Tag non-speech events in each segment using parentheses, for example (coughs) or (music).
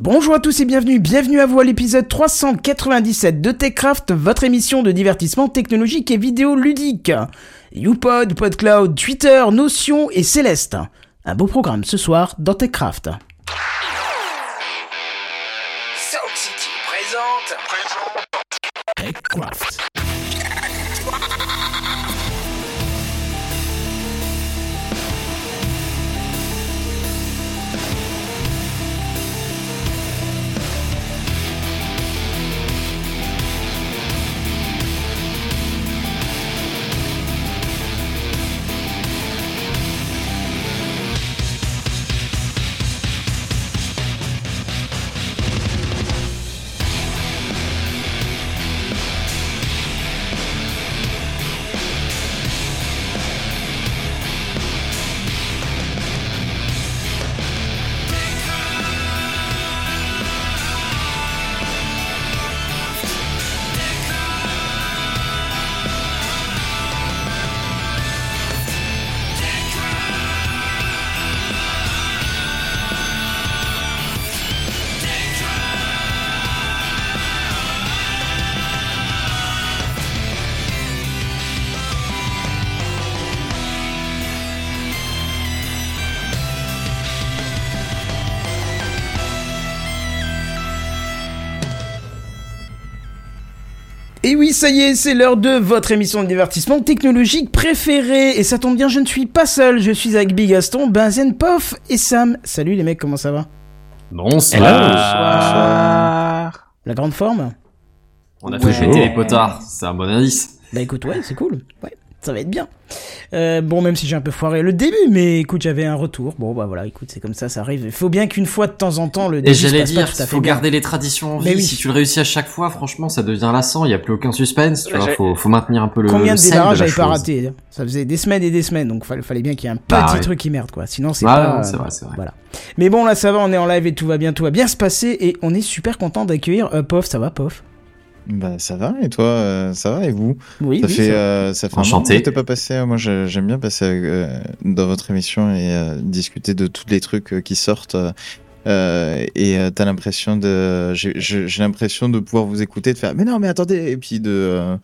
Bonjour à tous et bienvenue, bienvenue à vous à l'épisode 397 de TechCraft, votre émission de divertissement technologique et vidéo ludique. YouPod, PodCloud, Twitter, Notion et Céleste. Un beau programme ce soir dans TechCraft. Sound City présente. TechCraft. Et oui, ça y est, c'est l'heure de votre émission de divertissement technologique préférée. Et ça tombe bien, je ne suis pas seul, je suis avec Big Gaston, Benzen, Pof et Sam. Salut les mecs, comment ça va? Bonsoir. La grande forme? On a fait péter les potards, c'est un bon indice. Bah écoute, ouais, c'est cool. Ouais, ça va être bien. Euh, bon, même si j'ai un peu foiré le début, mais écoute, j'avais un retour. Bon, bah voilà, écoute, c'est comme ça, ça arrive. Il faut bien qu'une fois de temps en temps, le début Et j'allais passe dire, pas tout à fait faut bien. garder les traditions en vie. oui. Si tu le réussis à chaque fois, franchement, ça devient lassant. Il y a plus aucun suspense. Tu vois, faut, faut maintenir un peu le. Combien le de démarrages j'avais pas raté Ça faisait des semaines et des semaines, donc fallait, fallait bien qu'il y ait un petit Bah ouais. truc qui merde, quoi. Sinon, c'est Ouais, pas. c'est vrai, c'est vrai. Voilà. Mais bon, là, ça va, on est en live et tout va bien, tout va bien se passer. Et on est super content d'accueillir euh, Pof. Ça va, Pof? Bah ça va. Et toi euh, ça va? Et vous? Oui, ça, oui, fait, ça euh, ça fait un Enchanté. pas passé moi je- j'aime bien passer euh, dans votre émission et euh, discuter de tous les trucs euh, qui sortent euh, euh, et euh, t'as l'impression de j'ai- l'impression de pouvoir vous écouter de faire mais non mais attendez et puis de euh,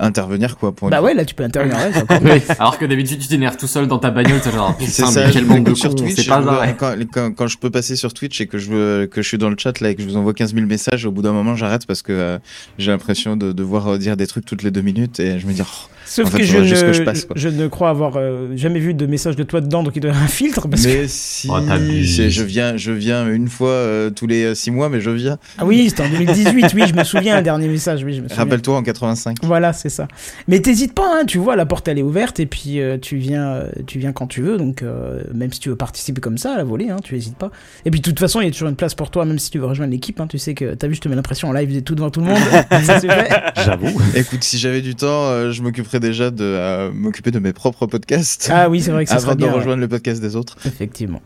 intervenir quoi pour Bah ouais, là, tu peux intervenir. ouais, c'est encore mieux. (laughs) Oui. Alors que d'habitude, tu t'énerves tout seul dans ta bagnole, t'es genre, C'est putain, ça, quel monde de sur Twitch, c'est je pas vrai. quand, quand, quand je peux passer sur Twitch et que je, veux, que je suis dans le chat là et que je vous envoie 15 000 messages, au bout d'un moment j'arrête parce que euh, j'ai l'impression de devoir euh, dire des trucs toutes les deux minutes et je me dis oh, Sauf En fait, que, je, ne, que je passe, quoi. je ne crois avoir euh, jamais vu de message de toi dedans, donc il doit y avoir un filtre. Parce que... Mais si, Oh, je viens, je viens une fois euh, tous les euh, six mois, mais je viens. Ah oui, c'était en 2018, oui, je me souviens, un dernier message, oui, je me souviens. Rappelle-toi en 85. Voilà, c'est ça. Mais t'hésites pas, hein, tu vois, la porte elle est ouverte et puis euh, tu viens, euh, tu viens quand tu veux. Donc euh, même si tu veux participer comme ça à la volée, hein, tu hésites pas. Et puis de toute façon, il y a toujours une place pour toi, même si tu veux rejoindre l'équipe. Hein, tu sais que t'as vu, je te mets l'impression en live tout devant tout le monde. (laughs) J'avoue. Écoute, si j'avais du temps, euh, je m'occuperais déjà de euh, m'occuper de mes propres podcasts. Ah oui, c'est vrai que ça (laughs) avant de bien. ouais. rejoindre le podcast des autres. Effectivement.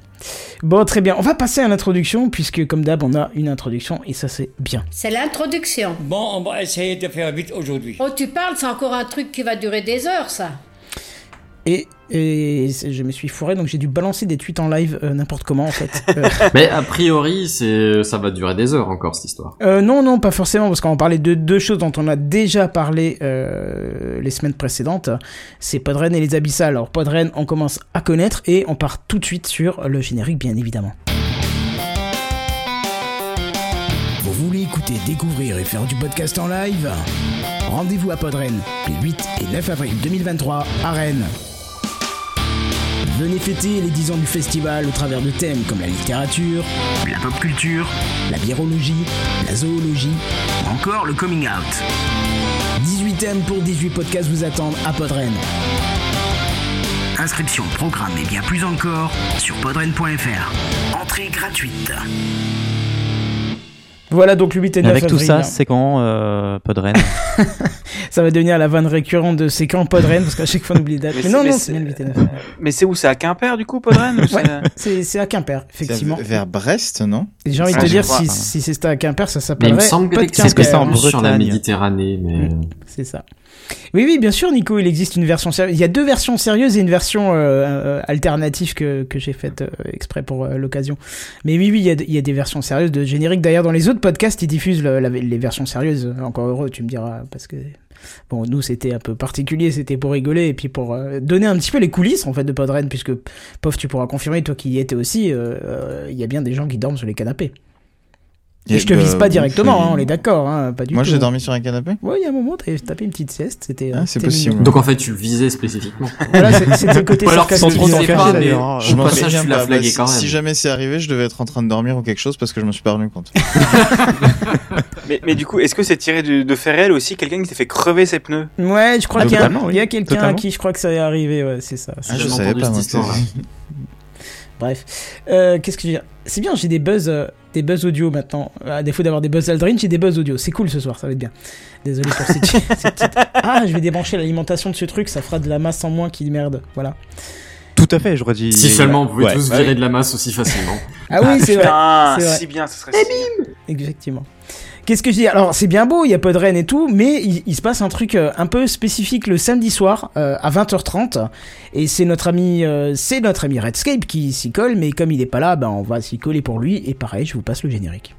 Bon, très bien. On va passer à l'introduction puisque comme d'hab, on a une introduction et ça c'est bien. C'est l'introduction. Bon, on va essayer de faire vite aujourd'hui. Oh, tu parles, c'est encore un truc qui va durer des heures, ça. Et, et je me suis fourré, donc j'ai dû balancer des tweets en live euh, n'importe comment en fait. Euh, (laughs) Mais a priori, c'est, ça va durer des heures encore, cette histoire. Euh, non, non, pas forcément, parce qu'on va parler de deux choses dont on a déjà parlé euh, les semaines précédentes. C'est Podren et les Abyssales. Alors Podren, on commence à connaître et on part tout de suite sur le générique, bien évidemment. Vous voulez écouter, découvrir et faire du podcast en live? Rendez-vous à Podren les 8 et 9 avril 2023 à Rennes. Venez fêter les 10 ans du festival au travers de thèmes comme la littérature, la pop culture, la biérologie, la zoologie, ou encore le coming out. 18 thèmes pour 18 podcasts vous attendent à Podren. Inscription, programme et bien plus encore sur podren.fr. Entrée gratuite. Voilà donc le 8 et 9 Avec tout avril. ça, c'est quand euh, Podren? (laughs) Ça va devenir la vanne récurrente de c'est quand Podren, parce qu'à chaque fois on oublie les dates. Mais Mais c'est- non, mais non, c'est- c'est bien le 8 et 9. Mais c'est où? C'est à Quimper du coup, Podren ou Ouais, c'est- à Quimper, effectivement. C'est Vers Brest, non? J'ai envie de Ah, te dire, crois. si, si c'était à Quimper, ça Mais il s'appellerait me semble que c'est que ça en Quimper. sur la Bretagne Méditerranée, mais Mm. C'est ça. Oui, oui, bien sûr, Nico, il existe une version sérieuse. Il y a deux versions sérieuses et une version euh, euh, alternative que, que j'ai faite euh, exprès pour euh, l'occasion. Mais oui, oui, il y, a, il y a des versions sérieuses de générique. D'ailleurs, dans les autres podcasts, ils diffusent le- la- les versions sérieuses. Encore heureux, tu me diras, parce que bon, nous, c'était un peu particulier, c'était pour rigoler et puis pour euh, donner un petit peu les coulisses en fait de Podren, puisque Pof, tu pourras confirmer, toi qui y étais aussi, euh, euh, il y a bien des gens qui dorment sur les canapés. Et je te bah, vise pas oui, directement, hein, on est d'accord, hein, pas du Moi, tout. j'ai dormi sur un canapé Ouais, il y a un moment, t'avais tapé une petite sieste, c'était. euh, Ah, c'est c'était possible. mignon. Donc en fait, tu le visais spécifiquement. Voilà, c'est- c'était le côté alors sans trop mais hein. je m'en souviens tu l'as flagué Bah, quand si- même. Si jamais c'est arrivé, je devais être en train de dormir ou quelque chose parce que je me suis pas rendu compte. (laughs) mais, mais du coup, est-ce que c'est tiré de, de fait réel aussi Quelqu'un qui s'est fait crever ses pneus? Ouais, je crois qu'il y a, totalement, il y a oui. quelqu'un à qui je crois que ça est arrivé, ouais, c'est ça. c'est Ah, je savais pas, moi. (laughs) Bref. Euh, Qu'est-ce que je veux dire? C'est bien, j'ai des buzz, euh, des buzz audio maintenant. À défaut d'avoir des buzz Aldrin, j'ai des buzz audio. C'est cool ce soir, ça va être bien. Désolé pour ces (laughs) petites. Ah, je vais débrancher l'alimentation de ce truc, ça fera de la masse en moins qui merde. Voilà. Tout à fait, j'aurais dit. Si seulement vous pouvez Ouais. tous Ouais. virer de la masse aussi facilement. Ah oui, c'est vrai. Putain, c'est vrai. si bien, ce serait si bien. Exactement. Qu'est-ce que je dis? Alors, c'est bien beau, il y a pas de reine et tout, mais il, se passe un truc euh, un peu spécifique le samedi soir euh, à 20h30. Et c'est notre ami, euh, c'est notre ami Redscape qui s'y colle, mais comme il est pas là, ben on va s'y coller pour lui. Et pareil, je vous passe le générique.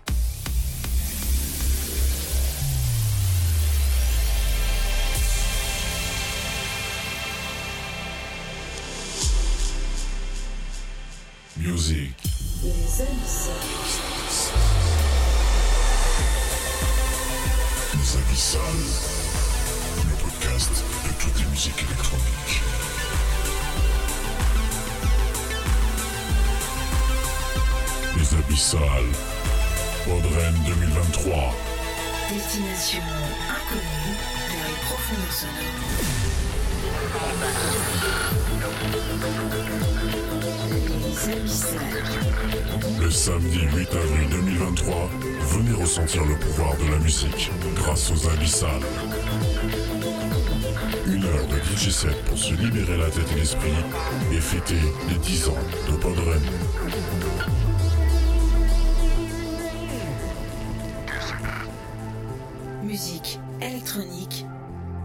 Music. Les Abyssales. Podren 2023. Destination inconnue vers les profondeurs sonores. Le samedi 8 avril 2023, venez ressentir le pouvoir de la musique grâce aux Abyssales. Une heure de DJ set pour se libérer la tête et l'esprit et fêter les 10 ans de Podren. Musique électronique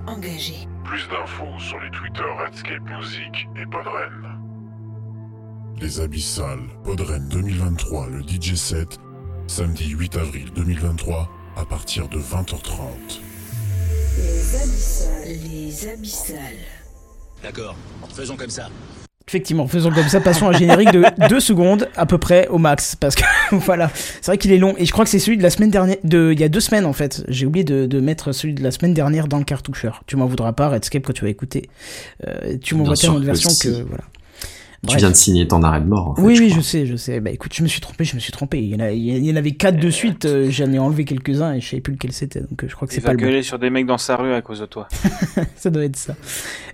engagée. Plus d'infos sur les Twitter Redscape Music et Podren. Les Abyssales, Podren 2023, le DJ set, samedi 8 avril 2023, à partir de 20h30. Les abyssales. D'accord, faisons comme ça. Effectivement, faisons comme ça, passons à un générique de (laughs) 2 secondes à peu près au max. Parce que (laughs) voilà, c'est vrai qu'il est long. Et je crois que c'est celui de la semaine dernière, de, il y a deux semaines en fait. J'ai oublié de, de mettre celui de la semaine dernière dans le cartoucheur. Tu m'en voudras pas, Redscape, quand tu vas écouter. Euh, tu m'envoies tellement de que versions si. que voilà. Tu viens de signer ton arrêt de mort. En fait, Oui, oui, crois. je sais, je sais. Bah écoute, je me suis trompé, je me suis trompé. Il y en, a- il y en avait quatre de suite, euh, j'en ai enlevé quelques-uns et je savais plus lequel c'était, donc euh, je crois que c'est pas va le bon. gueuler sur des mecs dans sa rue à cause de toi. (laughs) ça doit être ça.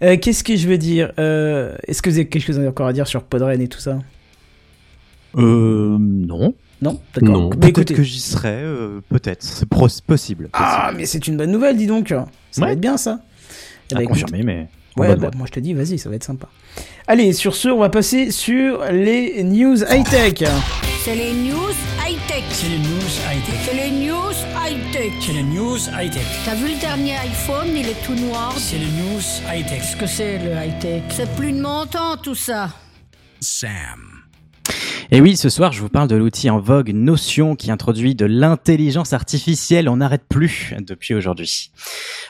Euh, Qu'est-ce que je veux dire euh, Est-ce que vous avez quelque chose encore à dire sur Podren et tout ça? Euh, non. Non? D'accord. Non. Bah, Peut-être écoutez. que j'y serai, euh, peut-être. C'est possible. Ah, mais c'est une bonne nouvelle, dis donc. Ça va être bien ça. Eh à bah, écoute, confirmer, mais. Ouais, bah, moi je te dis, vas-y, ça va être sympa. Allez, sur ce, on va passer sur les news high-tech. C'est les news high-tech. C'est les news high-tech. C'est les news high-tech. C'est les news high-tech. T'as vu le dernier iPhone, il est tout noir. C'est les news high-tech. Qu'est-ce que c'est le high-tech? C'est plus de mon temps tout ça. Sam. Et oui, ce soir, je vous parle de l'outil en vogue Notion qui introduit de l'intelligence artificielle. On n'arrête plus depuis aujourd'hui.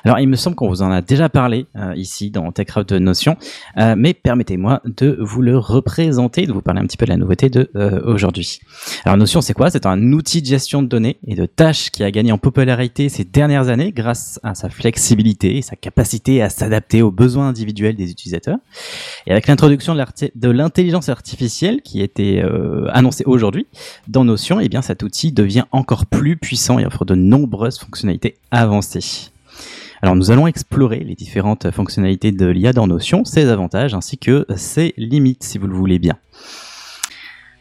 Alors, il me semble qu'on vous en a déjà parlé euh, ici dans TechCraft Notion, euh, mais permettez-moi de vous le représenter, de vous parler un petit peu de la nouveauté de euh, aujourd'hui. Alors, Notion, c'est quoi? C'est un outil de gestion de données et de tâches qui a gagné en popularité ces dernières années grâce à sa flexibilité et sa capacité à s'adapter aux besoins individuels des utilisateurs. Et avec l'introduction de l'intelligence artificielle qui était annoncée aujourd'hui dans Notion, eh bien cet outil devient encore plus puissant et offre de nombreuses fonctionnalités avancées. Alors nous allons explorer les différentes fonctionnalités de l'IA dans Notion, ses avantages ainsi que ses limites si vous le voulez bien.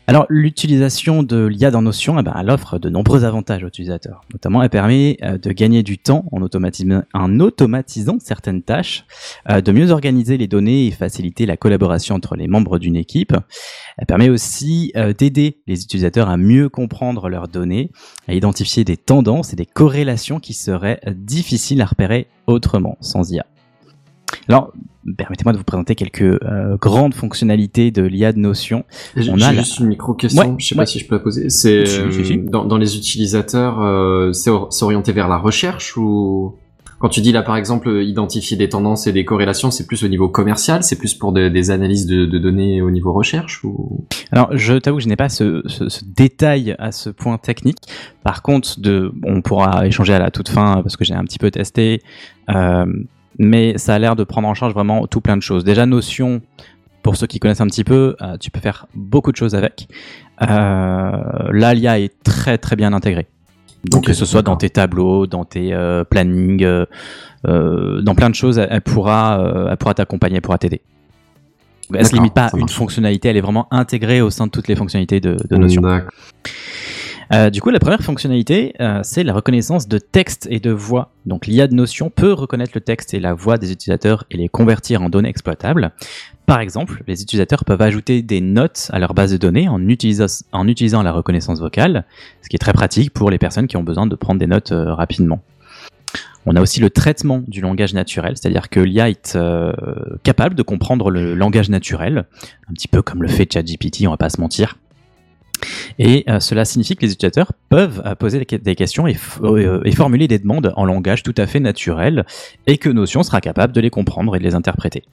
Alors, l'utilisation de l'IA dans Notion, eh ben, elle offre de nombreux avantages aux utilisateurs. Notamment, elle permet euh, de gagner du temps en, automatisant, en automatisant certaines tâches, euh, de mieux organiser les données et faciliter la collaboration entre les membres d'une équipe. Elle permet aussi euh, d'aider les utilisateurs à mieux comprendre leurs données, à identifier des tendances et des corrélations qui seraient difficiles à repérer autrement, sans IA. Alors, permettez-moi de vous présenter quelques euh, grandes fonctionnalités de l'IA de Notion. J'ai la- juste une micro-question, Ouais, je sais ouais. pas si je peux la poser. C'est euh, Dans, dans les utilisateurs, euh, c'est or- orienté vers la recherche ou quand tu dis là par exemple identifier des tendances et des corrélations, c'est plus au niveau commercial, c'est plus pour de- des analyses de, de données au niveau recherche ou? Alors, je t'avoue que je n'ai pas ce, ce- ce détail à ce point technique. Par contre, de, on pourra échanger à la toute fin parce que j'ai un petit peu testé. Euh, mais ça a l'air de prendre en charge vraiment tout plein de choses. Déjà, Notion, pour ceux qui connaissent un petit peu, euh, tu peux faire beaucoup de choses avec. Euh, là, l'IA est très très bien intégrée. Donc, que ce soit dans tes tableaux, dans tes euh, plannings, dans plein de choses, elle, pourra, elle pourra t'accompagner, elle pourra t'aider. Elle se D'accord, limite pas à une fonctionnalité, elle est vraiment intégrée au sein de toutes les fonctionnalités de, de Notion. Euh, du coup, la première fonctionnalité, euh, c'est la reconnaissance de texte et de voix. Donc, l'IA de Notion peut reconnaître le texte et la voix des utilisateurs et les convertir en données exploitables. Par exemple, les utilisateurs peuvent ajouter des notes à leur base de données en, utilisa- en utilisant la reconnaissance vocale, ce qui est très pratique pour les personnes qui ont besoin de prendre des notes euh, rapidement. On a aussi le traitement du langage naturel, c'est-à-dire que l'IA est capable de comprendre le langage naturel, un petit peu comme le fait ChatGPT, on va pas se mentir. Et euh, cela signifie que les utilisateurs peuvent euh, poser des que- des questions euh, et formuler des demandes en langage tout à fait naturel et que Notion sera capable de les comprendre et de les interpréter.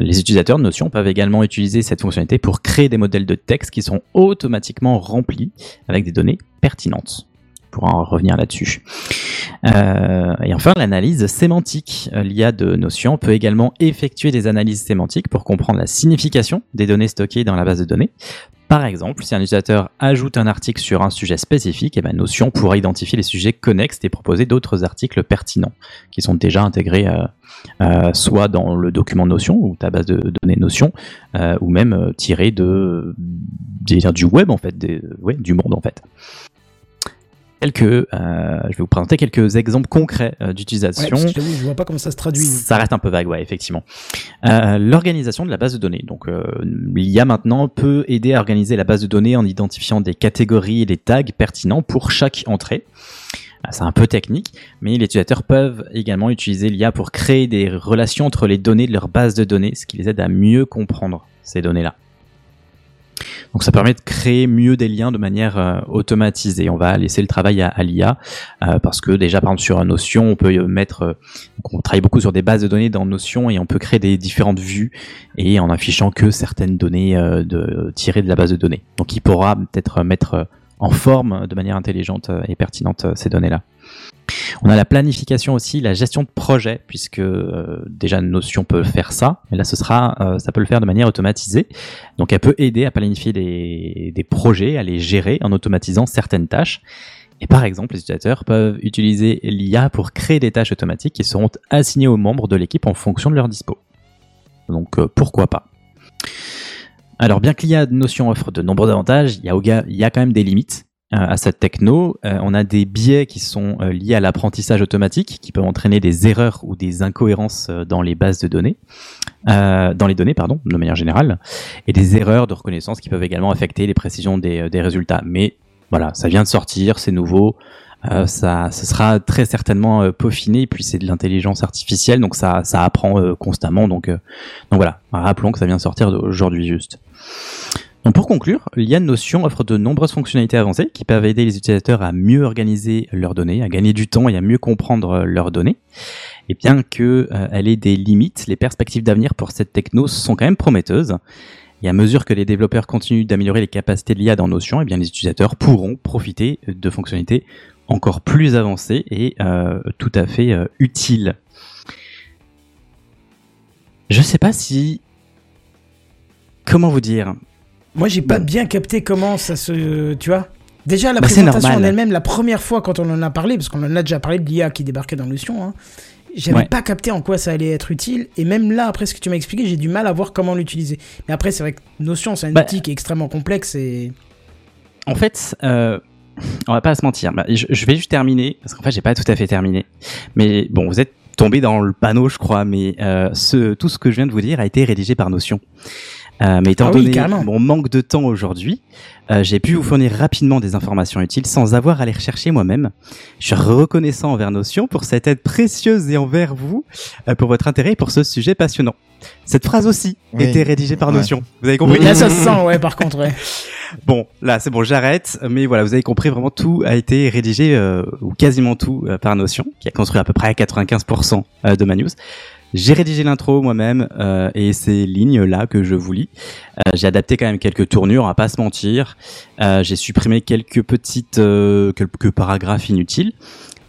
Les utilisateurs de Notion peuvent également utiliser cette fonctionnalité pour créer des modèles de texte qui sont automatiquement remplis avec des données pertinentes. Pourra en revenir là-dessus. Euh, et enfin, l'analyse sémantique. Euh, L'IA de Notion peut également effectuer des analyses sémantiques pour comprendre la signification des données stockées dans la base de données. Par exemple, si un utilisateur ajoute un article sur un sujet spécifique, eh ben, Notion pourra identifier les sujets connexes et proposer d'autres articles pertinents qui sont déjà intégrés euh, soit dans le document Notion ou ta base de données Notion, ou même tirés du web en fait, du monde en fait. Quelques, euh, je vais vous présenter quelques exemples concrets euh, Ouais, d'utilisation. que je vois pas comment ça se traduit. Ça reste un peu vague, ouais, effectivement. Euh, L'organisation de la base de données. Donc, euh, l'IA maintenant peut aider à organiser la base de données en identifiant des catégories et des tags pertinents pour chaque entrée. Ah, C'est un peu technique, mais les utilisateurs peuvent également utiliser l'IA pour créer des relations entre les données de leur base de données, ce qui les aide à mieux comprendre ces données-là. Donc ça permet de créer mieux des liens de manière euh, automatisée. On va laisser le travail à, l'IA euh, parce que déjà par exemple sur Notion, on peut euh, mettre, on travaille beaucoup sur des bases de données dans Notion et on peut créer des différentes vues et en affichant que certaines données tirées de la base de données. Donc il pourra peut-être mettre en forme de manière intelligente et pertinente ces données-là. On a la planification aussi, la gestion de projet, puisque euh, déjà Notion peut faire ça, et là ce sera, euh, ça peut le faire de manière automatisée. Donc elle peut aider à planifier des, projets, à les gérer en automatisant certaines tâches. Et par exemple, les utilisateurs peuvent utiliser l'IA pour créer des tâches automatiques qui seront assignées aux membres de l'équipe en fonction de leur dispo. Donc euh, pourquoi pas alors bien que l'IA Notion offre de nombreux avantages, il y a, quand même des limites à cette techno. Euh, on a des biais qui sont euh, liés à l'apprentissage automatique, qui peuvent entraîner des erreurs ou des incohérences euh, dans les bases de données, euh, dans les données, pardon, de manière générale, et des erreurs de reconnaissance qui peuvent également affecter les précisions des, euh, des résultats. Mais voilà, ça vient de sortir, c'est nouveau. Euh, ça, ce sera très certainement euh, peaufiné, puis c'est de l'intelligence artificielle, donc ça, ça apprend euh, constamment. Donc, euh, donc voilà, rappelons que ça vient de sortir aujourd'hui juste. Donc pour conclure, l'IA Notion offre de nombreuses fonctionnalités avancées qui peuvent aider les utilisateurs à mieux organiser leurs données, à gagner du temps et à mieux comprendre euh, leurs données. Et bien que euh, ait des limites, les perspectives d'avenir pour cette techno sont quand même prometteuses. Et à mesure que les développeurs continuent d'améliorer les capacités de l'IA dans Notion, eh bien les utilisateurs pourront profiter de fonctionnalités encore plus avancées et euh, tout à fait utiles. Je sais pas si comment vous dire. Moi, j'ai pas bien capté comment ça se. Tu vois Déjà, la Bah, présentation en elle-même, la première fois quand on en a parlé, parce qu'on en a déjà parlé de l'IA qui débarquait dans Notion, hein, j'avais Ouais. pas capté en quoi ça allait être utile. Et même là, après ce que tu m'as expliqué, j'ai du mal à voir comment l'utiliser. Mais après, c'est vrai que Notion, c'est un Bah, outil qui est extrêmement complexe et. En fait, euh, on va pas se mentir. Bah, je, je vais juste terminer parce qu'en fait, j'ai pas tout à fait terminé. Mais bon, vous êtes tombé dans le panneau, je crois. Mais euh, ce, tout ce que je viens de vous dire a été rédigé par Notion. Euh, mais étant Ah oui, donné carrément. mon manque de temps aujourd'hui, euh, j'ai pu vous fournir rapidement des informations utiles sans avoir à les rechercher moi-même. Je suis reconnaissant envers Notion pour cette aide précieuse et envers vous euh, pour votre intérêt pour ce sujet passionnant. Cette phrase aussi Oui. était rédigée par Ouais. Notion. Vous avez compris Là, ça se sent, ouais, par contre, ouais. (laughs) Bon, là, c'est bon, j'arrête. Mais voilà, vous avez compris, vraiment tout a été rédigé, euh, ou quasiment tout, euh, par Notion, qui a construit à peu près 95% euh, de ma news. J'ai rédigé l'intro moi-même, euh, et ces lignes-là que je vous lis. Euh, j'ai adapté quand même quelques tournures, on va pas se mentir. Euh, j'ai supprimé quelques petites, euh, quelques paragraphes inutiles.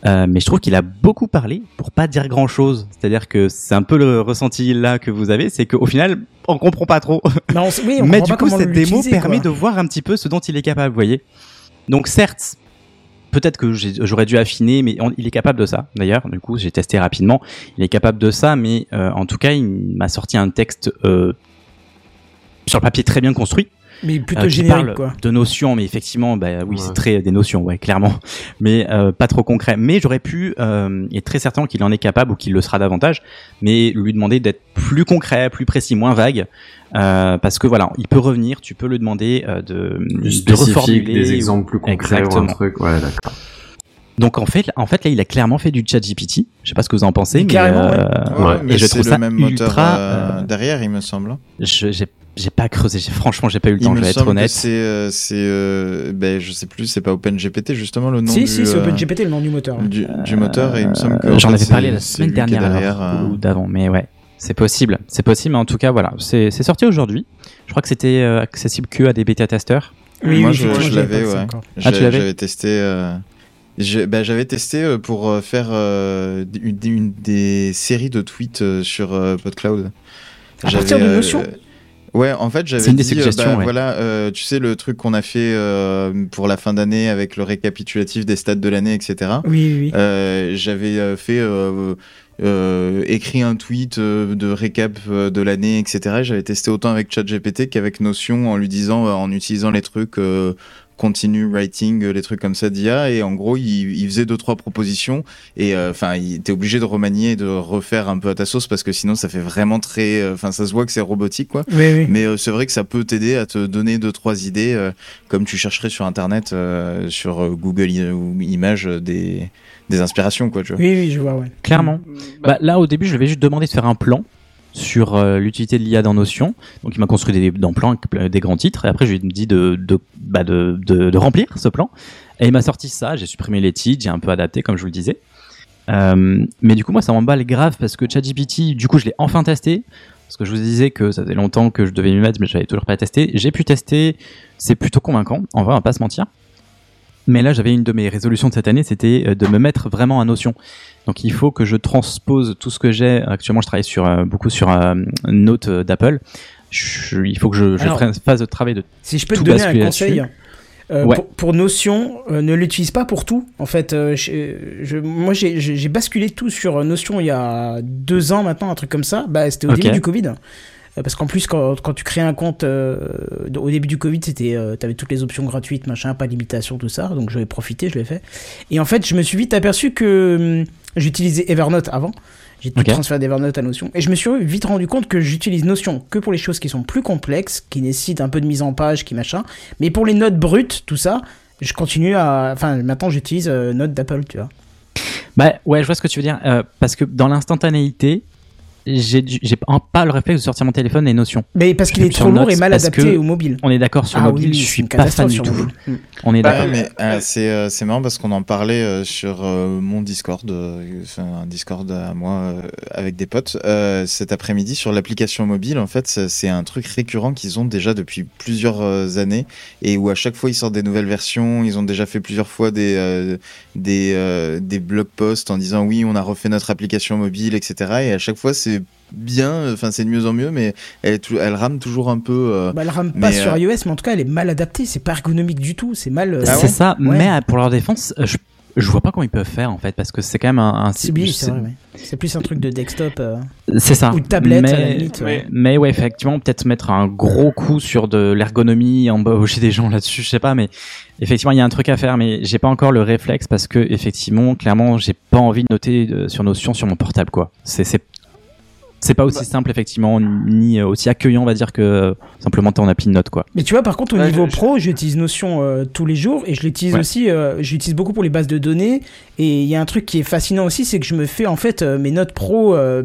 Euh, mais je trouve qu'il a beaucoup parlé pour pas dire grand chose. C'est-à-dire que c'est un peu le ressenti là que vous avez, c'est qu'au final, on comprend pas trop. (laughs) Mais, on, oui, on Mais du pas coup, cette démo permet de voir un petit peu ce dont il est capable, vous voyez. Donc certes, peut-être que j'aurais dû affiner, mais il est capable de ça. D'ailleurs, du coup, j'ai testé rapidement. Il est capable de ça, mais euh, en tout cas, il m'a sorti un texte euh, sur le papier très bien construit. Mais plutôt euh, qui générique, parle quoi. de notions, mais effectivement, bah oui, Ouais. c'est très des notions, ouais, clairement, (laughs) mais euh, pas trop concret. Mais j'aurais pu, euh, et très certain qu'il en est capable ou qu'il le sera davantage, mais lui demander d'être plus concret, plus précis, moins vague, euh, parce que voilà, il peut revenir, tu peux lui demander euh, de, de reformuler des ou- exemples plus concrets ou un truc. Ouais, d'accord. Donc en fait, en fait là, il a clairement fait du chat GPT. Je sais pas ce que vous en pensez, Mais mais, carrément, ouais. euh, Ouais, mais et je trouve le ça même moteur ultra. euh, euh, derrière, il me semble. je- j'ai j'ai pas creusé. j'ai- Franchement, j'ai pas eu le Il temps. Je vais être honnête. c'est, euh, c'est, euh, ben, je sais plus, c'est pas OpenGPT justement le nom Si, du, si, c'est euh, OpenGPT, le nom du moteur. du, du moteur et il me semble que en J'en avais parlé la semaine dernière derrière, alors, euh, ou d'avant, mais ouais, c'est possible, c'est possible. Mais en tout cas, voilà, c'est c'est sorti aujourd'hui. Je crois que c'était euh, accessible que à des bêta testeurs. Oui, Moi, oui, je- je l'avais, ouais. Ah, tu J'avais- l'avais J'avais testé. euh, ben, j'avais testé euh, pour faire euh, une, une des séries de tweets euh, sur euh, PodCloud. À partir de Notion? Ouais, en fait, j'avais C'est une des dit, euh, bah, ouais. voilà, euh, tu sais, le truc qu'on a fait euh, pour la fin d'année avec le récapitulatif des stats de l'année, etc. Oui, oui, oui. Euh, j'avais fait euh, euh, écrit un tweet de récap de l'année, etc. J'avais testé autant avec ChatGPT qu'avec Notion en lui disant, en utilisant les trucs euh, continue writing, euh, les trucs comme ça d'IA. Et en gros, il, il faisait deux trois propositions et euh, enfin, il était obligé de remanier, et de refaire un peu à ta sauce parce que sinon, ça fait vraiment très, euh, enfin, ça se voit que c'est robotique, quoi. Oui, oui. Mais euh, c'est vrai que ça peut t'aider à te donner deux trois idées, euh, comme tu chercherais sur internet, euh, sur euh, Google I- ou Images, euh, des, des inspirations, quoi. Tu vois. Oui, oui, je vois, ouais. Clairement. Bah, là, au début, je lui avais juste demandé de faire un plan sur euh, l'utilité de l'IA dans Notion. Donc, il m'a construit des, dans plan des grands titres. Et après, je lui ai dit bah, de, de, remplir ce plan. Et il m'a sorti ça. J'ai supprimé les titres, j'ai un peu adapté, comme je vous le disais. Euh, mais du coup, moi, ça m'emballe grave parce que ChatGPT, du coup, je l'ai enfin testé. Parce que je vous disais que ça faisait longtemps que je devais m'y mettre, mais j'avais toujours pas testé. J'ai pu tester. C'est plutôt convaincant. En vrai, on va pas se mentir. Mais là, j'avais une de mes résolutions de cette année, c'était euh, de me mettre vraiment à Notion. Donc, il faut que je transpose tout ce que j'ai. Actuellement, je travaille sur euh, beaucoup sur euh, Note euh, d'Apple. Je- il faut que je, je Alors, fasse- le travail de. Si je peux te tout donner un conseil, euh, Ouais. pour, pour Notion, euh, ne l'utilise pas pour tout. En fait, euh, je- je- moi j'ai- basculé tout sur Notion il y a deux ans maintenant, un truc comme ça. Bah, C'était au début du Covid. Euh, Parce qu'en plus, quand, quand tu crées un compte euh, au début du Covid, c'était, euh, t'avais toutes les options gratuites, machin, pas de limitation, tout ça. Donc j'en ai profité, je l'ai fait. Et en fait, je me suis vite aperçu que hum, j'utilisais Evernote avant. J'ai tout Ok. transféré d'Evernote à Notion. Et je me suis vite rendu compte que j'utilise Notion que pour les choses qui sont plus complexes, qui nécessitent un peu de mise en page, qui machin. Mais pour les notes brutes, tout ça, je continue à. Enfin, maintenant j'utilise euh, Notes d'Apple, tu vois. Bah ouais, je vois ce que tu veux dire. euh, parce que dans l'instantanéité, j'ai pas le réflexe de sortir mon téléphone et Notion. Mais parce qu'il est trop lourd et mal adapté au mobile. On est d'accord sur Ah mobile, oui, je suis pas fan du tout. mobile. On est Ouais, d'accord. mais euh, c'est euh, c'est marrant parce qu'on en parlait euh, sur euh, mon Discord, euh, un Discord à moi euh, avec des potes euh, cet après-midi sur l'application mobile. En fait, c'est c'est un truc récurrent qu'ils ont déjà depuis plusieurs euh, années et où à chaque fois ils sortent des nouvelles versions. Ils ont déjà fait plusieurs fois des euh, des euh, des blog posts en disant oui, on a refait notre application mobile, etc. Et à chaque fois c'est bien, enfin c'est de mieux en mieux, mais elle, est tou- elle rame toujours un peu. euh, Bah, elle rame pas sur euh, iOS, mais en tout cas, elle est mal adaptée. C'est pas ergonomique du tout. C'est mal. euh, c'est ouais. ça, Ouais. mais euh, pour leur défense, je, je vois pas comment ils peuvent faire en fait, parce que c'est quand même un. un C'est ouais. Plus un truc de desktop. euh, C'est ça. Ou de tablette, mais, à la limite, ouais. Mais ouais, effectivement, peut-être mettre un gros coup sur de l'ergonomie, embaucher des gens là-dessus, je sais pas, mais effectivement, il y a un truc à faire, mais j'ai pas encore le réflexe parce que, effectivement, clairement, j'ai pas envie de noter sur Notion sur mon portable, quoi. C'est, c'est, pas aussi simple, effectivement, ni euh, aussi accueillant, on va dire, que euh, simplement en appli de notes, quoi. Mais tu vois, par contre, au Ouais, niveau je- pro, j'utilise Notion euh, tous les jours et je l'utilise Ouais. aussi. Euh, j'utilise beaucoup pour les bases de données. Et il y a un truc qui est fascinant aussi, c'est que je me fais en fait euh, mes notes pro euh,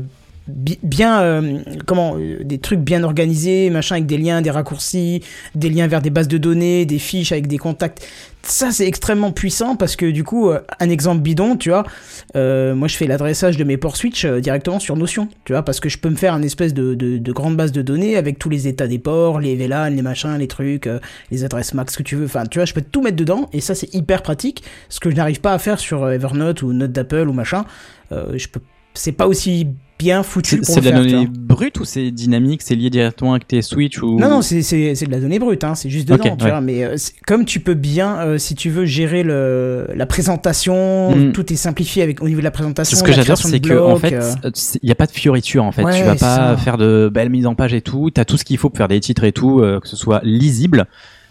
bien, euh, comment, euh, des trucs bien organisés, machin, avec des liens, des raccourcis, des liens vers des bases de données, des fiches avec des contacts. Ça, c'est extrêmement puissant parce que du coup, euh, un exemple bidon, tu vois, moi je fais l'adressage de mes ports switch directement sur Notion, tu vois, parce que je peux me faire une espèce de, de, de grande base de données avec tous les états des ports, les VLAN, les machins, les trucs, les adresses max que tu veux. Enfin, tu vois, je peux tout mettre dedans et ça c'est hyper pratique. Ce que je n'arrive pas à faire sur Evernote ou Note d'Apple ou machin, je peux. C'est pas aussi bien foutu C'est, pour c'est le de la faire, tu donnée brute ou c'est dynamique, c'est lié directement avec tes switch ou... Non, non, c'est, de la donnée brute, hein, c'est juste dedans, Ok, tu ouais. vois. Mais euh, comme tu peux bien, euh, si tu veux gérer le, la présentation, Mm. tout est simplifié avec, au niveau de la présentation. Ce que j'adore, c'est de que en fait, euh, il n'y a pas de fioriture en fait. Ouais, tu vas pas ça. faire de belles mises en page et tout. T'as tout ce qu'il faut pour faire des titres et tout, que ce soit lisible.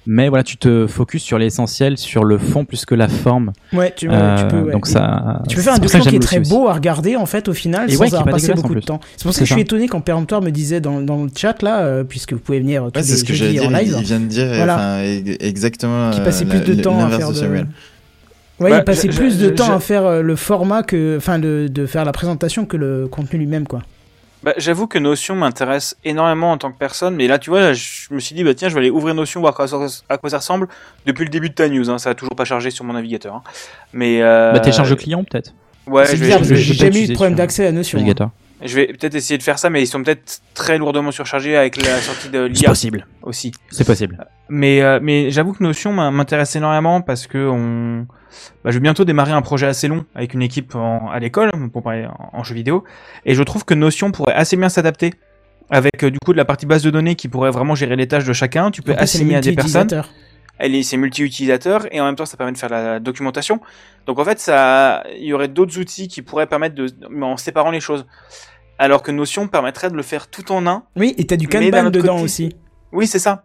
Mais voilà, tu te focuses sur l'essentiel, sur le fond plus que la forme. Ouais, tu, Euh, peux. ouais. Donc ça. Tu peux faire un c'est pour ça document que qui est très aussi. beau à regarder en fait au final Et sans ouais, avoir pas passé beaucoup de temps. C'est pour ça que je suis étonné quand Péremptoire me disait dans, dans le chat là, euh, puisque vous pouvez venir tous Ouais, les ce que j'allais en dire. live. Il, vient de dire Voilà. exactement qui euh, passait plus de temps à faire de. Ouais, Bah, il passait je- plus je- de je- temps je- à faire euh, le format que, enfin, de, de faire la présentation que le contenu lui-même, quoi. Bah, j'avoue que Notion m'intéresse énormément en tant que personne, mais là, tu vois, je me suis dit, bah tiens, je vais aller ouvrir Notion, voir à quoi ça, à quoi ça ressemble depuis le début de ta news. Hein, ça a toujours pas chargé sur mon navigateur. hein. Mais euh, Bah, télécharge le client peut-être. Ouais, c'est je bizarre parce je que j'ai jamais eu de problème d'accès à Notion. hein. Je vais peut-être essayer de faire ça, mais ils sont peut-être très lourdement surchargés avec la sortie de C'est l'IA possible. aussi. C'est possible. Mais, euh, mais j'avoue que Notion m'in- m'intéresse énormément parce que on... bah, je vais bientôt démarrer un projet assez long avec une équipe en- à l'école pour parler en, en jeu vidéo. Et je trouve que Notion pourrait assez bien s'adapter avec euh, du coup de la partie base de données qui pourrait vraiment gérer les tâches de chacun. Tu peux c'est assigner à des personnes. Elle est, c'est multi-utilisateur et en même temps ça permet de faire la documentation. Donc en fait, ça, il y aurait d'autres outils qui pourraient permettre de, mais en séparant les choses. Alors que Notion permettrait de le faire tout en un. Oui, et t'as du Kanban dedans côté- aussi. Oui, c'est ça.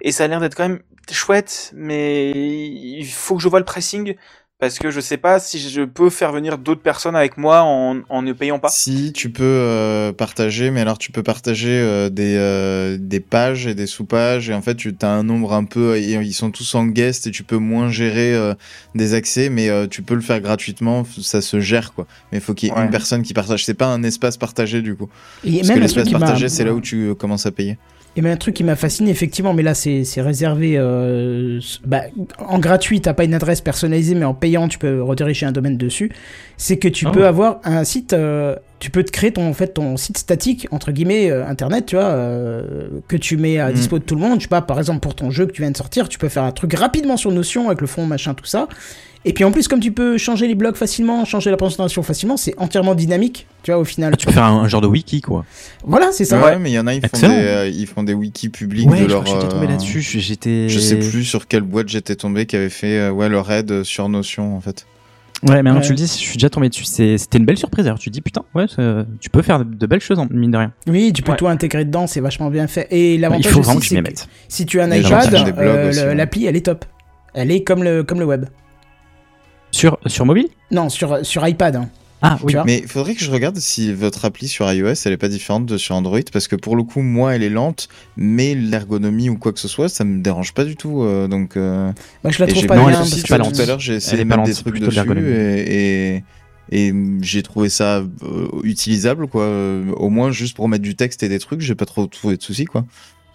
Et ça a l'air d'être quand même chouette, mais il faut que je vois le pressing parce que je sais pas si je peux faire venir d'autres personnes avec moi en, en ne payant pas. Si tu peux euh, partager, mais alors tu peux partager euh, des, euh, des pages et des sous-pages, et en fait tu as un nombre un peu, et ils sont tous en guest, et tu peux moins gérer euh, des accès, mais euh, tu peux le faire gratuitement, ça se gère quoi. Mais il faut qu'il y ait Ouais. une personne qui partage, c'est pas un espace partagé du coup. Et Parce même que l'espace partagé, c'est là où tu commences à payer. Et même un truc qui m'a fasciné, effectivement, mais là c'est réservé. Euh, bah, en gratuit, t'as pas une adresse personnalisée, mais en payant, tu peux rediriger un domaine dessus. C'est que tu Ah peux avoir un site. euh, tu peux te créer ton, en fait, ton site statique, entre guillemets, euh, internet, tu vois, que tu mets à Mm. dispo de tout le monde. Je sais pas, par exemple, pour ton jeu que tu viens de sortir, tu peux faire un truc rapidement sur Notion avec le fond, machin, tout ça. Et puis en plus, comme tu peux changer les blocs facilement, changer la présentation facilement, c'est entièrement dynamique, tu vois, au final. Ah, tu peux faire un, un genre de wiki quoi. Voilà, c'est ça. Ouais, mais il y en a, ils font, des, euh, ils font des wikis publics Ouais, de je leur. crois que j'étais tombé euh, là-dessus. J'étais. Je sais plus sur quelle boîte j'étais tombé qui avait fait euh, ouais, leur aide sur Notion en fait. Ouais, maintenant Ouais. tu le dis, je suis déjà tombé dessus. C'est- C'était une belle surprise. Alors tu te dis putain, ouais, tu peux faire de, belles choses en mine de rien. Oui, tu peux Ouais. tout intégrer dedans, c'est vachement bien fait. Et Il l'avantage faut vraiment aussi, que je m'y c'est que mette. si tu as un iPad, euh, ouais. l'appli elle est top. Elle est comme le, comme le web. Sur, sur mobile Non, sur, sur iPad. hein. Ah oui. Tu vois Mais il faudrait que je regarde si votre appli sur iOS elle est pas différente de sur Android parce que pour le coup moi elle est lente mais l'ergonomie ou quoi que ce soit ça me dérange pas du tout euh, donc euh, Bah, je la trouve pas non, bien. elle est parce aussi que- pas tout lente. à l'heure j'ai essayé de mettre des trucs dessus et, et j'ai trouvé ça euh, utilisable quoi euh, au moins juste pour mettre du texte et des trucs j'ai pas trop trouvé de soucis quoi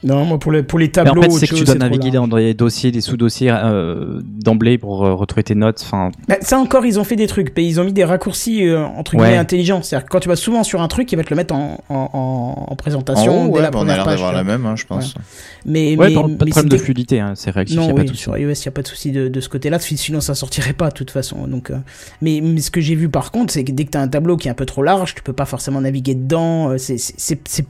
Non, moi pour, le, pour les Mais tableaux. en fait, c'est que tu dois naviguer dans des dossiers, des sous-dossiers euh, d'emblée pour euh, retrouver tes notes. Enfin, Bah, ça encore, ils ont fait des trucs. mais Ils ont mis des raccourcis euh, entre Ouais. guillemets intelligents. C'est-à-dire que quand tu vas souvent sur un truc, il va te le mettre en, en, en- en présentation en haut, dès ouais, la bah, on a l'air d'avoir la même hein, je pense Mais, ouais, mais, pas, pas de mais problème de fluidité, hein, c'est réactif, y Non, pas de sur iOS, il n'y a pas de souci de, de ce côté-là, sinon ça sortirait pas de toute façon. Donc, euh, mais, mais ce que j'ai vu par contre, c'est que dès que tu as un tableau qui est un peu trop large, tu peux pas forcément naviguer dedans, c'est-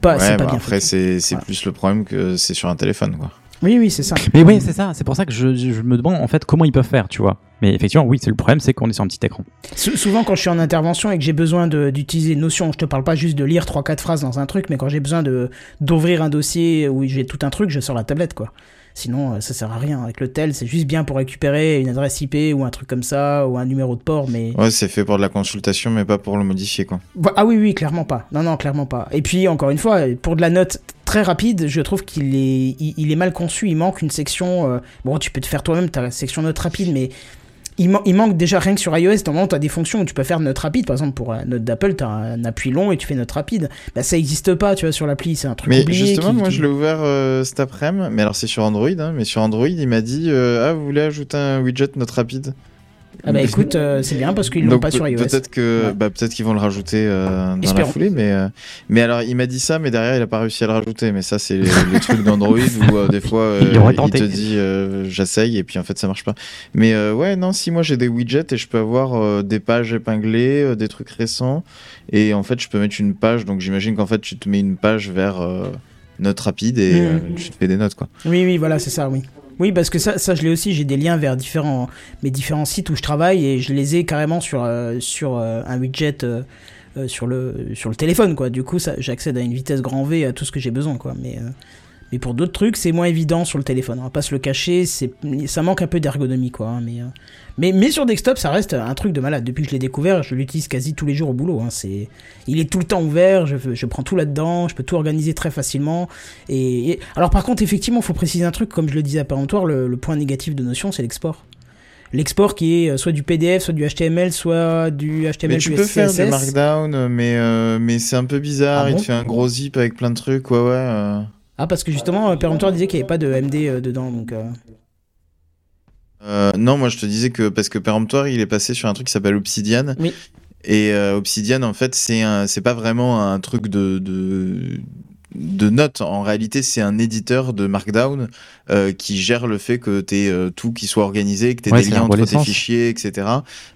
pas, pas bah, bien après c'est plus le problème que c'est sur un téléphone quoi Oui, oui, c'est ça. Mais oui, c'est ça. C'est pour ça que je, je me demande en fait comment ils peuvent faire, tu vois. Mais effectivement, oui, c'est le problème, c'est qu'on est sur un petit écran. Sou- Souvent, quand je suis en intervention et que j'ai besoin de- d'utiliser Notion, je te parle pas juste de lire 3-4 phrases dans un truc, mais quand j'ai besoin de d'ouvrir un dossier où j'ai tout un truc, je sors la tablette, quoi. Sinon, euh, ça sert à rien. Avec le tel, c'est juste bien pour récupérer une adresse IP ou un truc comme ça, ou un numéro de port, mais. Ouais, c'est fait pour de la consultation, mais pas pour le modifier, quoi. Ah oui, oui, clairement pas. Non, non, clairement pas. Et puis, encore une fois, pour de la note très rapide, je trouve qu'il est, il, il est mal conçu. Il manque une section. euh, Bon, tu peux te faire toi-même ta section note rapide, mais il, man- il manque déjà rien que sur iOS. Normalement, tu as des fonctions où tu peux faire note rapide. Par exemple, pour la note d'Apple, tu as un appui long et tu fais note rapide. Bah, ça existe pas, tu vois, sur l'appli. C'est un truc Mais oublié. justement, qui- moi qui- je l'ai ouvert euh, cet après-midi, mais alors c'est sur Android, hein, mais sur Android, il m'a dit euh, Ah, vous voulez ajouter un widget note rapide? Ah bah écoute, euh, c'est bien parce qu'ils l'ont pas sur iOS. Peut-être que, Ouais. bah, peut-être qu'ils vont le rajouter euh, dans la foulée, mais euh, mais alors il m'a dit ça, mais derrière il a pas réussi à le rajouter. Mais ça c'est les trucs d'Android (laughs) où euh, des fois euh, Il te dit euh, j'essaye et puis en fait ça marche pas. Mais euh, ouais non si moi j'ai des widgets et je peux avoir euh, des pages épinglées, euh, des trucs récents et en fait je peux mettre une page. Donc j'imagine qu'en fait tu te mets une page vers euh, note rapide et euh, tu te fais des notes quoi. Oui, oui, voilà, c'est ça, oui. Oui, parce que ça, ça je l'ai aussi, j'ai des liens vers différents, mes différents sites où je travaille et je les ai carrément sur, euh, sur euh, un widget euh, sur, le, sur le téléphone, quoi. Du coup, j'accède à une vitesse grand V à tout ce que j'ai besoin, quoi. Mais, mais pour d'autres trucs, c'est moins évident sur le téléphone. On va pas se le cacher, c'est, ça manque un peu d'ergonomie, quoi. hein, mais, mais, mais sur desktop, ça reste un truc de malade. Depuis que je l'ai découvert, je l'utilise quasi tous les jours au boulot. Hein. C'est, il est tout le temps ouvert, je, je prends tout là-dedans, je peux tout organiser très facilement. Et, et- alors par contre, effectivement, il faut préciser un truc, comme je le disais à péremptoire, le, le point négatif de Notion, c'est l'export. L'export qui est euh, soit du PDF, soit du HTML, soit du HTML Mais tu peux faire des markdown, mais euh, mais c'est un peu bizarre. Ah il te fait un gros zip avec plein de trucs, ouais ouais. euh. Ah parce que justement, péremptoire disait qu'il n'y avait pas de MD dedans, donc. euh, Euh, non, moi je te disais que parce que péremptoire, il est passé sur un truc qui s'appelle Obsidian. Oui. Et euh, Obsidian, en fait, c'est un, c'est pas vraiment un truc de de de notes. En réalité, c'est un éditeur de Markdown euh, qui gère le fait que tu aies tout qui soit organisé, que tu Ouais, des liens entre tes fichiers, etc.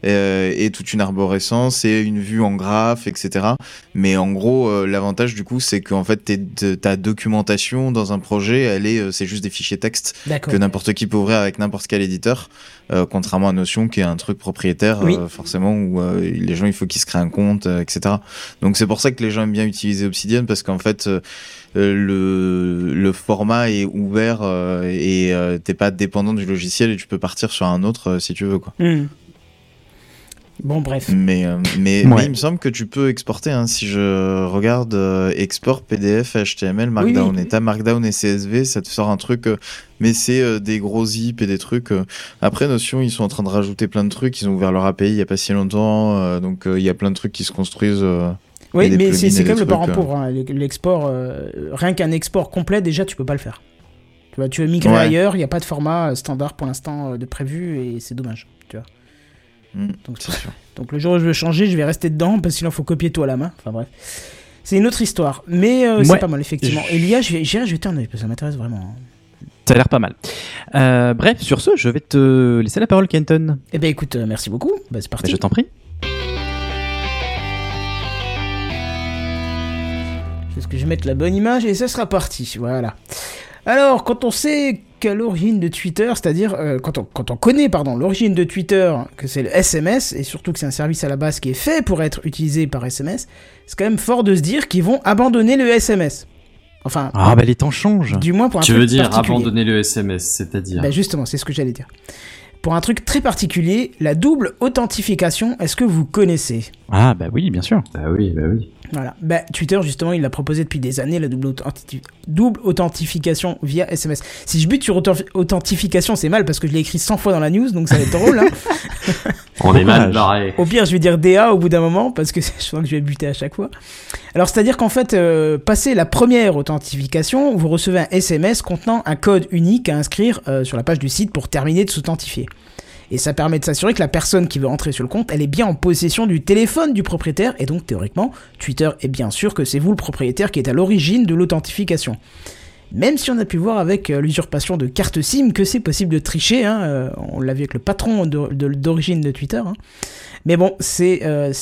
Euh, et toute une arborescence et une vue en graphe, etc. Mais en gros, euh, l'avantage du coup, c'est qu'en fait, t'es- de- ta documentation dans un projet, elle est, euh, c'est juste des fichiers texte D'accord. que n'importe qui peut ouvrir avec n'importe quel éditeur, euh, contrairement à Notion qui est un truc propriétaire, Oui. euh, forcément, où euh, les gens, il faut qu'ils se créent un compte, etc. Donc c'est pour ça que les gens aiment bien utiliser Obsidian, parce qu'en fait, le, le format est ouvert et t'es pas dépendant du logiciel et tu peux partir sur un autre si tu veux. quoi. hmm. Bon, bref. Mais, euh, mais, Ouais. mais il me semble que tu peux exporter. Hein, si je regarde euh, export PDF, HTML, Markdown, oui. et t'as Markdown et CSV, ça te sort un truc. euh, mais c'est euh, des gros zips et des trucs. euh. Après Notion, ils sont en train de rajouter plein de trucs. Ils ont ouvert leur API il y a pas si longtemps, euh, donc euh, il y a plein de trucs qui se construisent. euh. Oui, et mais c'est et même le parent pauvre. hein. L'export, euh, rien qu'un export complet, déjà, tu peux pas le faire. Tu vois, tu veux migrer Ouais. ailleurs, il n'y a pas de format standard pour l'instant de prévu et c'est dommage. Tu vois. Mm, (laughs) Donc, le jour où je veux changer, je vais rester dedans parce que sinon il faut copier tout à la main. Enfin bref. C'est une autre histoire. Mais euh, c'est pas mal, effectivement. Et l'IA, je vais, j'irai jeter un œil parce que ça m'intéresse vraiment. hein. Ça a l'air pas mal. Euh, bref, sur ce, je vais te laisser la parole, Kenton. Eh ben écoute, euh, merci beaucoup. Bah, c'est Bah, parti. je t'en prie. Est-ce que je vais mettre la bonne image? Et ça sera parti. Voilà. Alors, quand on sait qu'à l'origine de Twitter, c'est-à-dire euh, quand, on, quand on connaît pardon l'origine de Twitter, que c'est le SMS et surtout que c'est un service à la base qui est fait pour être utilisé par SMS, c'est quand même fort de se dire qu'ils vont abandonner le SMS. Enfin, Ah, bah les temps changent. du moins pour un Tu truc veux dire abandonner le SMS, c'est-à-dire Bah justement, c'est ce que j'allais dire. Pour un truc très particulier, la double authentification, est-ce que vous connaissez? Ah, bah oui, bien sûr. Bah oui, bah oui. Voilà. Bah, Twitter, justement, il l'a proposé depuis des années, la double, authenti- double authentification via SMS. Si je bute sur authent- authentification, c'est mal parce que je l'ai écrit 100 fois dans la news, donc ça va être drôle. Hein. (laughs) On est mal barré. Au pire, je vais dire DA au bout d'un moment parce que (laughs) je sens que je vais buter à chaque fois. Alors, c'est-à-dire qu'en fait, euh, passé la première authentification, vous recevez un SMS contenant un code unique à inscrire euh, sur la page du site pour terminer de s'authentifier. Et ça permet de s'assurer que la personne qui veut entrer sur le compte, elle est bien en possession du téléphone du propriétaire, et donc théoriquement, Twitter est bien sûr que c'est vous le propriétaire qui est à l'origine de l'authentification. Même si on a pu voir avec euh, l'usurpation de carte SIM que c'est possible de tricher, hein, euh, on l'a vu avec le patron d'origine de, Twitter. hein. Mais bon, c'est euh,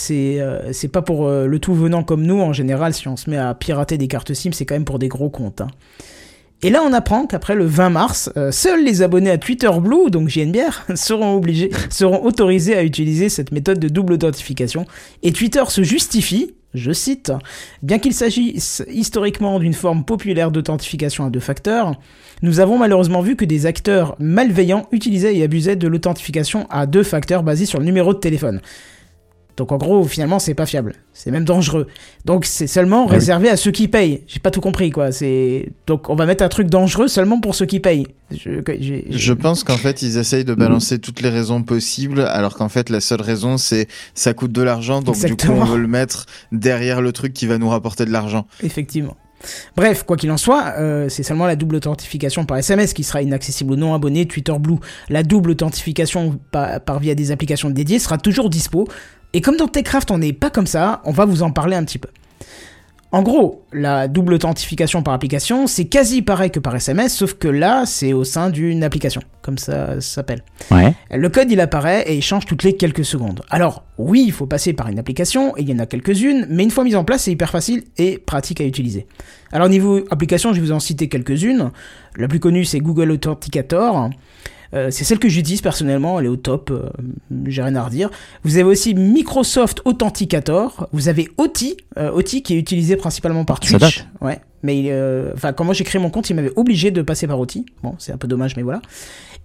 pas pour le tout venant comme nous en général. Si on se met à pirater des cartes SIM, c'est quand même pour des gros comptes. hein. Et là, on apprend qu'après le 20 mars, euh, seuls les abonnés à Twitter Blue, donc JNBR, (laughs) seront obligés, seront autorisés à utiliser cette méthode de double authentification. Et Twitter se justifie, je cite, bien qu'il s'agisse historiquement d'une forme populaire d'authentification à deux facteurs, nous avons malheureusement vu que des acteurs malveillants utilisaient et abusaient de l'authentification à deux facteurs basée sur le numéro de téléphone. Donc en gros, finalement, c'est pas fiable. C'est même dangereux. Donc c'est seulement Ah oui. réservé à ceux qui payent. J'ai pas tout compris, quoi. C'est donc on va mettre un truc dangereux seulement pour ceux qui payent. Je, j'ai- Je pense qu'en fait, ils essayent de balancer toutes les raisons possibles, alors qu'en fait, la seule raison, c'est ça coûte de l'argent, donc du coup, on veut le mettre derrière le truc qui va nous rapporter de l'argent. Effectivement. Bref, quoi qu'il en soit, euh, c'est seulement la double authentification par SMS qui sera inaccessible aux non-abonnés Twitter Blue. La double authentification par, par via des applications dédiées sera toujours dispo. Et comme dans Techcraft, on n'est pas comme ça, on va vous en parler un petit peu. En gros, la double authentification par application, c'est quasi pareil que par SMS, sauf que là, c'est au sein d'une application, comme ça, s'appelle. Ouais. Le code, il apparaît et il change toutes les quelques secondes. Alors, oui, il faut passer par une application, et il y en a quelques-unes, mais une fois mise en place, c'est hyper facile et pratique à utiliser. Alors, niveau application, je vais vous en citer quelques-unes. La plus connue, c'est Google Authenticator. Euh, c'est celle que j'utilise personnellement, elle est au top, euh, j'ai rien à redire. Vous avez aussi Microsoft Authenticator, vous avez OTI, euh, OTI qui est utilisé principalement par Ça Twitch. date. Ouais, mais enfin quand moi j'ai créé mon compte, il m'avait obligé de passer par OTI. Bon, c'est un peu dommage, mais voilà.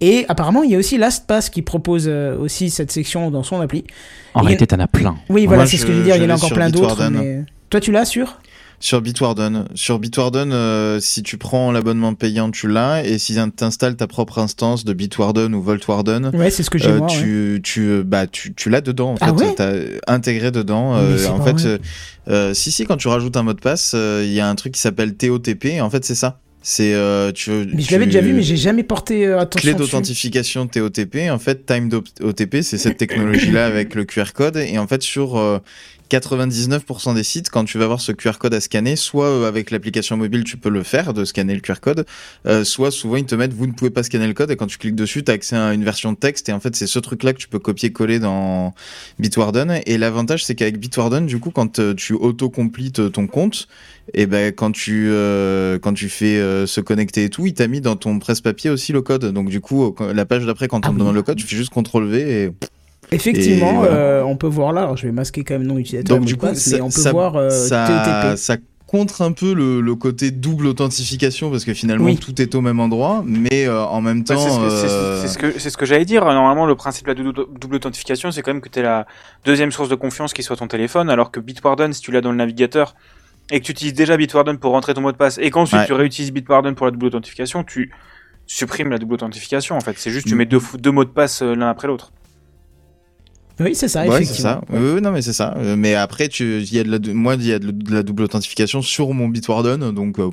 Et apparemment, il y a aussi LastPass qui propose euh, aussi cette section dans son appli. En réalité, t'en as plein. Oui, voilà, c'est ce que je veux dire. Il y en a encore plein d'autres. Mais... Toi, tu l'as sur? Sur Bitwarden, sur Bitwarden, euh, si tu prends l'abonnement payant, tu l'as, et si t'installes ta propre instance de Bitwarden ou Voltwarden, Ouais, c'est ce que j'ai euh, moi. ouais. tu, tu, bah, tu, tu l'as dedans, en Ah fait. ouais T'as intégré dedans. Euh, en fait, si, si, quand tu rajoutes un mot de passe, il y a un truc qui s'appelle TOTP, et en fait, c'est ça. C'est, euh, tu, Mais je tu- l'avais déjà vu, mais j'ai jamais porté euh, Clé attention. dessus. d'authentification TOTP, en fait, Time OTP, c'est cette technologie-là (coughs) avec le QR code. Et en fait, sur euh, 99% des sites, quand tu vas voir ce QR code à scanner, soit euh, avec l'application mobile, tu peux le faire, de scanner le QR code, euh, soit souvent ils te mettent, vous ne pouvez pas scanner le code, et quand tu cliques dessus, tu as accès à une version de texte, et en fait, c'est ce truc-là que tu peux copier-coller dans Bitwarden. Et l'avantage, c'est qu'avec Bitwarden, du coup, quand euh, tu auto-completes ton compte, et ben quand tu euh, quand tu fais euh, se connecter et tout, il t'a mis dans ton presse-papier aussi le code. Donc du coup, la page d'après, quand Ah on te oui. demande le code, tu fais juste CTRL V et Effectivement, voilà. euh, on peut voir là. Alors, je vais masquer quand même non utilisateur. donc du coup, passe, ça, mais on peut ça- voir euh, ça, TOTP. ça contre un peu le, le côté double authentification parce que finalement Oui. tout est au même endroit, mais euh, en même Ouais, temps, c'est ce que, c'est- euh, c'est ce que, c'est ce que j'allais dire. Normalement, le principe de la double, double authentification, c'est quand même que tu es la deuxième source de confiance qui soit ton téléphone, alors que Bitwarden, si tu l'as dans le navigateur et que tu utilises déjà Bitwarden pour rentrer ton mot de passe et qu'ensuite Ouais. tu réutilises Bitwarden pour la double authentification, tu supprimes la double authentification. En fait, c'est juste tu Mm. mets deux, mots de passe l'un après l'autre. Oui, c'est ça, ouais, c'est ça. Oui, oui, non, mais c'est ça. Euh, Mais après, tu, y a de la, moi, il y a de, de la double authentification sur mon Bitwarden, donc euh,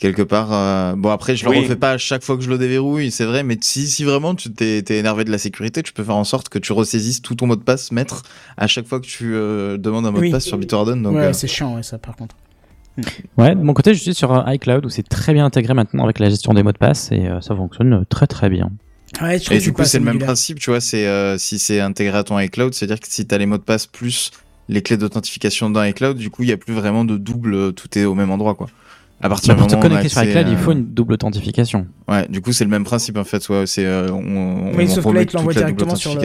quelque part. euh, bon, après, je le Oui. refais pas à chaque fois que je le déverrouille, c'est vrai. Mais si, si vraiment tu t'es, t'es énervé de la sécurité, tu peux faire en sorte que tu ressaisisses tout ton mot de passe, maître, à chaque fois que tu euh, demandes un mot Oui. de passe sur Bitwarden. Donc, ouais, euh, c'est chiant, ouais, ça, par contre. Ouais, de mon côté, je suis sur iCloud où c'est très bien intégré maintenant avec la gestion des mots de passe et euh, ça fonctionne très très bien. Ouais, je trouve Et du coup, c'est le même principe, tu vois, c'est euh, si c'est intégré à ton iCloud, c'est-à-dire que si tu as les mots de passe plus les clés d'authentification dans iCloud, du coup, il y a plus vraiment de double, euh, tout est au même endroit, quoi. À partir Bah, du pour te moment où on a connecter sur accès, iCloud, il faut une double authentification. Ouais, du coup, c'est le même principe, en fait, ouais, c'est, euh, on, Oui, on sauf que là, il te l'envoie directement sur le-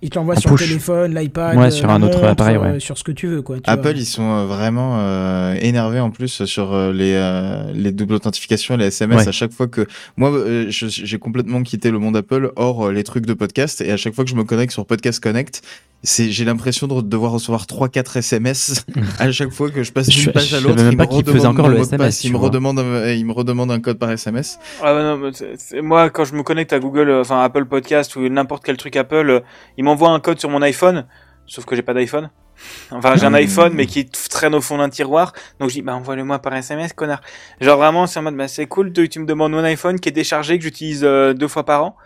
authentification, euh. Il te l'envoie En sur le téléphone, l'iPad, Ouais, euh, sur un autre montre, appareil, euh, ouais. sur ce que tu veux, quoi. tu Apple, vois. ils sont euh, vraiment euh, énervés en plus sur les euh, les doubles authentifications, les SMS. Ouais. À chaque fois que moi, euh, j'ai complètement quitté le monde Apple, hors les trucs de podcast, et à chaque fois que je me connecte sur Podcast Connect, c'est j'ai l'impression de devoir recevoir 3-4 SMS (laughs) à chaque fois que je passe d'une page je à savais l'autre. même il pas me qu'il faisait redemande encore mon le mot de SMS, passe, il tu me vois. redemande, un- il me redemande un code par SMS. Ah non, mais moi, quand je me connecte à Google, enfin Apple Podcast ou n'importe quel truc Apple, euh, il m'envoie un code sur mon iPhone, sauf que j'ai pas d'iPhone. (laughs) Enfin, j'ai un Hmm. iPhone, mais qui traîne au fond d'un tiroir. Donc je dis, bah envoie-le-moi par SMS, connard. Genre vraiment, c'est en mode, bah c'est cool, tu, tu me demandes mon iPhone qui est déchargé, que j'utilise euh, deux fois par an.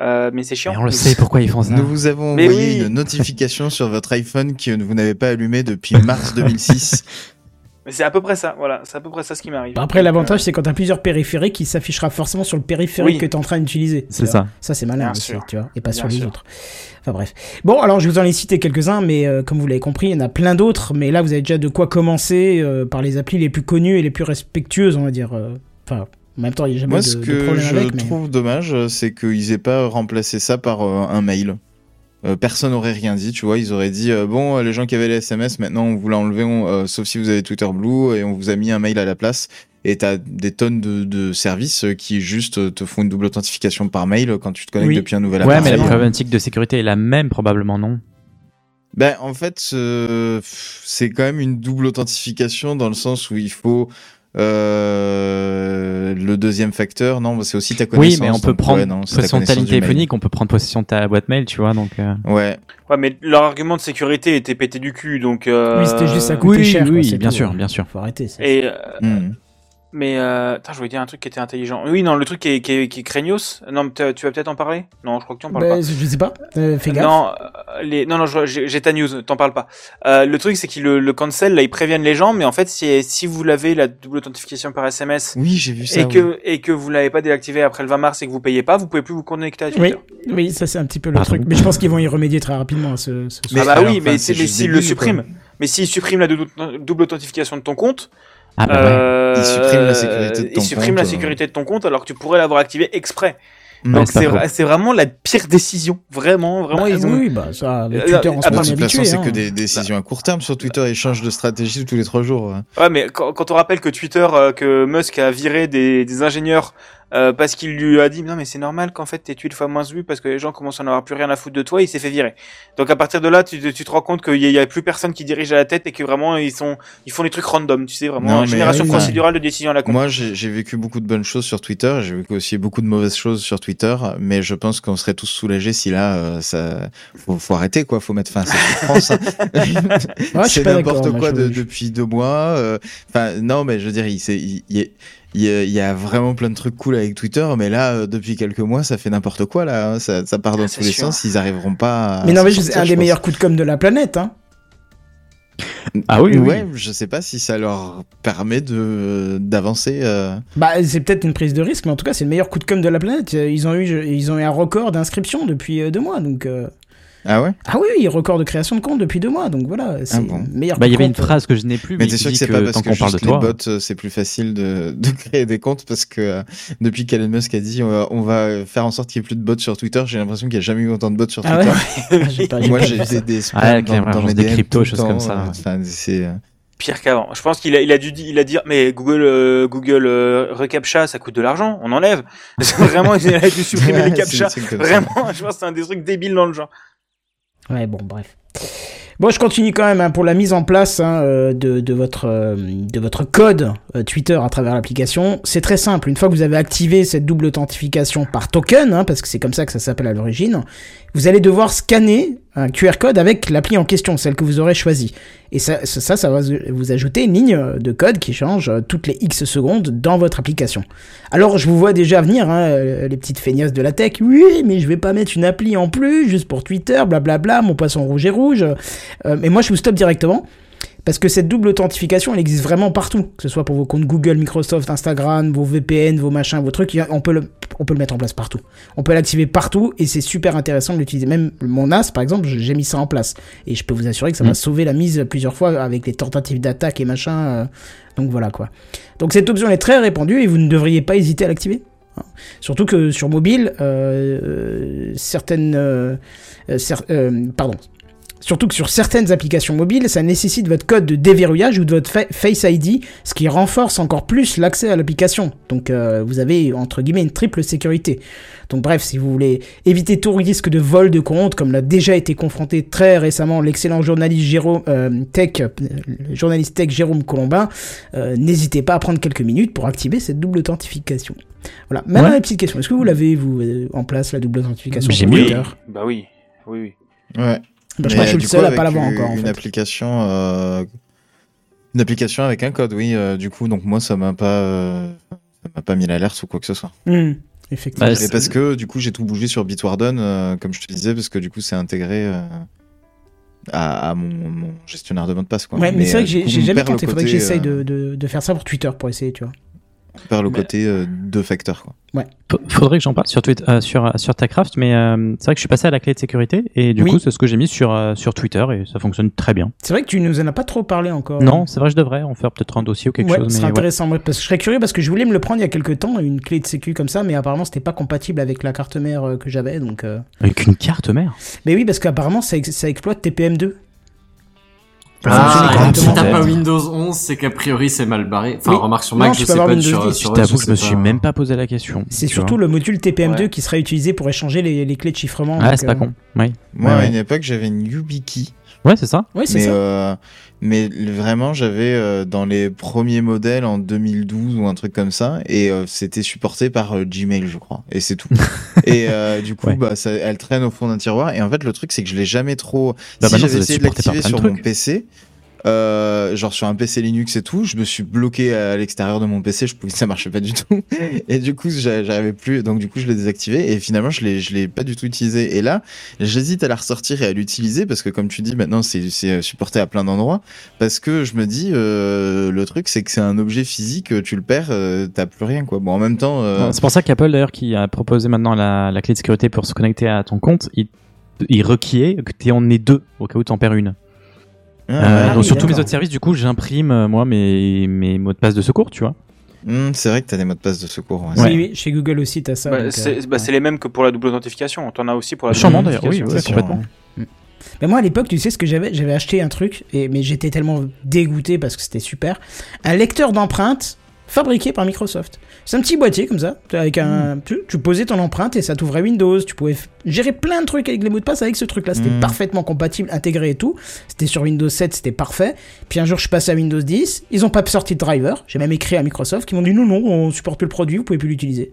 Euh, mais c'est chiant. Et on le sait pourquoi ils font ça. Nous vous avons Mais envoyé oui. une notification (laughs) sur votre iPhone que vous n'avez pas allumé depuis mars (laughs) 2006. Mais c'est à peu près ça, voilà. C'est à peu près ça ce qui m'arrive. Après, l'avantage, c'est quand t'as plusieurs périphériques, il s'affichera forcément sur le périphérique Oui. que t'es en train d'utiliser. C'est ça. Ça, c'est malin Bien aussi, sûr. tu vois, et pas Bien sur les sûr. autres. Enfin bref. Bon, alors je vous en ai cité quelques-uns, mais euh, comme vous l'avez compris, il y en a plein d'autres. Mais là, vous avez déjà de quoi commencer euh, par les applis les plus connues et les plus respectueuses, on va dire. euh, Enfin, En même temps, il n'y a jamais Moi, de, ce que je avec. mais- trouve dommage, euh, c'est qu'ils aient pas remplacé ça par euh, un mail. Euh, personne n'aurait rien dit, tu vois. Ils auraient dit euh, bon, euh, les gens qui avaient les SMS, maintenant on vous l'a enlevé, on- euh, sauf si vous avez Twitter Blue, et on vous a mis un mail à la place. Et t'as des tonnes de, de services qui juste te font une double authentification par mail quand tu te connectes Oui. depuis un nouvel Ouais, mais appareil. la problématique de sécurité est la même, probablement, non? Ben, en fait, euh, c'est quand même une double authentification dans le sens où il faut euh, le deuxième facteur. Non, c'est aussi ta connaissance. Oui, mais on peut donc, prendre ouais, non, possession téléphonique, on peut prendre possession de ta boîte mail, tu vois, donc... euh, Ouais. Ouais, mais leur argument de sécurité était pété du cul, donc. Euh... Oui, c'était juste ça coûtait Oui, cher. quoi, oui, bien tout. sûr, bien sûr. Faut arrêter. Et. Mais euh... Attends, je voulais dire un truc qui était intelligent. Oui, non, le truc qui est, qui est, qui est craignos. Non, mais tu vas peut-être en parler? Non, je crois que tu en parles Bah, pas. je sais pas. Euh, fais gaffe. Non, euh, les... non, non, j'ai ta news, t'en parles pas. Euh, le truc, c'est qu'ils le, le cancel, là, ils préviennent les gens, mais en fait, si, si vous l'avez, la double authentification par SMS, Oui, j'ai vu ça. et, oui. que, et que vous l'avez pas déactivé après le 20 mars et que vous payez pas, vous pouvez plus vous connecter à Oui, Twitter. oui, ça c'est un petit peu le Pardon. truc. Mais je pense qu'ils vont y remédier très rapidement à ce. ce Mais ah bah oui, mais, enfin, s'ils le suppriment, mais s'ils suppriment la double, double authentification de ton compte, Ah bah ouais. euh, Ils suppriment la sécurité de ton ils suppriment compte, la euh. sécurité de ton compte alors que tu pourrais l'avoir activé exprès. Donc c'est vraiment la pire décision, vraiment, vraiment Bah, ils ont. Oui, bah ça, le Euh, Twitter en ce moment c'est hein. que des décisions à court terme sur Twitter. Ils changent de stratégie tous les trois jours. ouais. Ouais, mais quand, quand on rappelle que Twitter, euh, que Musk a viré des, des ingénieurs euh, parce qu'il lui a dit non mais c'est normal qu'en fait tes tweets soient moins vus parce que les gens commencent à n'avoir plus rien à foutre de toi, il s'est fait virer. Donc à partir de là, tu, tu te rends compte qu'il y, a- il y a plus personne qui dirige à la tête et que vraiment ils sont ils font des trucs random, tu sais vraiment Non, génération oui, procédurale de décision à la con. Moi, j'ai j'ai vécu beaucoup de bonnes choses sur Twitter. J'ai vécu aussi beaucoup de mauvaises choses sur Twitter. Mais je pense qu'on serait tous soulagés si là, euh, ça, faut, faut arrêter quoi. Faut mettre fin à cette souffrance. hein. Ouais, c'est pas n'importe quoi de- depuis deux mois. euh, Enfin, non, mais je veux dire, il, il, il, y a- il y a- il y a vraiment plein de trucs cool avec Twitter, mais là, euh, depuis quelques mois, ça fait n'importe quoi là. hein. Ça, ça part dans Ah, tous les sûr. sens. Ils arriveront pas. À Mais non, mais c'est un je des pense. meilleurs coups de com de la planète. Hein. Ah oui, oui. Ouais, je sais pas si ça leur permet de d'avancer. euh. Bah, c'est peut-être une prise de risque, mais en tout cas, c'est le meilleur coup de com de la planète. Ils ont eu, ils ont eu un record d'inscription depuis euh, deux mois, donc. euh, Ah ouais? Ah oui, oui, record de création de compte depuis deux mois, donc voilà, c'est bon. le meilleur. Bah, il y avait une compte. phrase que je n'ai plus, Mais mais, t'es sûr que c'est pas parce que qu'on parle de juste les toi. bots, euh, c'est plus facile de, de créer des comptes parce que euh, depuis qu'Elon Musk a dit on va, on va faire en sorte qu'il n'y ait plus de bots sur Twitter, j'ai l'impression qu'il n'y a jamais eu autant de bots sur Ah Twitter. ouais? (laughs) Ah, pas- Moi j'ai des, des spams Ouais, dans, mes des DM le choses temps, comme ça, euh, ouais. C'est euh, Pire qu'avant. Je pense qu'il a, il a dû il a dit mais Google euh, Google euh, reCAPTCHA ça coûte de l'argent, on enlève. (laughs) vraiment il a dû supprimer Ouais, (laughs) les c'est captcha. Vraiment, je pense que c'est un des trucs débiles dans le genre. Ouais, bon, bref. Bon, je continue quand même hein, pour la mise en place hein, euh, de, votre, euh, de votre code euh, Twitter à travers l'application. C'est très simple. Une fois que vous avez activé cette double authentification par token, hein, parce que c'est comme ça que ça s'appelle à l'origine, vous allez devoir scanner un QR code avec l'appli en question, celle que vous aurez choisie. Et ça, ça, va vous ajouter une ligne de code qui change toutes les X secondes dans votre application. Alors, je vous vois déjà venir, les petites feignasses de la tech. Oui, mais je vais pas mettre une appli en plus, juste pour Twitter, blablabla, mon poisson rouge est rouge. Euh, mais moi, je vous stoppe directement. Parce que cette double authentification, elle existe vraiment partout. Que ce soit pour vos comptes Google, Microsoft, Instagram, vos VPN, vos machins, vos trucs, on peut le, on peut le mettre en place partout. On peut l'activer partout et c'est super intéressant de l'utiliser. Même mon NAS, par exemple, j'ai mis ça en place. Et je peux vous assurer que ça m'a Mm. sauvé la mise plusieurs fois avec les tentatives d'attaque et machin. euh, donc voilà quoi. Donc cette option est très répandue et vous ne devriez pas hésiter à l'activer. Hein. Surtout que sur mobile, euh, certaines, euh, euh, cer- euh, pardon, Surtout que sur certaines applications mobiles, ça nécessite votre code de déverrouillage ou de votre fa- Face ID, ce qui renforce encore plus l'accès à l'application. Donc euh, vous avez entre guillemets une triple sécurité. Donc bref, si vous voulez éviter tout risque de vol de compte, comme l'a déjà été confronté très récemment l'excellent journaliste Jérôme euh, Tech, euh, le journaliste tech Jérôme Colombin, euh, n'hésitez pas à prendre quelques minutes pour activer cette double authentification. Voilà. Maintenant Ouais. la petite question, est-ce que vous l'avez vous euh, en place la double authentification J'ai Bah oui, oui, oui. ouais. Bah, Je Mais, crois que je suis le seul coup, à pas l'avoir une- encore. En Une fait. application, euh, une application avec un code, oui. euh, du coup, donc moi ça m'a pas, euh, ça m'a pas mis l'alerte ou quoi que ce soit. Hmm, effectivement. Bah, Et parce que du coup j'ai tout bougé sur Bitwarden, euh, comme je te disais, parce que du coup c'est intégré euh, à, à mon, mon gestionnaire de mot de passe. Quoi. Ouais, mais, c'est vrai euh, que j'ai jamais tenté. Faudrait que j'essaye euh, de, de, de faire ça pour Twitter pour essayer, tu vois. Par le côté euh, deux facteurs. Quoi. F- Faudrait que j'en parle sur Twitter, euh, sur sur Techcraft, mais euh, c'est vrai que je suis passé à la clé de sécurité et du Oui. coup c'est ce que j'ai mis sur euh, sur Twitter et ça fonctionne très bien. C'est vrai que tu nous en as pas trop parlé encore. Non, c'est vrai, je devrais en faire peut-être un dossier ou quelque ouais, chose. ce Mais serait ouais. intéressant. moi, parce que je serais curieux parce que je voulais me le prendre il y a quelques temps, une clé de sécu comme ça, mais apparemment c'était pas compatible avec la carte mère euh, que j'avais. Donc, euh. Avec une carte mère? Mais oui, parce qu'apparemment ça exploite TPM2. Ah, si t'as pas. Windows 11, c'est qu'a priori c'est mal barré. Enfin, Oui. remarque sur Non, Mac, tu je peux sais avoir pas Windows sur, 10. sur Je je me suis pas. même pas posé la question. C'est surtout vois. le module TPM2 Ouais. qui sera utilisé pour échanger les, les clés de chiffrement. Ah, c'est pas euh, con. Oui. Moi, Ouais, à ouais. une époque, j'avais une YubiKey. Ouais, c'est ça. Oui, c'est Mais, ça. euh, mais vraiment, j'avais euh, dans les premiers modèles en 2012 ou un truc comme ça, et euh, c'était supporté par euh, Gmail, je crois, et c'est tout. (laughs) et euh, du coup, Ouais. bah, ça, elle traîne au fond d'un tiroir. Et en fait, le truc, c'est que je l'ai jamais trop. Bah, si ça j'avais essayé de l'activer sur mon. PC. Euh, genre sur un PC Linux et tout, je me suis bloqué à l'extérieur de mon PC, je pouvais, ça marchait pas du tout. (laughs) Et du coup, j'a- j'arrivais plus, donc du coup, je l'ai désactivé et finalement, je l'ai, je l'ai pas du tout utilisé. Et là, j'hésite à la ressortir et à l'utiliser parce que comme tu dis, maintenant, c'est, c'est supporté à plein d'endroits. Parce que je me dis, euh, le truc, c'est que c'est un objet physique, tu le perds, euh, t'as plus rien, quoi. Bon, en même temps, euh, C'est pour ça qu'Apple d'ailleurs qui a proposé maintenant la, clé de sécurité pour se connecter à ton compte, il, il requiert que tu en aies deux au cas où tu en perds une. Ah, Euh, Ah donc oui, sur tous mes autres services, du coup, j'imprime euh, moi mes, mes mots de passe de secours, tu vois. hum, c'est vrai que t'as des mots de passe de secours. ouais. Ouais. Oui, oui, chez Google aussi, t'as ça. Bah, euh, c'est bah, c'est les mêmes que pour la double authentification. T'en as aussi pour la double d'ailleurs, oui, authentification. ouais, complètement. ouais. Mais moi à l'époque, tu sais ce que j'avais? J'avais acheté un truc, et, mais j'étais tellement dégoûté parce que c'était super. Un lecteur d'empreintes fabriqué par Microsoft. C'est un petit boîtier comme ça, avec un, tu, tu posais ton empreinte et ça t'ouvrait Windows. Tu pouvais gérer plein de trucs avec les mots de passe avec ce truc-là. C'était Mm. parfaitement compatible, intégré et tout. C'était sur Windows 7, c'était parfait. Puis un jour, je suis passé à Windows 10. Ils ont pas sorti de driver. J'ai même écrit à Microsoft qui m'ont dit non, non, on supporte plus le produit, vous pouvez plus l'utiliser.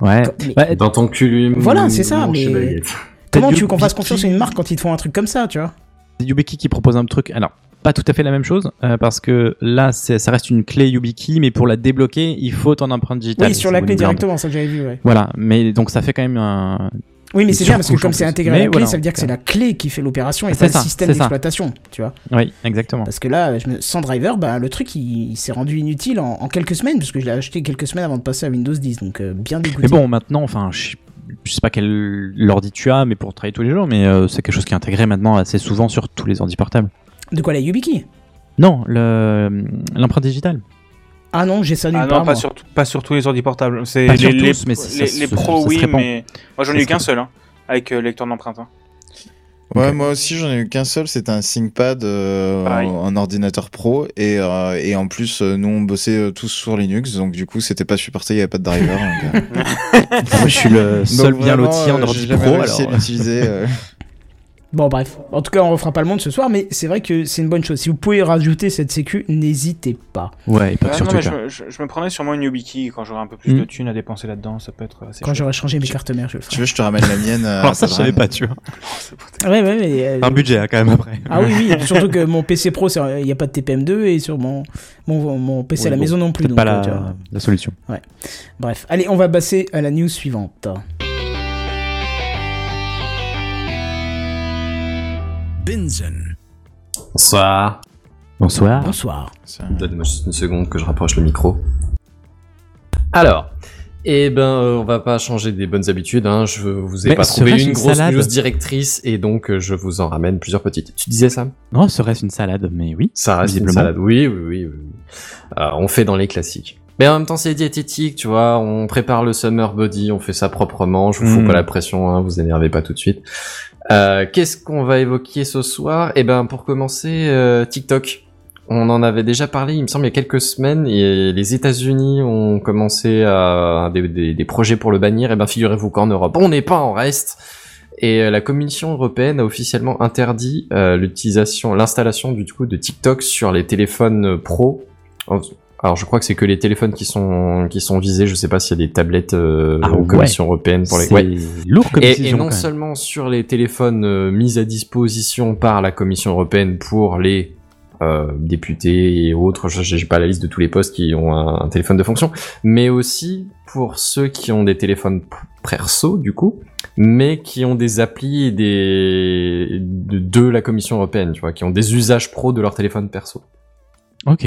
Ouais. Mais Bah, Dans ton cul. Voilà, c'est ça, mais- comment tu veux qu'on fasse confiance à une marque quand ils te font un truc comme ça, tu vois? YubiKey qui propose un truc. Alors, pas tout à fait la même chose, euh, parce que là, ça reste une clé YubiKey, mais pour la débloquer, il faut ton empreinte digitale. Oui, sur la clé directement, ça que j'avais vu, ouais. Voilà, mais donc ça fait quand même un. Oui, mais c'est bien parce que comme c'est intégré à la clé, voilà, ça veut dire que c'est la clé qui fait l'opération et C'est pas le système d'exploitation, tu vois. Oui, exactement. Parce que là, sans driver, bah, le truc il, il s'est rendu inutile en, en quelques semaines, parce que je l'ai acheté quelques semaines avant de passer à Windows 10, donc euh, bien dégoûté. Mais bon, maintenant, enfin, je, je sais pas quel ordi tu as, mais pour travailler tous les jours, mais euh, c'est quelque chose qui est intégré maintenant assez souvent sur tous les ordi portables. De quoi la YubiKey? Non, le- l'empreinte digitale. Ah non, j'ai ça nulle Ah part. non, pas moi. sur, pas sur tous les ordi portables. C'est les, sur les, tous, mais ça- les, ça les se- pros, ça oui, mais moi j'en ai eu qu'un seul, hein, avec euh, lecteur d'empreinte. hein. Ouais, moi aussi j'en ai eu qu'un seul, c'était un ThinkPad, euh, un ordinateur pro, et, euh, et en plus euh, nous on bossait tous sur Linux, donc du coup c'était pas supporté, il y avait pas de driver. donc, euh, (laughs) Moi, je suis le seul donc bien loti en ordi pro, alors. l'utiliser. (laughs) euh. Bon, bref. En tout cas, on refera pas le monde ce soir, mais c'est vrai que c'est une bonne chose. Si vous pouvez rajouter cette sécu, n'hésitez pas. Ouais, et pas que Ah, sur non, mais je, me- je, je me prenais sûrement une YubiKey quand j'aurai un peu plus Mm. de thunes à dépenser là-dedans, ça peut être assez Quand j'aurai changé mes cartes mères, je le Tu ferai. veux, je te ramène la mienne. (laughs) euh, à ça, je savais pas, tu vois. (laughs) Ouais, ouais, mais. euh, Un budget, hein, quand même, après. Ah oui, oui, surtout que (laughs) mon PC Pro, c'est- il n'y a pas de TPM2 et sur mon, mon, mon PC à Ouais, la bon, maison non plus. Donc, pas euh, tu vois. la, la solution. Bref, allez, on va passer à la news suivante. Binsen. Bonsoir. Bonsoir. Bonsoir. Ça- Donne-moi juste une seconde que je rapproche le micro. Alors, eh ben, euh, on va pas changer des bonnes habitudes. Hein. Je vous ai Mais pas trouvé une une grosse salade news directrice et donc euh, je vous en ramène plusieurs petites. Tu disais ça? Non, serait-ce une salade, mais oui. Ça reste une salade. Oui, oui, oui. oui. Euh, on fait dans les classiques. Mais en même temps, c'est diététique, tu vois. On prépare le summer body, on fait ça proprement. Je vous fous Mm. pas la pression, hein, vous énervez pas tout de suite. Euh, Qu'est-ce qu'on va évoquer ce soir? Eh ben, pour commencer, euh, TikTok. On en avait déjà parlé, il me semble, il y a quelques semaines, et les États-Unis ont commencé à des, projets pour le bannir. Et ben, figurez-vous qu'en Europe, on n'est pas en reste. Et euh, la Commission européenne a officiellement interdit l'utilisation, l'installation du coup de TikTok sur les téléphones pro. Alors je crois que c'est que les téléphones qui sont qui sont visés. Je sais pas s'il y a des tablettes euh, Ah aux ouais. Commission européenne pour les. Ouais. lourd comme Et, et non seulement sur les téléphones euh, mis à disposition par la Commission européenne pour les euh, députés et autres, je j'ai pas la liste de tous les postes qui ont un, un téléphone de fonction, mais aussi pour ceux qui ont des téléphones perso du coup, mais qui ont des applis et des de, de la Commission européenne, tu vois, qui ont des usages pro de leur téléphone perso. Ok.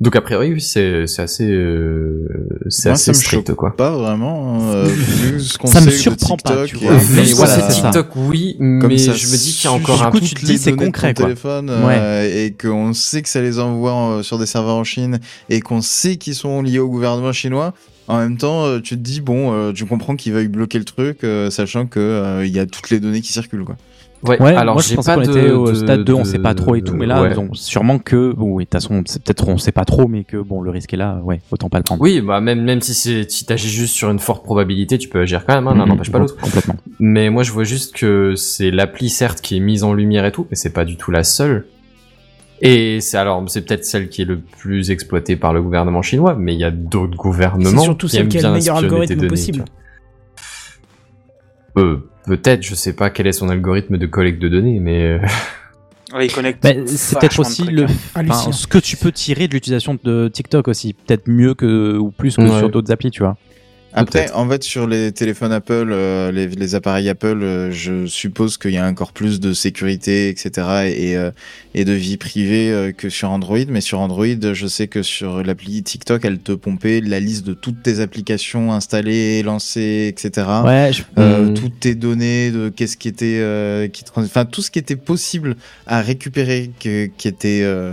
Donc a priori, oui, c'est c'est assez euh, c'est assez me strict quoi. Pas vraiment. hein, euh, (laughs) vu ce qu'on Ça me de surprend pas, TikTok tu et- vois. Mais voilà, c'est ça. TikTok, oui, Comme mais ça je me dis qu'il y a encore un coup, tu te dis, c'est concret, quoi. téléphone Ouais. euh, et qu'on sait que ça les envoie euh, sur des serveurs en Chine et qu'on sait qu'ils sont liés au gouvernement chinois. En même temps, euh, tu te dis bon, euh, tu comprends qu'ils veuillent bloquer le truc, euh, sachant que euh, il y a toutes les données qui circulent quoi. Ouais, Ouais, alors moi je pensais pas qu'on de, était au de- stade 2, on sait de- pas trop et tout, mais là, ouais. sûrement que, bon, oui, de toute façon, peut-être on sait pas trop, mais que bon, le risque est là, ouais, autant pas le prendre. Oui, bah même même si c'est si t'agis juste sur une forte probabilité, tu peux agir quand même, hein, Mhm, n'empêche pas l'autre. Complètement. Mais moi je vois juste que c'est l'appli certes qui est mise en lumière et tout, mais c'est pas du tout la seule. Et c'est alors c'est peut-être celle qui est le plus exploitée par le gouvernement chinois, mais il y a d'autres gouvernements C'est surtout celle qui a le meilleur algorithme données, possible. Euh, peut-être, je sais pas quel est son algorithme de collecte de données, mais euh, (laughs) Ouais, il connecte. Bah, c'est peut-être aussi le, hein. enfin, ce que tu peux tirer de l'utilisation de TikTok aussi, peut-être mieux que ou plus que Ouais. sur d'autres applis, tu vois. Après, Peut-être. en fait, sur les téléphones Apple, euh, les, les appareils Apple, euh, je suppose qu'il y a encore plus de sécurité, etc., et, euh, et de vie privée euh, que sur Android. Mais sur Android, je sais que sur l'appli TikTok, elle te pompait la liste de toutes tes applications installées, lancées, etc. Ouais, je- Euh, Hmm. toutes tes données de qu'est-ce qui était euh, qui enfin tout ce qui était possible à récupérer que, qui était euh,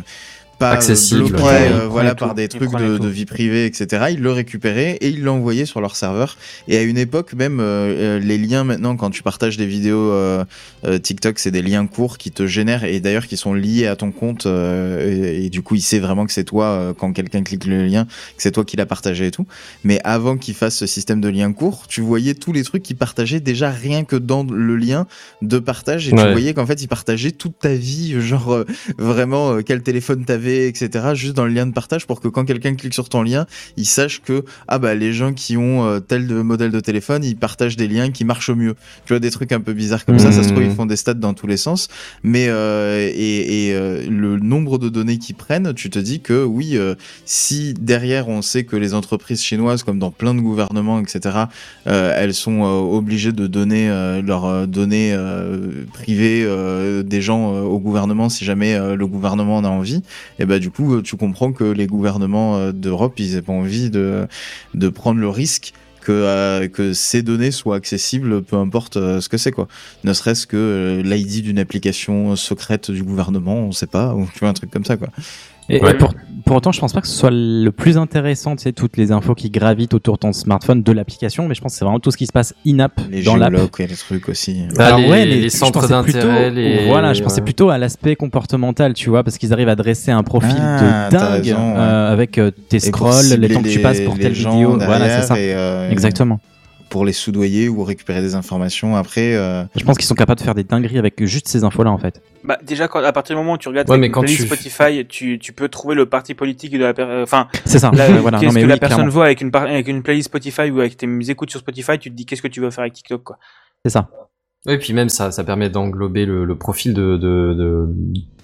pas Accessible. bloqué Ouais, euh, il prenait voilà tout, par des trucs de, vie privée etc ils le récupéraient et ils l'envoyaient sur leur serveur. Et à une époque même euh, euh, les liens maintenant quand tu partages des vidéos euh, euh, TikTok c'est des liens courts qui te génèrent et d'ailleurs qui sont liés à ton compte euh, et, et du coup il sait vraiment que c'est toi euh, quand quelqu'un clique le lien que c'est toi qui l'as partagé et tout. Mais avant qu'il fasse ce système de liens courts, tu voyais tous les trucs qu'il partageait déjà rien que dans le lien de partage. Et tu voyais qu'en fait il partageait toute ta vie, genre euh, vraiment euh, quel téléphone t'avais, etc. Juste dans le lien de partage pour que quand quelqu'un clique sur ton lien, il sache que ah bah les gens qui ont euh, tel de modèle de téléphone, ils partagent des liens qui marchent mieux. Tu vois des trucs un peu bizarres comme ça, ça se trouve ils Mhm. font des stats dans tous les sens, mais euh, et, et, euh, le nombre de données qu'ils prennent, tu te dis que oui. euh, si derrière on sait que les entreprises chinoises, comme dans plein de gouvernements, etc., elles sont obligées de donner leurs données privées des gens au gouvernement si jamais le gouvernement en a envie, et bah du coup tu comprends que les gouvernements euh, d'Europe ils n'aient pas envie de, de prendre le risque que, euh, que ces données soient accessibles, peu importe euh, ce que c'est quoi. Ne serait-ce que l'ID d'une application secrète du gouvernement, on sait pas, ou tu vois un truc comme ça quoi. Et, Ouais. et pour, pour autant, je pense pas que ce soit le plus intéressant, tu sais, toutes les infos qui gravitent autour de ton smartphone de l'application, mais je pense que c'est vraiment tout ce qui se passe in-app Les dans l'app. et les trucs aussi. Ah, Alors, les, ouais, les centres d'intérêt, les... Voilà, je pensais ouais. plutôt à l'aspect comportemental, tu vois, parce qu'ils arrivent à dresser un profil Ah, de dingue raison, ouais. euh, avec euh, tes scrolls, les temps que tu passes pour les telle gens vidéo. Voilà, c'est ça. et, euh, Exactement. Pour les soudoyer ou récupérer des informations après. euh, Je pense qu'ils sont capables de faire des dingueries avec juste ces infos-là, en fait. Bah, déjà, quand, à partir du moment où tu regardes Ouais, mais quand tu- Spotify, tu, tu peux trouver le parti politique de la personne. Enfin, C'est ça. la- (laughs) voilà. qu'est-ce Non, mais que oui, la personne clairement. voit avec une, par- avec une playlist Spotify ou avec tes écoutes sur Spotify, tu te dis qu'est-ce que tu veux faire avec TikTok, quoi. C'est ça. Et puis même ça, ça permet d'englober le, le profil de, de, de,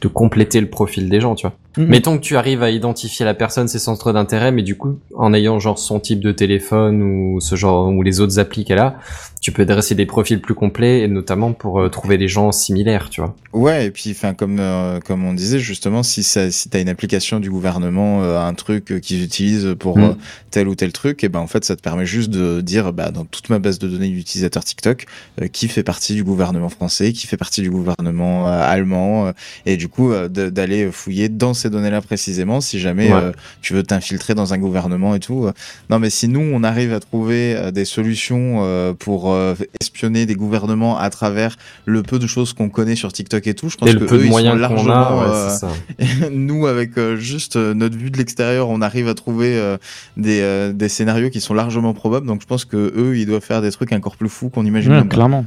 de compléter le profil des gens, tu vois. Mhm. Mettons que tu arrives à identifier la personne, ses centres d'intérêt, mais du coup, en ayant genre son type de téléphone ou ce genre ou les autres applis qu'elle a, tu peux dresser des profils plus complets, et notamment pour euh, trouver des gens similaires, tu vois. Ouais, et puis enfin comme euh, comme on disait justement, si ça, si t'as une application du gouvernement, euh, un truc qu'ils utilisent pour Mm. tel ou tel truc, et ben en fait ça te permet juste de dire bah dans toute ma base de données d'utilisateurs TikTok, qui fait partie du gouvernement français, qui fait partie du gouvernement allemand, et du coup d'aller fouiller dans ces données-là précisément, si jamais Ouais. euh, tu veux t'infiltrer dans un gouvernement et tout. euh. Non mais si nous on arrive à trouver euh, des solutions euh, pour euh, espionner des gouvernements à travers le peu de choses qu'on connaît sur TikTok et tout, je pense Et que le peu eux, de ils sont largement a, ouais, euh, c'est ça. (laughs) nous avec euh, juste euh, notre vue de l'extérieur, on arrive à trouver euh, des, euh, des scénarios qui sont largement probables. Donc je pense que eux, ils doivent faire des trucs encore plus fous qu'on imagine. Ouais, clairement.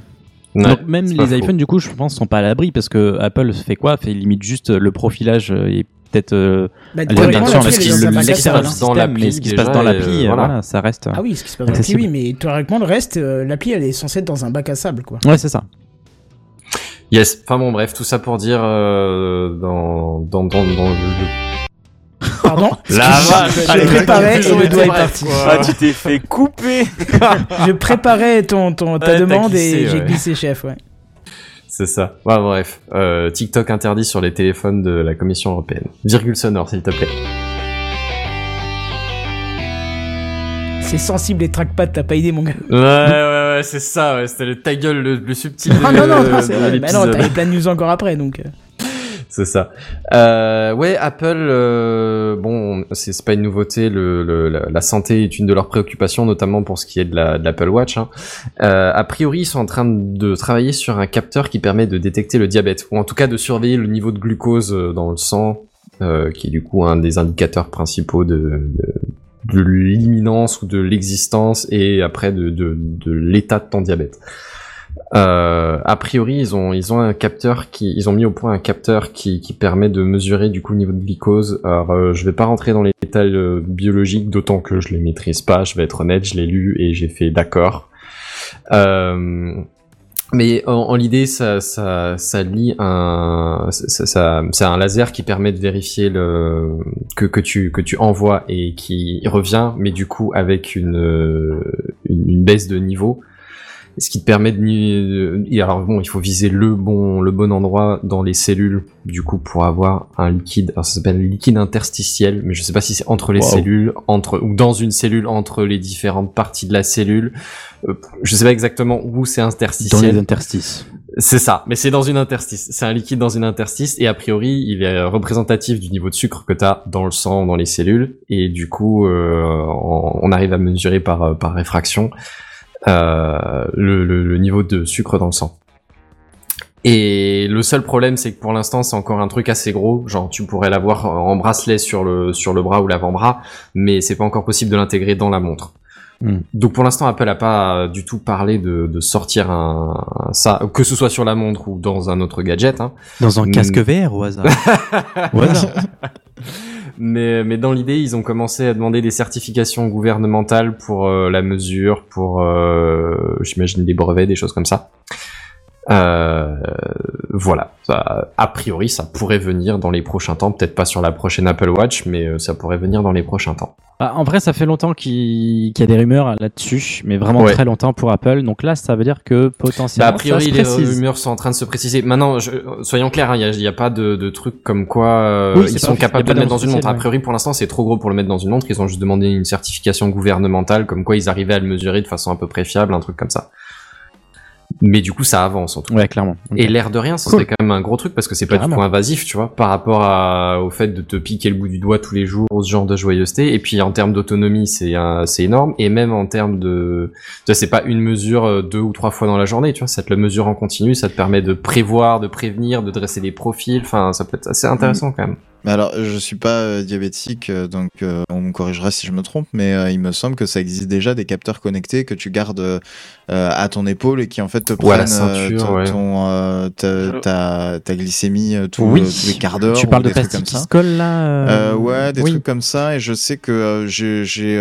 Ouais, Donc même les iPhones, du coup, je pense, sont pas à l'abri parce que Apple fait quoi? Fait limite juste le profilage et peut-être euh, Bah, bien sûr l'appli, le- elle est dans système, l'appli, ce qui se passe dans l'appli, euh, euh, voilà. ça reste. Ah oui, ce qui se passe dans l'appli, oui, mais théoriquement, le reste, euh, l'appli, elle est censée être dans un bac à sable, quoi. Ouais, c'est ça. Yes. Enfin bon, bref, tout ça pour dire euh, dans dans dans, dans le, Pardon? (laughs) La Je (laughs) préparais et le doigt est parti. Ah, tu t'es fait couper (laughs) Je préparais ton, ton, ta Ouais, demande glissé, et j'ai ouais. glissé chef, ouais. C'est ça. Ouais, bref. Euh, TikTok interdit sur les téléphones de la Commission européenne. Virgule sonore, s'il te plaît. C'est sensible les trackpads, t'as pas idée, mon gars. Ouais, ouais, ouais, c'est ça, ouais. C'était le ta gueule le plus subtil. Ah, non, non, non, c'est. Bah non, t'avais plein de news encore après, donc. Euh. C'est ça. Euh, ouais, Apple, euh, bon, c'est pas une nouveauté. Le, le- la, santé est une de leurs préoccupations, notamment pour ce qui est de l'Apple Watch. hein. Euh, a priori, ils sont en train de travailler sur un capteur qui permet de détecter le diabète, ou en tout cas de surveiller le niveau de glucose euh, dans le sang, euh, qui est du coup un des indicateurs principaux de, de, de l'imminence ou de l'existence, et après de, de, de l'état de ton diabète. Euh, a priori, ils ont ils ont un capteur qui ils ont mis au point un capteur qui qui permet de mesurer du coup le niveau de glucose. Alors, euh, je vais pas rentrer dans les détails euh, biologiques, d'autant que je les maîtrise pas. Je vais être honnête, je l'ai lu et j'ai fait d'accord. Euh, mais en, en l'idée, ça, ça, ça lie un, ça, ça- c'est un laser qui permet de vérifier le que, que tu que tu envoies et qui revient, mais du coup avec une, une baisse de niveau, ce qui te permet de et alors bon, il faut viser le bon le bon endroit dans les cellules, du coup pour avoir un liquide. Alors ça s'appelle liquide interstitiel, mais je sais pas si c'est entre les Wow. cellules, entre ou dans une cellule entre les différentes parties de la cellule. Euh, je sais pas exactement où c'est Dans interstitiel. les interstices. C'est ça, mais c'est dans une interstice. C'est un liquide dans une interstice et a priori, il est représentatif du niveau de sucre que tu as dans le sang, dans les cellules et du coup, euh, on, on arrive à mesurer par par réfraction le, le- le niveau de sucre dans le sang. Et le seul problème, c'est que pour l'instant, c'est encore un truc assez gros. Genre, tu pourrais l'avoir en bracelet sur le sur le bras ou l'avant-bras, mais c'est pas encore possible de l'intégrer dans la montre. Hmm. Donc pour l'instant, Apple a pas euh, du tout parlé de, de sortir un, ça, que ce soit sur la montre ou dans un autre gadget. Hein. Dans un Mm. casque VR au hasard. (laughs) au hasard. (laughs) Mais, dans l'idée, ils ont commencé à demander des certifications gouvernementales pour euh, la mesure, pour, euh, j'imagine, des brevets, des choses comme ça. Euh, voilà. Ça, a priori, ça pourrait venir dans les prochains temps. Peut-être pas sur la prochaine Apple Watch, mais euh, ça pourrait venir dans les prochains temps. Bah, en vrai, ça fait longtemps qu'il y a des rumeurs là-dessus, mais vraiment Ouais. très longtemps pour Apple. Donc là, ça veut dire que Bah, potentiellement, a priori, ça se les précise. rumeurs sont en train de se préciser. Maintenant, je- soyons clairs, hein, il n'y a, pas de, de truc comme quoi euh, Oui, ils sont capables de le mettre dans une montre. A priori, pour l'instant, c'est trop gros pour le mettre dans une montre. Ils ont juste demandé une certification gouvernementale, comme quoi ils arrivaient à le mesurer de façon à peu près fiable, un truc comme ça. Mais du coup, ça avance en tout cas. Ouais, clairement. Et l'air de rien, ça Cool. serait quand même un gros truc parce que c'est pas du tout invasif, tu vois, par rapport à- au fait de te piquer le bout du doigt tous les jours, ce genre de joyeuseté. Et puis en termes d'autonomie, c'est c'est énorme. Et même en termes de, tu vois, c'est pas une mesure euh, deux ou trois fois dans la journée, tu vois, ça te le mesure en continu, ça te permet de prévoir, de prévenir, de dresser des profils. Enfin, ça peut être assez intéressant quand même. Mais alors, je suis pas euh, diabétique, euh, donc euh, on me corrigera si je me trompe, mais euh, il me semble que ça existe déjà des capteurs connectés que tu gardes euh, à ton épaule et qui en fait te prennent ceinture, ton- ouais. ton, euh, ta, ta, ta glycémie euh, tout, Oui. euh, tous les quarts d'heure. Tu ou parles de des trucs plastique comme qui ça. se colle là euh, Euh, ouais, des oui. trucs comme ça. Et je sais que euh, j'ai j'ai,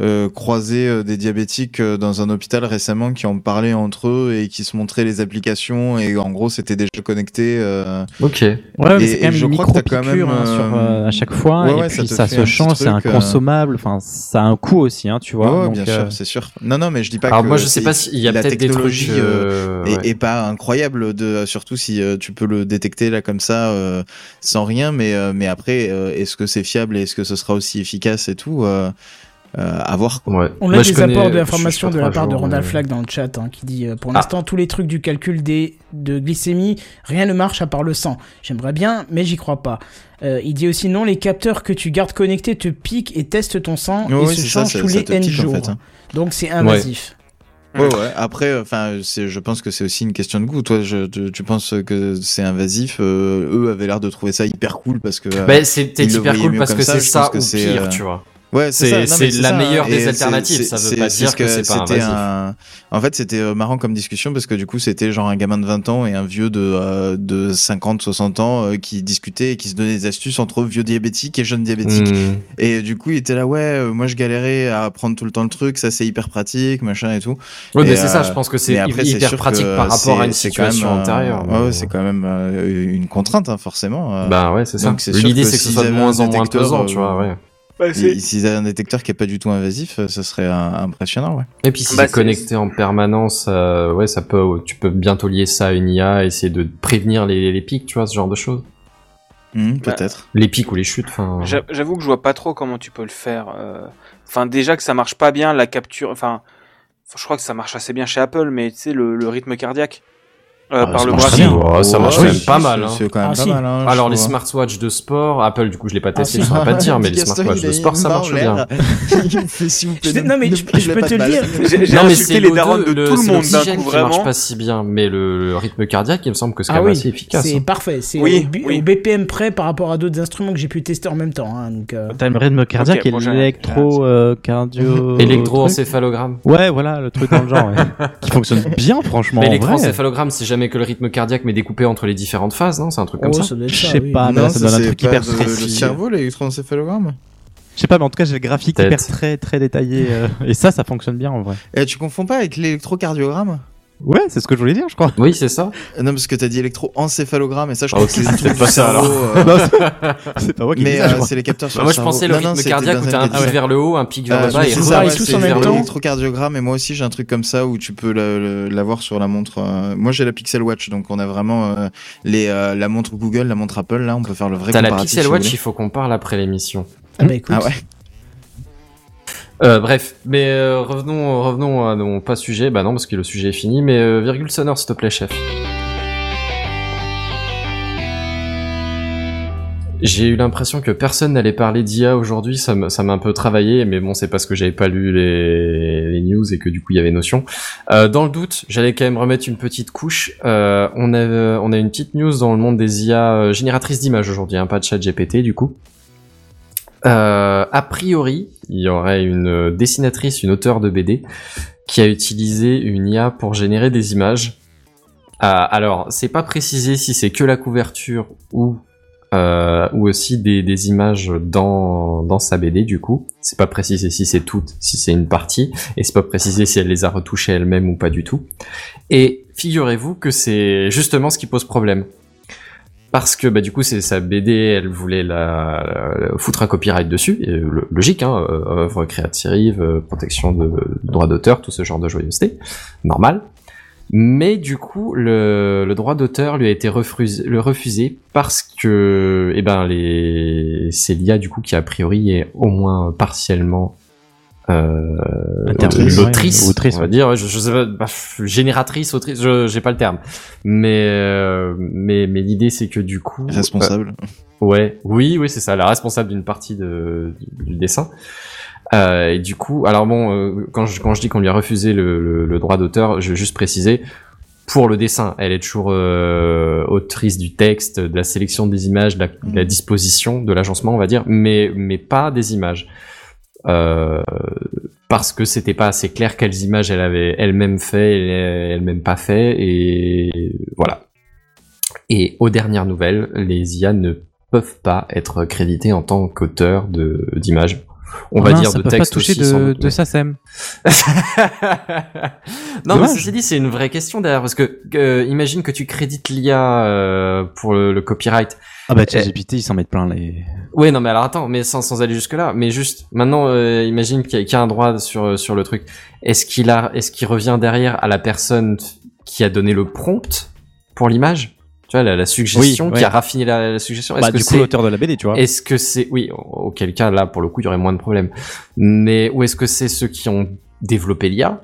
euh, croisé euh, des diabétiques euh, dans un hôpital récemment qui ont parlé entre eux et qui se montraient les applications et en gros c'était déjà connecté. euh, Ok. Ouais, mais Et- quand même je une crois que t'as quand même, hein, sur, euh, à chaque fois, ouais, et ouais, puis ça, se change, c'est un truc, euh, consommable, enfin, ça a un coût aussi, hein, tu vois. ouais, donc, bien euh, sûr, c'est sûr. Non, non, mais je dis pas Alors que moi, je sais pas s'il y a la peut-être des trucs. technologie euh, et, pas incroyable de surtout si tu peux le détecter là comme ça euh, sans rien mais mais après est-ce que c'est fiable et est-ce que ce sera aussi efficace et tout à voir quoi. Ouais. On Moi, a je des connais- apports je d'informations suis de la part à de Randall mais- Flagg dans le chat hein, qui dit euh, pour Ah. l'instant tous les trucs du calcul des de glycémie rien ne marche à part le sang. J'aimerais bien mais j'y crois pas. Euh, il dit aussi non les capteurs que tu gardes connectés te piquent et testent ton sang et se changent ça- tous les N en jours. fait, hein. Donc c'est invasif. Ouais, ouais. Après, enfin, je pense que c'est aussi une question de goût. Toi, je, tu, tu penses que c'est invasif. euh, eux avaient l'air de trouver ça hyper cool parce que. euh, Bah, c'est peut-être ils le hyper cool parce que c'est ça ou c'est, pire, euh, tu vois. Ouais, c'est la ça, meilleure hein. des Et alternatives, ça veut pas dire que c'est pas c'était invasif. un- En fait, c'était euh, marrant comme discussion parce que du coup, c'était genre un gamin de 20 ans et un vieux de, euh, de 50, 60 ans euh, qui discutaient et qui se donnaient des astuces entre vieux diabétiques et jeunes diabétiques. Hmm. Et du coup, il était là, ouais, euh, moi je galérais à prendre tout le temps le truc, ça c'est hyper pratique, machin et tout. Ouais, Et, mais c'est ça, euh, je pense que c'est hyper pratique que par rapport à une même, situation euh, antérieure. Ouais, ouais, c'est quand même euh, une contrainte, hein, forcément. euh. Bah ouais, c'est ça. L'idée, que c'est que ce soit de moins en moins pesant, tu euh, vois, ouais. Bah, s'ils avaient un détecteur qui est pas du tout invasif, euh, ça serait un- impressionnant, ouais. Et puis si Bah, c'est connecté en permanence, euh, ouais, ça peut, tu peux bientôt lier ça à une IA, essayer de prévenir les, les pics, tu vois, ce genre de choses. Hmm, Peut-être. Les pics ou les chutes, enfin. J'a- J'avoue que je vois pas trop comment tu peux le faire. euh. Enfin, déjà que ça marche pas bien, la capture. Enfin, je crois que ça marche assez bien chez Apple, mais tu sais, le, le rythme cardiaque euh, Ah, par ça le ça marche même pas mal, hein. C'est quand même Ah, pas si. mal. hein, Alors les smartwatches de sport, Apple du coup je l'ai pas testé, Ah, je si. saurais pas te dire, (laughs) mais les smartwatches de sport ça marche bien. ne- (laughs) non, mais ne je- peux te le dire. J'ai (laughs) j'ai Non mais insulté c'est les l'O2, darons de le- tout le monde d'un coup, qui marche vraiment. pas si bien, mais le, rythme cardiaque il me semble que c'est Ah quand même oui, assez efficace. c'est hein. parfait. C'est au, BPM près par rapport à d'autres instruments que j'ai pu tester en même temps. donc, euh, T'as le rythme cardiaque et bon, j'ai- l'électro euh. Électroencéphalogramme. Ouais, voilà, le truc dans le genre, qui fonctionne bien, franchement. L'électroencéphalogramme c'est jamais que le rythme cardiaque mais découpé entre les différentes phases, non C'est un truc comme oh, ça Je sais oui. pas, mais Non, ça donne un truc hyper de- le précis. cerveau, l'électroencéphalogramme Je sais pas, mais en tout cas, j'ai le graphique hyper très très détaillé. euh, et ça, ça fonctionne bien en vrai. Eh, tu confonds pas avec l'électrocardiogramme? Ouais, c'est ce que je voulais dire, je crois. Oui, c'est ça. Euh, Non, parce que t'as dit électroencéphalogramme et ça, je Ah, crois que c'est le truc peut-être pas du ça, alors. cerveau. euh, (laughs) Non, c'est- pas moi qui Mais euh, c'est les capteurs sur Bah, le moi je pensais le rythme cardiaque où t'as un pic vers le haut, un pic vers le je bas et tous c'est en même temps. l'électrocardiogramme et moi aussi j'ai un truc comme ça où tu peux l'avoir sur la montre. euh, Moi j'ai la Pixel Watch donc on a vraiment euh, les euh, la montre Google, la montre Apple là on peut faire le vrai T'as la comparatif. Pixel Watch, il faut qu'on parle après l'émission. Ah bah écoute. Ah ouais. Euh, bref, mais euh, revenons, revenons à non pas sujet, bah non parce que le sujet est fini, mais euh, virgule sonore s'il te plaît chef. J'ai eu l'impression que personne n'allait parler d'IA aujourd'hui, ça m'a un peu travaillé, mais bon c'est parce que j'avais pas lu les, news et que du coup il y avait notion. Euh, dans le doute, j'allais quand même remettre une petite couche. Euh, on a on a une petite news dans le monde des IA génératrices d'images aujourd'hui, hein, pas de chat GPT du coup. Euh, a priori, il y aurait une dessinatrice, une auteure de BD, qui a utilisé une IA pour générer des images. Euh, alors, c'est pas précisé si c'est que la couverture ou euh, ou aussi des, des images dans dans sa BD du coup. C'est pas précisé si c'est toutes, si c'est une partie, et c'est pas précisé si elle les a retouchées elle-même ou pas du tout. Et figurez-vous que c'est justement ce qui pose problème parce que bah du coup c'est sa BD, elle voulait la, foutre un copyright dessus, et, logique, hein, euh, œuvre créative, euh, protection de, droits d'auteur, tout ce genre de joyeuseté, normal. Mais du coup, le, le droit d'auteur lui a été refusé, le refusé parce que, eh ben, les, c'est l'IA du coup qui a priori est au moins partiellement euh, l'autrice, ouais, autrice, on va ouais. dire, je, je sais pas, bah, génératrice, autrice, je j'ai pas le terme, mais euh, mais mais l'idée c'est que du coup Responsable. euh, ouais, oui, oui, c'est ça, la responsable d'une partie de, du, du dessin. Euh, et du coup, alors bon, euh, quand je quand je dis qu'on lui a refusé le, le, le droit d'auteur, je veux juste préciser. Pour le dessin, elle est toujours euh, autrice du texte, de la sélection des images, de la, de la disposition, de l'agencement, on va dire, mais mais pas des images. Euh, parce que c'était pas assez clair quelles images elle avait elle-même fait elle-même pas fait et voilà. Et aux dernières nouvelles, les IA ne peuvent pas être crédités en tant qu'auteur d'images. On Oh va mince, dire ça de peut pas texte toucher aussi. sans de, de SACEM. (laughs) non, mais ceci dit, c'est une vraie question derrière parce que euh, imagine que tu crédites l'IA euh, pour le, le copyright. Ah bah, Eh. ChatGPT, ils s'en mettent plein les. Ouais, non, mais alors attends, mais sans, sans aller jusque là, mais juste maintenant, euh, imagine qu'il y, y a un droit sur sur le truc. Est-ce qu'il a, est-ce qu'il revient derrière à la personne qui a donné le prompt pour l'image? Tu vois, la, la suggestion, Oui, qui a raffiné la, la suggestion. Bah, que du coup, l'auteur de la BD, tu vois. est-ce que c'est oui, auquel cas là pour le coup il y aurait moins de problèmes. Mais ou est-ce que c'est ceux qui ont développé l'IA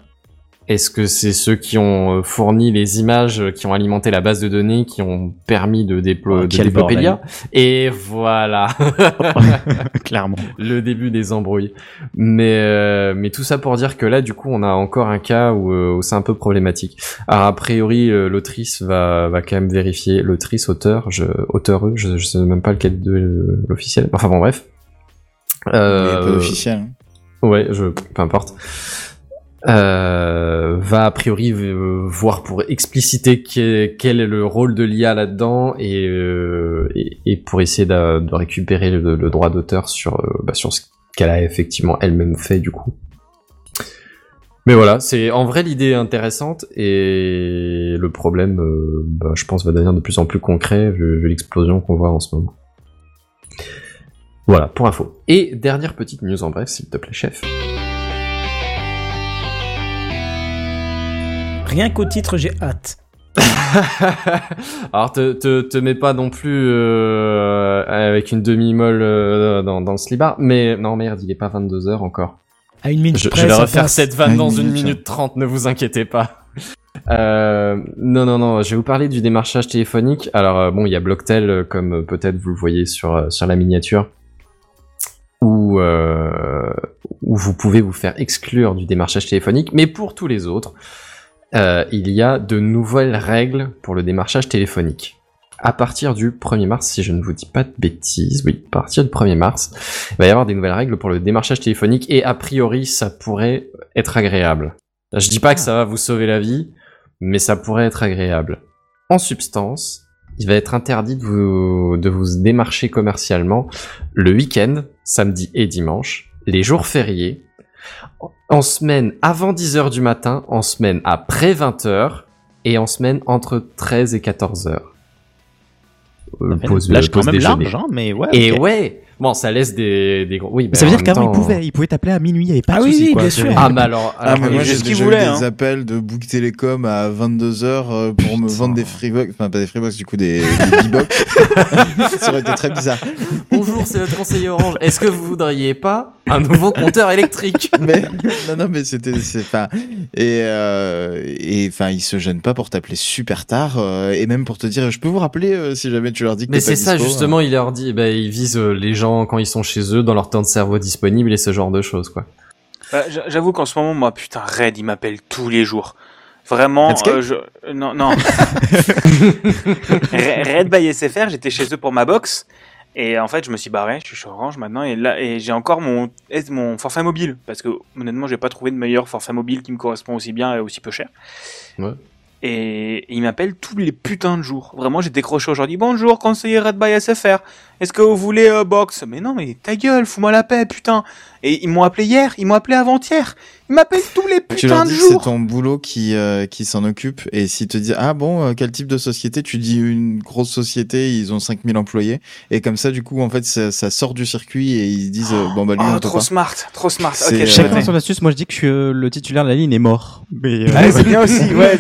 Est-ce que c'est ceux qui ont euh, fourni les images, euh, qui ont alimenté la base de données, qui ont permis de, déplo- Oh, de développer l'IA Et voilà, (laughs) (laughs) Clairement. le début des embrouilles. Mais euh, mais tout ça pour dire que là du coup on a encore un cas où, euh, où c'est un peu problématique. Alors a priori euh, l'autrice va va quand même vérifier l'autrice auteur, je auteur je, je sais même pas lequel de euh, l'officiel. Enfin bon bref. Il est pas Euh, officiel. Ouais, je, peu importe. Euh, va a priori voir pour expliciter que- quel est le rôle de l'IA là-dedans et, euh, et, pour essayer de, récupérer le, droit d'auteur sur, euh, bah, sur ce qu'elle a effectivement elle-même fait du coup. Mais voilà, c'est en vrai l'idée intéressante et le problème, bah, je pense, va devenir de plus en plus concret vu, vu l'explosion qu'on voit en ce moment. Voilà, pour info. Et dernière petite news en bref, s'il te plaît, chef. Rien qu'au titre, j'ai hâte. (laughs) Alors te, te, te mets pas non plus euh, avec une demi-molle euh, dans, dans le slibard, mais non merde, il est pas 22h encore. À une minute Je, près, je vais refaire passe. cette vanne dans une minute. minute trente, ne vous inquiétez pas. Euh, non, non, non, je vais vous parler du démarchage téléphonique. Alors euh, bon, il y a Blocktel, comme peut-être vous le voyez sur, sur la miniature, où, euh, où vous pouvez vous faire exclure du démarchage téléphonique, mais pour tous les autres, euh, il y a de nouvelles règles pour le démarchage téléphonique. À partir du 1er mars, si je ne vous dis pas de bêtises, oui, à partir du 1er mars, il va y avoir des nouvelles règles pour le démarchage téléphonique et a priori, ça pourrait être agréable. Je dis pas que ça va vous sauver la vie, mais ça pourrait être agréable. En substance, il va être interdit de vous, de vous démarcher commercialement le week-end, samedi et dimanche, les jours fériés, en semaine avant 10h du matin, en semaine après 20h et en semaine entre 13 et 14h. Euh, pause- L'âge quand pause même déjeuner. large, hein, mais ouais. Et ok. ouais, bon, ça laisse des, des gros. Oui, Mais ça veut dire même qu'avant, il temps- pouvait, il pouvait t'appeler à minuit, il n'y avait pas Ah de oui, souci, oui, quoi. bien sûr. Ah, mais alors, Ah, alors, mais moi il j'ai fait ce qu'il déjà eu voulait, des hein. appels de Book Telecom à 22h euh, pour me Putain. vendre des Freebox, enfin pas des Freebox, du coup des, des B-Box. (laughs) Ça aurait été très bizarre. (laughs) Bonjour, c'est votre conseiller Orange. Est-ce que vous voudriez pas un nouveau compteur électrique (laughs) Mais non, non, mais c'était, c'est pas. Et euh, et enfin, ils se gênent pas pour t'appeler super tard euh, et même pour te dire, je peux vous rappeler euh, si jamais tu leur dis que Mais c'est ça dispo, justement, il leur dit, ben ils visent les gens quand ils sont chez eux, dans leur temps de cerveau disponible et ce genre de choses quoi. Bah, J'avoue qu'en ce moment, moi, putain, Red, il m'appelle tous les jours. Vraiment, euh, je... non, non. (laughs) Re- Red by SFR, j'étais chez eux pour ma box. Et en fait, je me suis barré, je suis chez Orange maintenant, et là, et j'ai encore mon, mon forfait mobile. Parce que, honnêtement, j'ai pas trouvé de meilleur forfait mobile qui me correspond aussi bien et aussi peu cher. Ouais. Et il m'appelle tous les putains de jours. Vraiment, j'ai décroché aujourd'hui. Bonjour, conseiller Red by SFR. Est-ce que vous voulez euh, box? Mais non, mais ta gueule, fous-moi la paix, putain. Et ils m'ont appelé hier, ils m'ont appelé avant-hier. Ils m'appellent tous les Tu leur putains de que c'est jours. ton boulot qui euh, qui s'en occupe et s'ils te disent ah bon euh, quel type de société? Tu dis une grosse société ils ont 5000 employés et comme ça du coup en fait ça, ça sort du circuit et ils disent euh, bon bah lui Oh, on peut trop pas. smart, trop smart. C'est, Ok, euh, je Chacun son astuce, moi je dis que je suis, euh, le titulaire de la ligne est mort. Mais, euh, Ouais, c'est bien (laughs) aussi, ouais.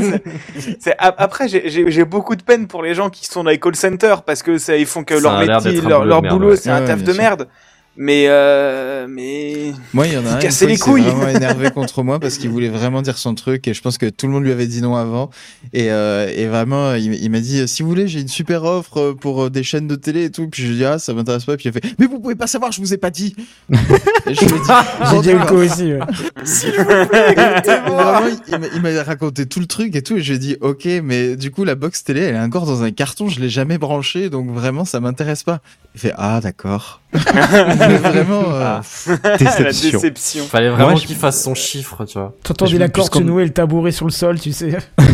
c'est- après, j'ai- beaucoup de peine pour les gens qui sont dans les call centers parce que ça, ils font que Ça leur métier, leur, boulot leur de merde, boulot, ouais. c'est un taf de sûr. merde. Mais, euh, mais. Moi il y en a un fois, les couilles. vraiment énervé (laughs) contre moi parce qu'il voulait vraiment dire son truc et je pense que tout le monde lui avait dit non avant et euh, et vraiment il, il m'a dit si vous voulez j'ai une super offre pour euh, des chaînes de télé et tout puis je lui ai dit ah ça m'intéresse pas puis il a fait mais vous pouvez pas savoir je vous ai pas dit et je lui ai dit (laughs) J'ai déjà eu le cas aussi. ouais. (laughs) Et vraiment, il m'a- il m'a raconté tout le truc et tout, et j'ai dit ok, mais du coup la box télé, elle est encore dans un carton, je l'ai jamais branchée, donc vraiment ça m'intéresse pas. Il fait ah d'accord. Vraiment. euh, La déception. déception. Fallait vraiment je- qu'il fasse son chiffre, tu vois. T'entendais la corde se nouer et le tabouret sur le sol, tu sais. (laughs)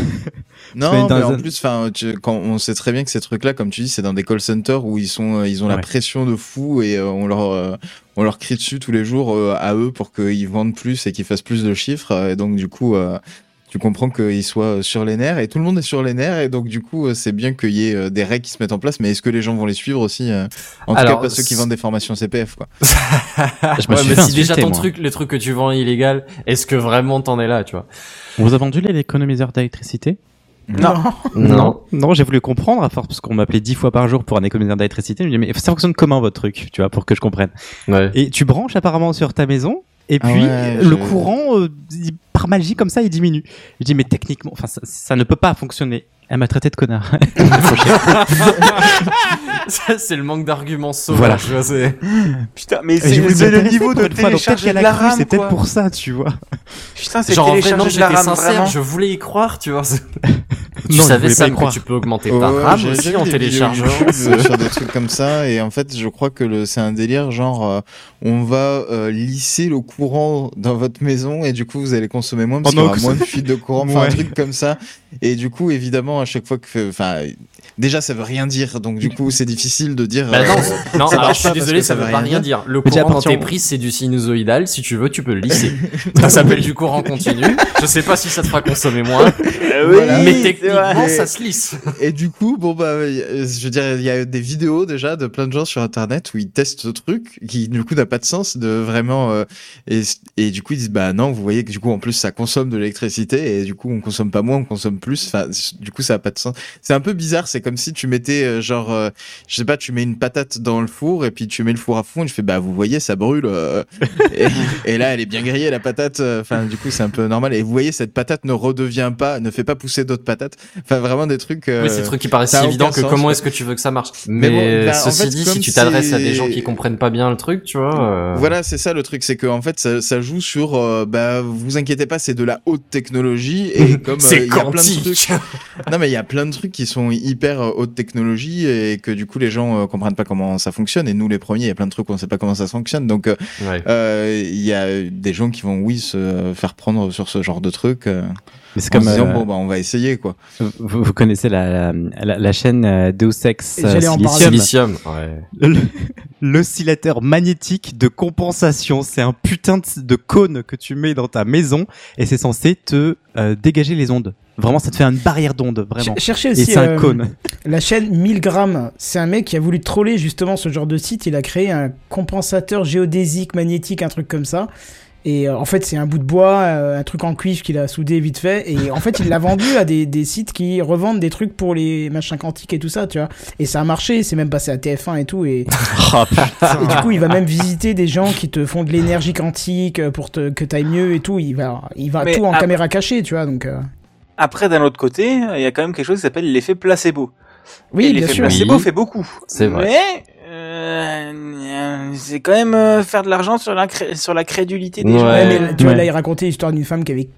Non, Mais en un- plus, enfin, quand on sait très bien que ces trucs-là, comme tu dis, c'est dans des call centers où ils sont, euh, ils ont la pression de fou et euh, on leur, euh, on leur crie dessus tous les jours euh, à eux pour qu'ils vendent plus et qu'ils fassent plus de chiffres. Et donc du coup. Euh, tu comprends qu'ils soient sur les nerfs et tout le monde est sur les nerfs et donc du coup euh, c'est bien qu'il y ait euh, des règles qui se mettent en place mais est-ce que les gens vont les suivre aussi euh, En tout cas pas ceux qui vendent des formations CPF quoi. (laughs) je me Ouais, suis mais si déjà ton moi. truc, le truc que tu vends est illégal, est-ce que vraiment t'en es là, tu vois? On vous a vendu l'économiseur d'électricité? Non. Non. Non, j'ai voulu comprendre à force parce qu'on m'appelait dix fois par jour pour un économiseur d'électricité. Je me dis mais ça fonctionne comment votre truc, tu vois, pour que je comprenne. Ouais. Et tu branches apparemment sur ta maison. Et Ah puis ouais, le je- courant, euh, par magie comme ça, il diminue. Je dis mais techniquement, enfin ça, ça ne peut pas fonctionner. Elle m'a traité de connard. (laughs) Ça, c'est le manque d'arguments Voilà. vois, c'est- Putain, mais c'est le niveau de télécharger de a la cru, RAM, c'est peut-être pour ça, tu vois. Putain, c'est Genre, en vrai, non, télécharger de la j'étais RAM, sincère, vraiment. je voulais y croire, tu vois. (laughs) tu Non, savais, croire. que tu peux augmenter ouais, RAM aussi en téléchargeant. Sur (laughs) des trucs comme ça et en fait je crois que le c'est un délire genre euh, on va euh, lisser le courant dans votre maison et du coup vous allez consommer moins parce qu'il y aura moins ça- de fuites de courant enfin un truc comme ça et du coup évidemment à chaque fois que enfin déjà ça veut rien dire donc du coup c'est difficile de dire Bah euh, non, non ça alors je suis désolé, que ça veut pas rien dire. Le Mais courant dans tes prises, c'est du sinusoïdal. Si tu veux, tu peux le lisser. (laughs) ça s'appelle du courant continu. Je sais pas si ça te fera consommer moins, Euh, oui, Voilà. mais techniquement, ça se lisse. Et du coup, bon bah, euh, je veux dire, il y a des vidéos déjà de plein de gens sur Internet où ils testent ce truc qui du coup n'a pas de sens de vraiment euh, et, et du coup ils disent bah non, vous voyez que du coup en plus ça consomme de l'électricité et du coup on consomme pas moins, on consomme plus. Enfin, du coup, ça a pas de sens. C'est un peu bizarre. C'est comme si tu mettais euh, genre, euh, je sais pas, tu mets une patate dans le four et puis tu mets le four à fond. Et tu fais, bah, vous voyez, ça brûle. euh. et, (laughs) et là, elle est bien grillée la patate. euh, Enfin, du coup, c'est un peu normal. Et vous voyez, cette patate ne redevient pas, ne fait pas pousser d'autres patates. Enfin, vraiment des trucs. euh, Oui, c'est des trucs qui paraissent si évidents que sens, comment est-ce que tu veux que ça marche. Mais Mais, bon, bah, en ceci fait, dit, si tu t'adresses à des gens qui comprennent pas bien le truc, tu vois. euh, Voilà, c'est ça le truc, c'est que en fait, ça, ça joue sur, euh, bah, vous inquiétez pas, c'est de la haute technologie et (laughs) comme euh, il y a plein de. Trucs. (laughs) Non, mais il y a plein de trucs qui sont hyper euh, haute technologie et que du coup les gens euh, comprennent pas comment ça fonctionne. Et nous, les premiers, il y a plein de trucs on sait pas comment ça fonctionne. Donc, euh, Ouais. euh, il y a des gens qui vont, oui, se faire prendre sur ce genre de trucs. Mais c'est comme disant, euh, bon, bah, on va essayer, quoi. vous, vous connaissez la, la, la chaîne euh, Deus Ex euh. Silicium. Silicium, ouais. Le- L'oscillateur magnétique de compensation, c'est un putain de, de cône que tu mets dans ta maison et c'est censé te euh, dégager les ondes. Vraiment, ça te fait une barrière d'ondes, vraiment. Ch- Cherchez Et aussi c'est un euh, cône. la chaîne 1000 grammes. C'est un mec qui a voulu troller justement ce genre de site. Il a créé un compensateur géodésique magnétique, un truc comme ça. Et euh, en fait, c'est un bout de bois, euh, un truc en cuivre qu'il a soudé vite fait. Et en fait, il l'a (laughs) vendu à des, des sites qui revendent des trucs pour les machins quantiques et tout ça, tu vois. Et ça a marché, c'est même passé à TF1 et tout. Et, (laughs) Oh, putain. et du coup, il va même visiter des gens qui te font de l'énergie quantique euh, pour te, que t'ailles mieux et tout. Il va, il va Mais tout en à- caméra cachée, tu vois. Donc, euh, Après, d'un autre côté, il y a quand même quelque chose qui s'appelle l'effet placebo. oui, Et bien l'effet sûr. placebo Oui. fait beaucoup. C'est vrai. Mais euh, c'est quand même euh, faire de l'argent sur la, cré- sur la crédulité des Ouais. gens. Ouais, mais tu vois, là, il racontait l'histoire d'une femme qui avait,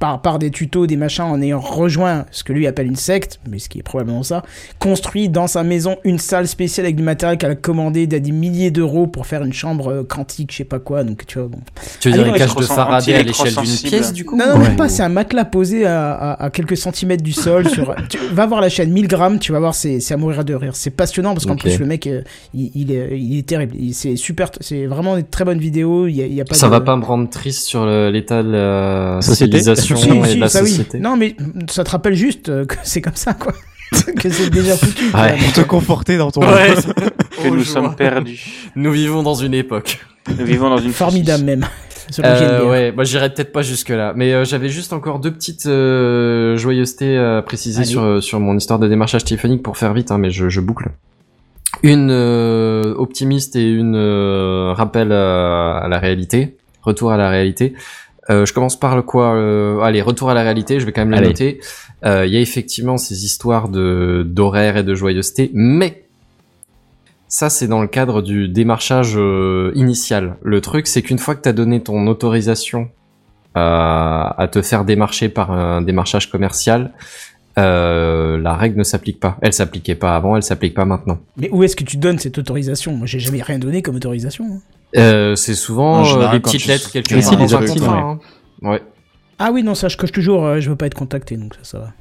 par, par des tutos, des machins, en ayant rejoint ce que lui appelle une secte, mais ce qui est probablement ça, construit dans sa maison une salle spéciale avec du matériel qu'elle a commandé à des milliers d'euros pour faire une chambre euh, quantique, je sais pas quoi. Donc, tu vois, bon. Tu veux Ah, dire non, une cage de Faraday à l'échelle d'une pièce, du coup Non, non, Ouais. même pas, c'est un matelas posé à, à, à quelques centimètres du sol. sur, (laughs) tu vas voir la chaîne 1000 grammes, tu vas voir, c'est c'est à mourir de rire. C'est passionnant parce qu'en plus, le mec, euh, il, il est, il est terrible. C'est super, c'est vraiment une très bonne vidéo. Il y a, il y a pas Ça de- va pas me rendre triste sur l'état de la Société civilisation Si, et si, de la ça oui. société. Non, mais ça te rappelle juste euh, que c'est comme ça, quoi. (laughs) que c'est déjà foutu. quoi. Ouais. Pour te conforter dans ton Ouais. (laughs) Que nous sommes perdus. Nous vivons dans une époque. Nous vivons dans une Formidable même. (laughs) Euh, ouais, moi j'irai peut-être pas jusque là, mais euh, j'avais juste encore deux petites euh, joyeusetés à préciser sur sur mon histoire de démarchage téléphonique pour faire vite, hein, mais je, je boucle. Une euh, optimiste et une euh, rappel à, à la réalité, retour à la réalité. Euh, je commence par le quoi euh, Allez, retour à la réalité. Je vais quand même le Allez. noter. Euh, Il y a effectivement ces histoires de d'horaire et de joyeuseté, mais ça, c'est dans le cadre du démarchage euh, initial. Le truc, c'est qu'une fois que tu as donné ton autorisation à, à te faire démarcher par un démarchage commercial, euh, la règle ne s'applique pas. Elle s'appliquait pas avant, elle s'applique pas maintenant. Mais où est-ce que tu donnes cette autorisation? Moi, j'ai jamais rien donné comme autorisation. Euh, c'est souvent En euh, général, petites tu- lettres quelque Oui, si, part les ouais. hein. Ah oui, non, ça, je coche toujours. euh, je veux pas être contacté, donc ça, ça va.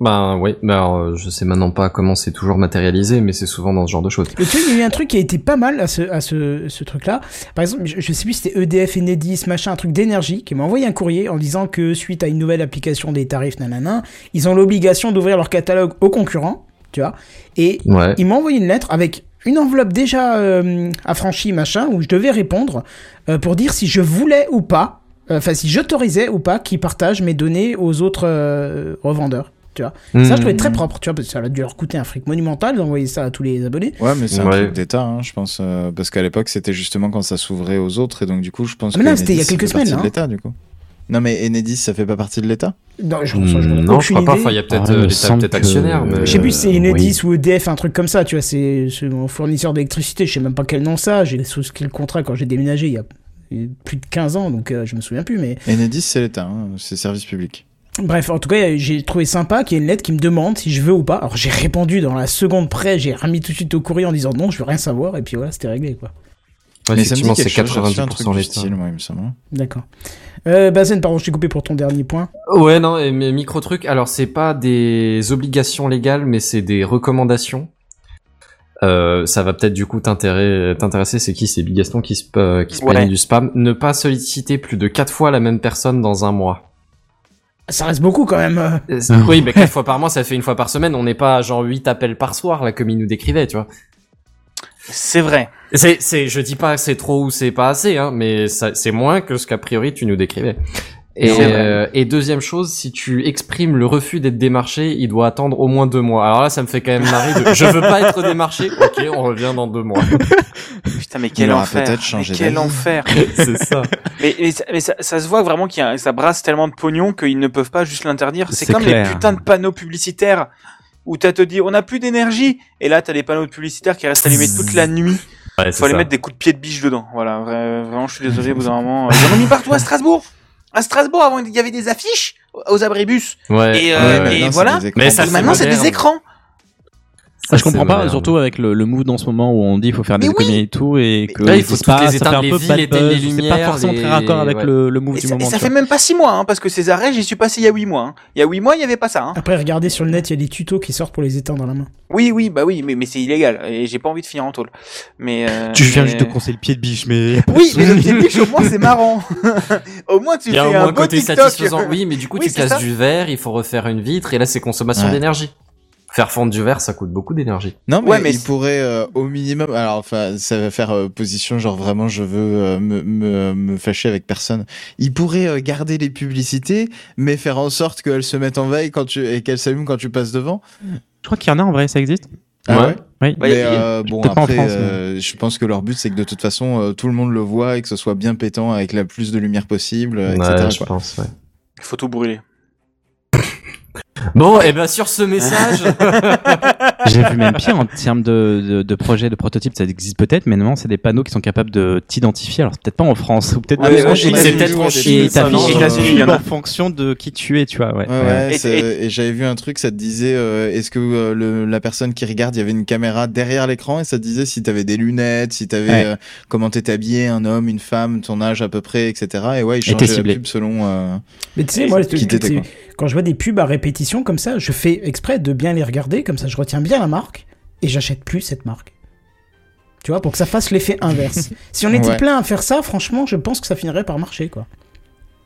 Ben ouais, ben alors, euh, je sais maintenant pas comment c'est toujours matérialisé, mais c'est souvent dans ce genre de choses. Mais tu il y a eu un truc qui a été pas mal à ce, à ce, ce truc-là. Par exemple, je, je sais plus si c'était EDF, Enedis, machin, un truc d'énergie, qui m'a envoyé un courrier en disant que suite à une nouvelle application des tarifs, nanana, ils ont l'obligation d'ouvrir leur catalogue aux concurrents, tu vois. Et Ouais. il m'a envoyé une lettre avec une enveloppe déjà euh, affranchie, machin, où je devais répondre euh, pour dire si je voulais ou pas, euh, enfin si j'autorisais ou pas qu'ils partagent mes données aux autres euh, revendeurs. Tu vois. Ça, je Mmh. trouvais très propre, tu vois, parce que ça a dû leur coûter un fric monumental d'envoyer ça à tous les abonnés. Ouais, mais c'est un Ouais. truc d'État, hein, je pense. euh, parce qu'à l'époque, c'était justement quand ça s'ouvrait aux autres. Et donc, du coup, je pense Ah, mais que c'était il y a quelques semaines, de l'État, du coup. Non, mais Enedis, ça fait pas partie de l'État? Non, je, je- je- non, je aucune crois pas. Enfin, il y a peut-être Ah, euh, l'État semble peut-être que- actionnaire, mais Je sais plus si c'est Euh, Enedis ou EDF, un truc comme ça, tu vois, c'est c'est mon fournisseur d'électricité, je sais même pas quel nom ça, j'ai souscrit le contrat quand j'ai déménagé il y a plus de 15 ans, donc euh, je me souviens plus, mais Enedis, c'est l'État, hein, c'est service public. bref, en tout cas, j'ai trouvé sympa qu'il y ait une lettre qui me demande si je veux ou pas. Alors j'ai répondu dans la seconde près, j'ai remis tout de suite au courrier en disant non, je veux rien savoir, et puis voilà, c'était réglé, quoi. Ouais, mais effectivement, c'est quelque chose, j'ai reçu un truc 90% du l'État. style, moi, il me semble. hein. D'accord. Euh, Bazen, pardon, je t'ai coupé pour ton dernier point. Ouais, non, et mes micro trucs. Alors, c'est pas des obligations légales, mais c'est des recommandations. Euh, ça va peut-être du coup t'intéresser. C'est qui? C'est Bigaston qui se euh, qui se Ouais. plaignait du spam. Ne pas solliciter plus de quatre fois la même personne dans un mois. Ça reste beaucoup quand même. euh. C'est- oui, mais quatre fois par mois, ça fait une fois par semaine. On n'est pas à genre 8 appels par soir là comme il nous décrivait, tu vois. C'est vrai. C'est, c'est, je dis pas que c'est trop ou c'est pas assez, hein, mais ça, c'est moins que ce qu'a priori tu nous décrivais. Et, euh, et deuxième chose, si tu exprimes le refus d'être démarché, il doit attendre au moins deux mois. Alors là, ça me fait quand même marrer. De, je veux pas être démarché. (laughs) Ok, on revient dans deux mois. Putain, mais quel enfer. peut-être mais quel d'avis. enfer. (laughs) C'est ça. mais mais, ça, mais ça, ça se voit vraiment qu'il y a, ça brasse tellement de pognon qu'ils ne peuvent pas juste l'interdire. C'est C'est comme clair. les putains de panneaux publicitaires où t'as te dit on n'a plus d'énergie et là t'as les panneaux publicitaires qui restent allumés toute la nuit. Ouais, Faut aller mettre des coups de pied de biche dedans. Voilà, vra- vraiment, je suis désolé, vous un (laughs) moment. euh, Ils en ont mis partout à Strasbourg. À Strasbourg, avant, il y avait des affiches aux abribus. Ouais. Et, euh, Ouais, et voilà. Mais ça, Et c'est maintenant, c'est des écrans. Ça, je comprends pas, moderne. surtout avec le, le mood en ce moment où on dit il faut faire des Mais oui. économies et tout, et que là, il faut toutes pas, les ça fait un peu villes, bad buzz, c'est pas forcément les- très raccord avec ouais. le, le move Et du ça, et moment. ça tu fait même pas six mois, hein, parce que ces arrêts, j'y suis passé il y a huit mois. hein. Il y a huit mois, il y avait pas ça. Hein. Après, regardez sur le net, il y a des tutos qui sortent pour les éteindre dans la main. Oui, oui, bah oui, mais, mais c'est illégal. Et j'ai pas envie de finir en tôle. Mais. euh, Tu viens mais- juste de conseiller le pied de biche, mais. (laughs) Oui, mais le pied de biche, au moins, c'est marrant. (laughs) au moins, tu fais un côté TikTok. satisfaisant. Oui, mais du coup, tu casses ça. du verre, il faut refaire une vitre, et là, c'est consommation d'énergie. Faire fondre du verre, ça coûte beaucoup d'énergie. Non, mais, Ouais, mais il pourrait euh, au minimum. Alors, enfin, ça va faire euh, position genre vraiment, je veux euh, me, me, me fâcher avec personne. Il pourrait euh, garder les publicités, mais faire en sorte qu'elles se mettent en veille quand tu et qu'elles s'allument quand tu passes devant. Je crois qu'il y en a en vrai, ça existe. Ah Ouais. ouais. Oui. Ouais, mais euh, bon, après, France, euh, je pense que leur but c'est que de toute façon euh, tout le monde le voit et que ce soit bien pétant avec la plus de lumière possible, euh, etc. Ouais, je quoi. pense, ouais. Il faut tout brûler. Bon, et ben sur ce message, (laughs) J'ai vu même pire en termes de, de, de projets, de prototypes, ça existe peut-être, mais non, c'est des panneaux qui sont capables de t'identifier. Alors, c'est peut-être pas en France, ou peut-être Ouais, pas ouais, en j'ai- Chine. c'est peut-être en Et Chine, t'affiches y en fonction de qui tu es, tu vois. Ouais. Ouais, ouais, Et- c'est- et- et, j'avais vu un truc, ça te disait, euh, est-ce que euh, le, la personne qui regarde, il y avait une caméra derrière l'écran et ça te disait si t'avais des lunettes, si t'avais Ouais. euh, comment t'étais habillé, un homme, une femme, ton âge à peu près, etc. Et ouais, il Et changeait la pub selon. euh, Mais tu sais, moi, le qui t'étais. Quand je vois des pubs à répétition comme ça, je fais exprès de bien les regarder, comme ça je retiens bien la marque, et j'achète plus cette marque. Tu vois, pour que ça fasse l'effet inverse. (laughs) si on était Ouais. plein à faire ça, franchement, je pense que ça finirait par marcher, quoi.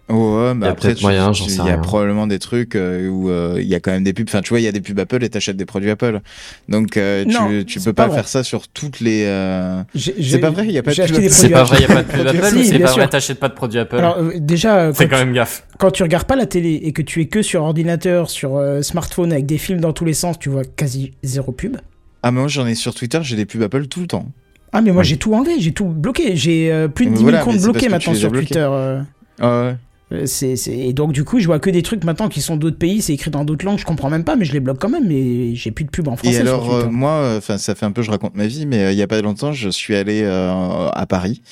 Ouais, mais Il y a après, tu- tu- il y a probablement des trucs euh, où euh, il y a quand même des pubs. Enfin, tu vois, il y a des pubs Apple et t'achètes des produits Apple. Donc, euh, Non, tu, tu peux pas faire ça sur toutes les. euh, C'est pas vrai, il y a pas de pub c'est produits pas vrai, y a pas de pub (laughs) Apple, c'est bien pas vrai, sûr. t'achètes pas de produits Apple. Alors, euh, déjà, Fais quand, même gaffe. quand tu regardes pas la télé et que tu es que sur ordinateur, sur euh, smartphone avec des films dans tous les sens, tu vois quasi zéro pub. Ah, mais moi, j'en ai sur Twitter, j'ai des pubs Apple tout le temps. Ah, mais moi j'ai tout enlevé, j'ai tout bloqué. J'ai euh, plus de Mais 10 000 voilà, mais comptes bloqués maintenant sur. Twitter. euh. Ah ouais. Euh. Et donc, du coup, je vois que des trucs maintenant qui sont d'autres pays, c'est écrit dans d'autres langues, je comprends même pas, mais je les bloque quand même, mais j'ai plus de pub en français Et alors, euh, moi, enfin, ça fait un peu, je raconte ma vie, mais euh, il y a pas longtemps, je suis allé euh, à Paris.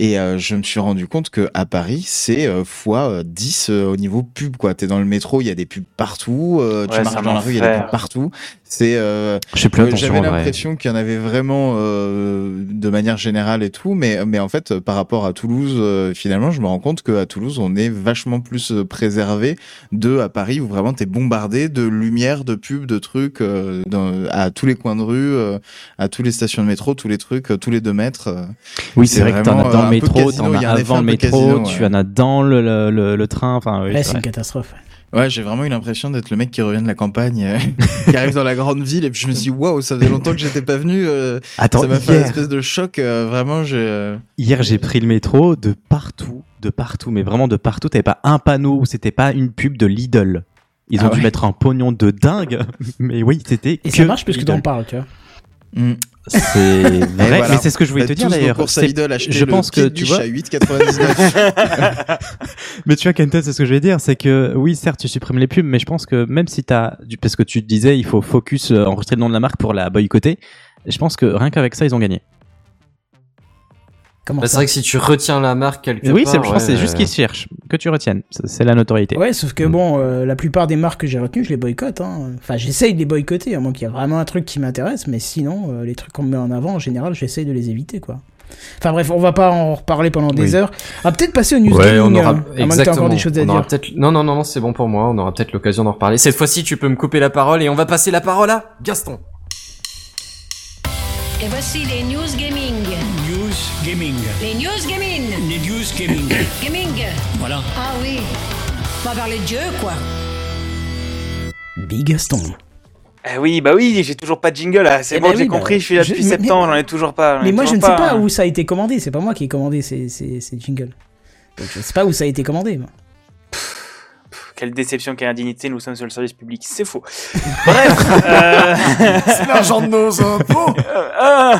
Et euh, je me suis rendu compte que à Paris, c'est euh, fois euh, 10 euh, au niveau pub. quoi. T'es dans le métro, il y a des pubs partout. euh, tu Ouais, marches dans la rue, il y a des pubs partout. C'est euh, attention J'avais l'impression qu'il y en avait vraiment euh, de manière générale et tout, mais, mais en fait, euh, par rapport à Toulouse, euh, finalement, je me rends compte qu'à Toulouse, on est vachement plus euh, préservé de à Paris, où vraiment t'es bombardé de lumière, de pubs, de trucs euh, dans- à tous les coins de rue, euh, à tous les stations de métro, tous les trucs, euh, tous les deux mètres. euh. Oui, c'est vrai que t'en as dans euh, le métro, t'en as avant le métro, casino, tu ouais. en as dans le, le, le, le train. Enfin, oui, Là, c'est une catastrophe. Ouais, j'ai vraiment eu l'impression d'être le mec qui revient de la campagne, euh, (laughs) qui arrive dans la grande ville, et puis je me suis dit, waouh, ça faisait longtemps que j'étais pas venu. euh, Attends, ça m'a fait une espèce de choc. euh, vraiment, j'ai. euh, hier j'ai pris le métro de partout, de partout, mais vraiment de partout. T'avais pas un panneau où c'était pas une pub de Lidl. Ils ont Ah dû ouais. mettre un pognon de dingue, (laughs) mais oui, c'était Et que ça marche parce que Lidl. t'en parles, tu vois. Hmm. C'est (laughs) vrai, voilà. mais c'est ce que je voulais te dire d'ailleurs. je pense que tu vois. à 8,99. (laughs) Mais tu vois, Kenton, c'est ce que je vais dire, c'est que oui, certes, tu supprimes les pubs, mais je pense que même si t'as, parce que tu disais, il faut focus euh, enregistrer le nom de la marque pour la boycotter, je pense que rien qu'avec ça, ils ont gagné. Comment Bah, c'est ça vrai que si tu retiens la marque quelque oui, part. c'est, je pense que c'est ouais, juste qu'ils cherchent, que tu retiennes. C'est la notoriété. Ouais, sauf que bon, euh, la plupart des marques que j'ai retenues, je les boycotte. Hein. Enfin, j'essaye de les boycotter, à moins qu'il y a vraiment un truc qui m'intéresse, mais sinon, euh, les trucs qu'on me met en avant, en général, j'essaye de les éviter, quoi. Enfin bref, on va pas en reparler pendant des Oui. heures. On va peut-être passer au news Ouais, gaming, on aura à moins que t'aies exactement. encore des choses à on aura dire. peut-être. Non, non, non, non, c'est bon pour moi. On aura peut-être l'occasion d'en reparler. Cette fois-ci, tu peux me couper la parole et on va passer la parole à Gaston. Et voici les news gaming. Gaming. Les news gaming. Les News Gaming. (coughs) Gaming. voilà. Ah oui. On va parler de Dieu, quoi. Big Gaston. Eh oui, bah oui, j'ai toujours pas de jingle là. C'est Eh bon, ben j'ai oui, bah, compris, je suis là depuis septembre, j'en ai toujours pas. Mais moi, je ne sais pas hein. où ça a été commandé. C'est pas moi qui ai commandé ces, ces, ces jingles. Donc, je sais pas où ça a été commandé. moi. Quelle déception, quelle indignité, nous sommes sur le service public, c'est faux. (laughs) Bref, euh... C'est l'argent de nos impôts. (laughs) Euh,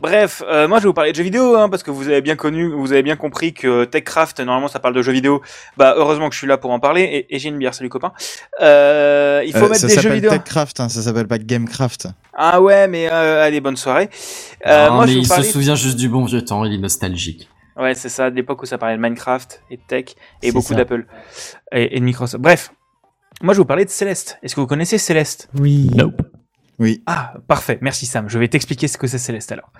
Bref, euh, moi je vais vous parler de jeux vidéo hein, parce que vous avez bien connu, vous avez bien compris que TechCraft normalement ça parle de jeux vidéo. Bah heureusement que je suis là pour en parler et, et j'ai une bière, salut copain. Euh, il faut Euh, mettre ça des jeux s'appelle vidéo. TechCraft, hein, ça s'appelle pas Gamecraft. Ah ouais, mais euh, allez bonne soirée. Euh, Non, moi mais je vais il vous parler. se souvient juste du bon vieux temps, il est nostalgique. Ouais, c'est ça, de l'époque où ça parlait de Minecraft et de tech et beaucoup d'Apple et, et de Microsoft. Bref, moi je vais vous parler de Céleste. Est-ce que vous connaissez Céleste? Oui. Oui. Ah, parfait. Merci Sam. Je vais t'expliquer ce que c'est Céleste alors.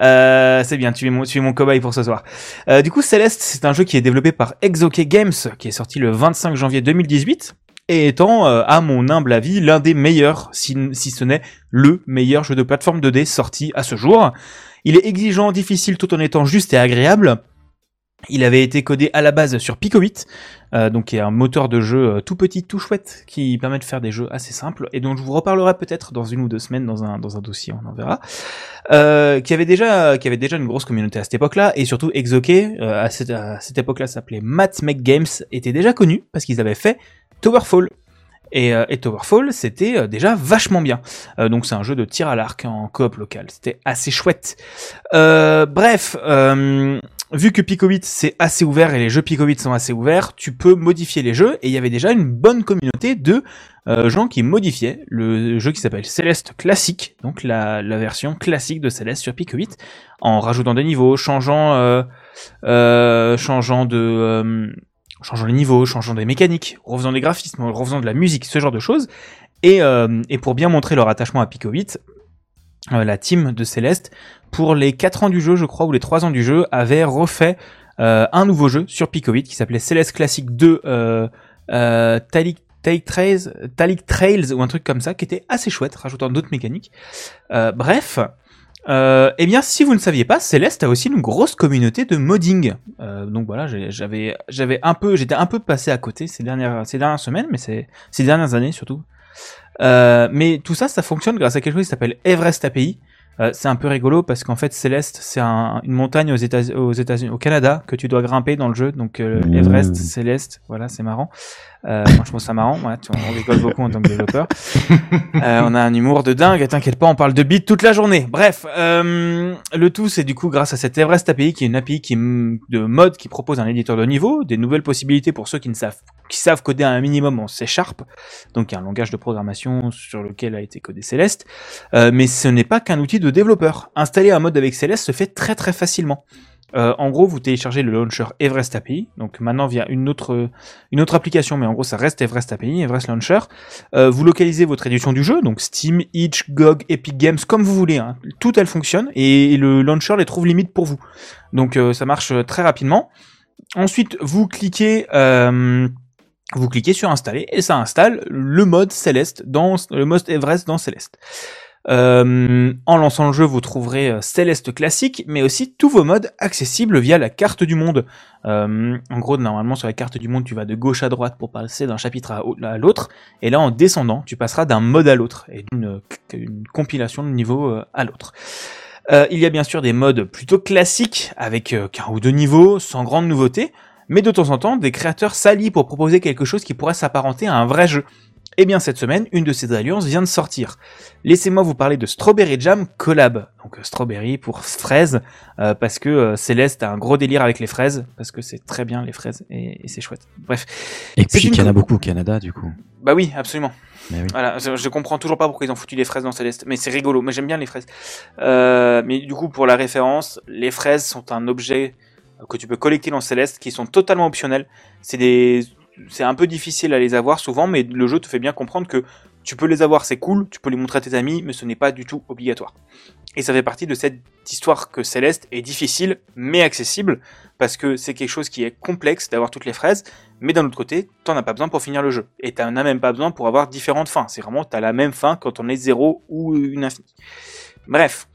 Euh, c'est bien, tu es mon, tu es mon cobaye pour ce soir. Euh, du coup, Céleste, c'est un jeu qui est développé par Exoke Games, qui est sorti le 25 janvier 2018, et étant, euh, à mon humble avis, l'un des meilleurs, si, si ce n'est le meilleur jeu de plateforme 2D sorti à ce jour. Il est exigeant, difficile, tout en étant juste et agréable. Il avait été codé à la base sur Pico 8, euh, donc qui est un moteur de jeu euh, tout petit, tout chouette, qui permet de faire des jeux assez simples, et dont je vous reparlerai peut-être dans une ou deux semaines dans un, dans un dossier, on en verra. Euh, qui avait déjà, qui avait déjà une grosse communauté à cette époque-là, et surtout Exoke, euh, à cette, cette époque-là s'appelait Matt Make Games, était déjà connu parce qu'ils avaient fait Towerfall. Et, euh, et Towerfall, c'était euh, déjà vachement bien. Euh, donc c'est un jeu de tir à l'arc en coop local. C'était assez chouette. Bref, vu que Pico 8 c'est assez ouvert et les jeux Pico 8 sont assez ouverts, tu peux modifier les jeux et il y avait déjà une bonne communauté de gens qui modifiaient le jeu qui s'appelle Céleste Classique, donc la, version classique de Céleste sur Pico 8, en rajoutant des niveaux, changeant, changeant de, changeant les niveaux, changeant des mécaniques, refaisant des graphismes, refaisant de la musique, ce genre de choses. Et, euh, et pour bien montrer leur attachement à Pico 8, euh, la team de Céleste, pour les 4 ans du jeu, je crois, ou les 3 ans du jeu, avait refait euh, un nouveau jeu sur Pico 8 qui s'appelait Céleste Classic 2 euh, Talic, Talic Trails, Talic Trails ou un truc comme ça, qui était assez chouette, rajoutant d'autres mécaniques. Bref, euh, eh bien, si vous ne saviez pas, Céleste a aussi une grosse communauté de modding. Euh, donc voilà, j'avais, j'avais un peu, j'étais un peu passé à côté ces dernières, ces dernières semaines, mais ces dernières années surtout. Euh, mais tout ça, ça fonctionne grâce à quelque chose qui s'appelle Everest API. Euh, c'est un peu rigolo parce qu'en fait Céleste c'est un- une montagne aux États aux États-Unis au Canada que tu dois grimper dans le jeu donc euh, Mmh. Everest Céleste voilà c'est marrant euh, moi je trouve ça marrant. Ouais, tu on rigole beaucoup en tant que développeur. (laughs) Euh, on a un humour de dingue. T'inquiète pas on parle de beat toute la journée. Bref euh, le tout c'est du coup grâce à cette Everest API qui est une API qui est de mode qui propose un éditeur de niveau des nouvelles possibilités pour ceux qui ne savent qui savent coder à un minimum en C Sharp donc un langage de programmation sur lequel a été codé Céleste. Euh, mais ce n'est pas qu'un outil de développeur. Installer un mode avec Céleste se fait très très facilement. Euh, en gros, vous téléchargez le launcher Everest API, donc maintenant via une autre une autre application, mais en gros ça reste Everest API, Everest Launcher. Euh, vous localisez votre édition du jeu, donc Steam, Itch, GOG, Epic Games, comme vous voulez. Hein. Tout elle fonctionne et le launcher les trouve limite pour vous. Donc euh, ça marche très rapidement. Ensuite, vous cliquez vous cliquez sur installer et ça installe le mode Céleste dans le mode Everest dans Céleste. Euh, en lançant le jeu, vous trouverez euh, Céleste classique, mais aussi tous vos modes accessibles via la carte du monde. Euh, en gros, normalement sur la carte du monde, tu vas de gauche à droite pour passer d'un chapitre à, l'autre, et là en descendant, tu passeras d'un mode à l'autre et d'une une compilation de niveau à l'autre. Il y a bien sûr des modes plutôt classiques avec qu'un ou deux niveaux, sans grande nouveauté, mais de temps en temps, des créateurs s'allient pour proposer quelque chose qui pourrait s'apparenter à un vrai jeu. Et bien cette semaine, une de ces alliances vient de sortir. Laissez-moi vous parler de Strawberry Jam Collab. Donc euh, Strawberry pour fraise, euh, parce que euh, Céleste a un gros délire avec les fraises, parce que c'est très bien les fraises et, et c'est chouette. Bref. Et puis qu'il y en a co- beaucoup au Canada, du coup. Bah oui, absolument. Mais oui. Voilà, je, je comprends toujours pas pourquoi ils ont foutu les fraises dans Céleste, mais c'est rigolo. Moi j'aime bien les fraises. Euh, mais du coup, pour la référence, les fraises sont un objet que tu peux collecter dans Céleste, qui sont totalement optionnels. C'est des, c'est un peu difficile à les avoir souvent, mais le jeu te fait bien comprendre que tu peux les avoir, c'est cool, tu peux les montrer à tes amis, mais ce n'est pas du tout obligatoire. Et ça fait partie de cette histoire que Céleste est difficile, mais accessible, parce que c'est quelque chose qui est complexe d'avoir toutes les fraises, mais d'un autre côté, t'en as pas besoin pour finir le jeu. Et t'en as même pas besoin pour avoir différentes fins. C'est vraiment, t'as la même fin quand on est zéro ou une infinie. Bref.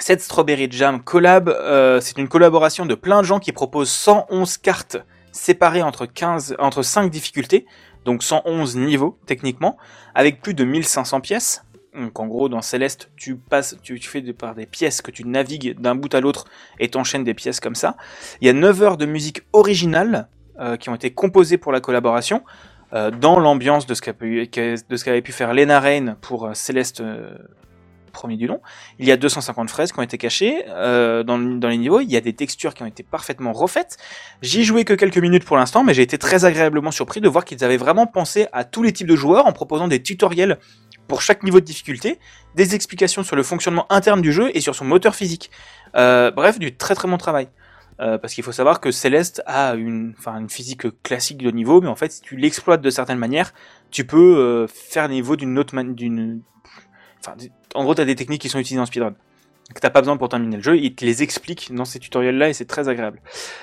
Cette Strawberry Jam collab, euh, c'est une collaboration de plein de gens qui proposent 111 cartes séparées entre 15, entre 5 difficultés, donc 111 niveaux techniquement, avec plus de 1500 pièces. Donc en gros, dans Céleste, tu passes, tu, fais de, par des pièces que tu navigues d'un bout à l'autre et t'enchaînes des pièces comme ça. Il y a 9 heures de musique originale euh, qui ont été composées pour la collaboration. euh, dans l'ambiance de ce qu'a pu- qu'avait pu faire Lena Rain pour euh, Céleste premier du nom. Il y a 250 fraises qui ont été cachées euh, dans, le- dans les niveaux. Il y a des textures qui ont été parfaitement refaites. J'y ai joué que quelques minutes pour l'instant, mais j'ai été très agréablement surpris de voir qu'ils avaient vraiment pensé à tous les types de joueurs en proposant des tutoriels pour chaque niveau de difficulté, des explications sur le fonctionnement interne du jeu et sur son moteur physique. Euh, bref, du très très bon travail. Euh, parce qu'il faut savoir que Céleste a une, physique classique de niveau, mais en fait, si tu l'exploites de certaines manières, tu peux faire des niveaux d'une autre manière, en gros, t'as des techniques qui sont utilisées en speedrun. Que t'as pas besoin pour terminer le jeu, il te les explique dans ces tutoriels-là et c'est très agréable.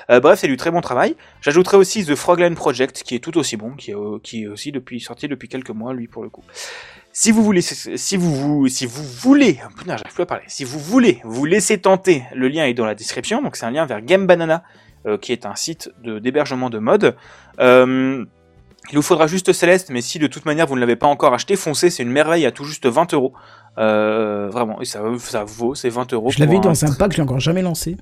Euh, bref, c'est du très bon travail. J'ajouterai aussi The Frogland Project, qui est tout aussi bon, qui est, euh, aussi depuis, sorti depuis quelques mois, lui, pour le coup. Si vous voulez, si vous, vous, si vous voulez, oh, putain, j'arrive plus à parler. Si vous voulez vous laisser tenter, le lien est dans la description. Donc c'est un lien vers Game Banana, euh, qui est un site de d'hébergement de mode. Euh, il vous faudra juste Céleste, mais si de toute manière vous ne l'avez pas encore acheté, foncez, c'est une merveille à tout juste 20 euros. Euh, vraiment, et ça, ça vaut, c'est 20 euros. Je l'avais dans un pack, je l'ai encore jamais lancé.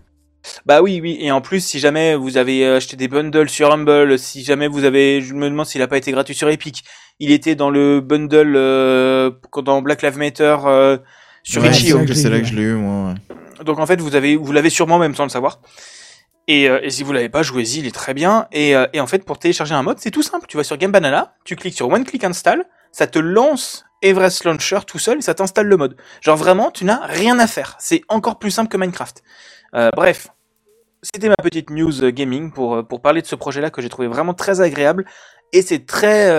bah oui, oui, et en plus, si jamais vous avez acheté des bundles sur Humble, si jamais vous avez, je me demande s'il a pas été gratuit sur Epic, il était dans le bundle euh, dans Black Lives Matter euh, sur Ouais, Itch.io. c'est que c'est là que je l'ai eu, moi. ouais. Donc en fait, vous avez, vous l'avez sûrement même sans le savoir. Et, euh, et si vous l'avez pas, jouez-y, il est très bien. Et, euh, et en fait, pour télécharger un mode, c'est tout simple. Tu vas sur Game Banana, tu cliques sur One Click Install, ça te lance Everest Launcher tout seul et ça t'installe le mode. Genre vraiment, tu n'as rien à faire. C'est encore plus simple que Minecraft. Euh, bref, c'était ma petite news euh, gaming pour, euh, pour parler de ce projet-là que j'ai trouvé vraiment très agréable. Et c'est très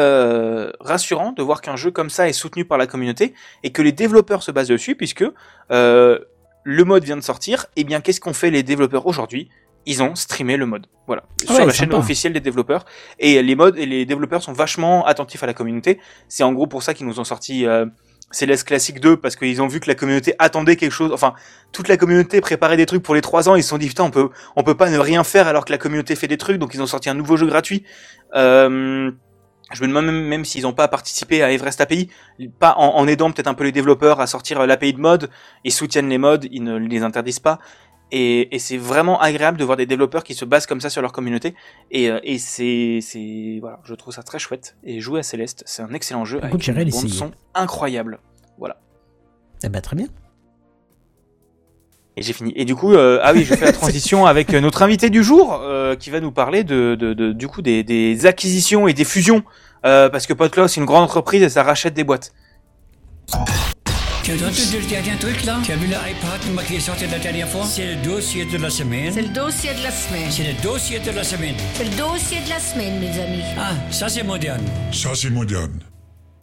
rassurant de voir qu'un jeu comme ça est soutenu par la communauté et que les développeurs se basent dessus, puisque le mode vient de sortir. Et bien, qu'est-ce qu'ont fait les développeurs aujourd'hui? Ils ont streamé le mode. Voilà, Ah sur la chaîne sympa. officielle des développeurs. Et les modes et les développeurs sont vachement attentifs à la communauté. C'est en gros pour ça qu'ils nous ont sorti euh, Céleste Classic 2 parce qu'ils ont vu que la communauté attendait quelque chose. Enfin, toute la communauté préparait des trucs pour les 3 ans. Ils se sont dit putain, on peut, on peut pas ne rien faire alors que la communauté fait des trucs. Donc ils ont sorti un nouveau jeu gratuit. Euh, je me demande même, même s'ils n'ont pas participé à Everest API, pas en, en aidant peut-être un peu les développeurs à sortir l'API de mode. Ils soutiennent les modes, ils ne les interdisent pas. Et, et c'est vraiment agréable de voir des développeurs qui se basent comme ça sur leur communauté. Et, euh, et c'est, voilà, je trouve ça très chouette. Et jouer à Céleste, c'est un excellent jeu Écoute, avec j'irai une bande l'essayer. son incroyable. Voilà. Eh ben, très bien. Et j'ai fini. Et du coup, euh, ah oui, je fais la (laughs) transition avec euh, notre invité du jour, euh, qui va nous parler de, de, de- du coup des, des acquisitions et des fusions, euh, parce que Podclaw c'est une grande entreprise et ça rachète des boîtes. Tu as entendu le dernier truc là? Tu as vu l'iPad qui est sorti la dernière fois? C'est le dossier de la semaine. C'est le dossier de la semaine. C'est le dossier de la semaine. C'est le dossier de la semaine, mes amis. Ah, ça c'est moderne. Ça, c'est moderne.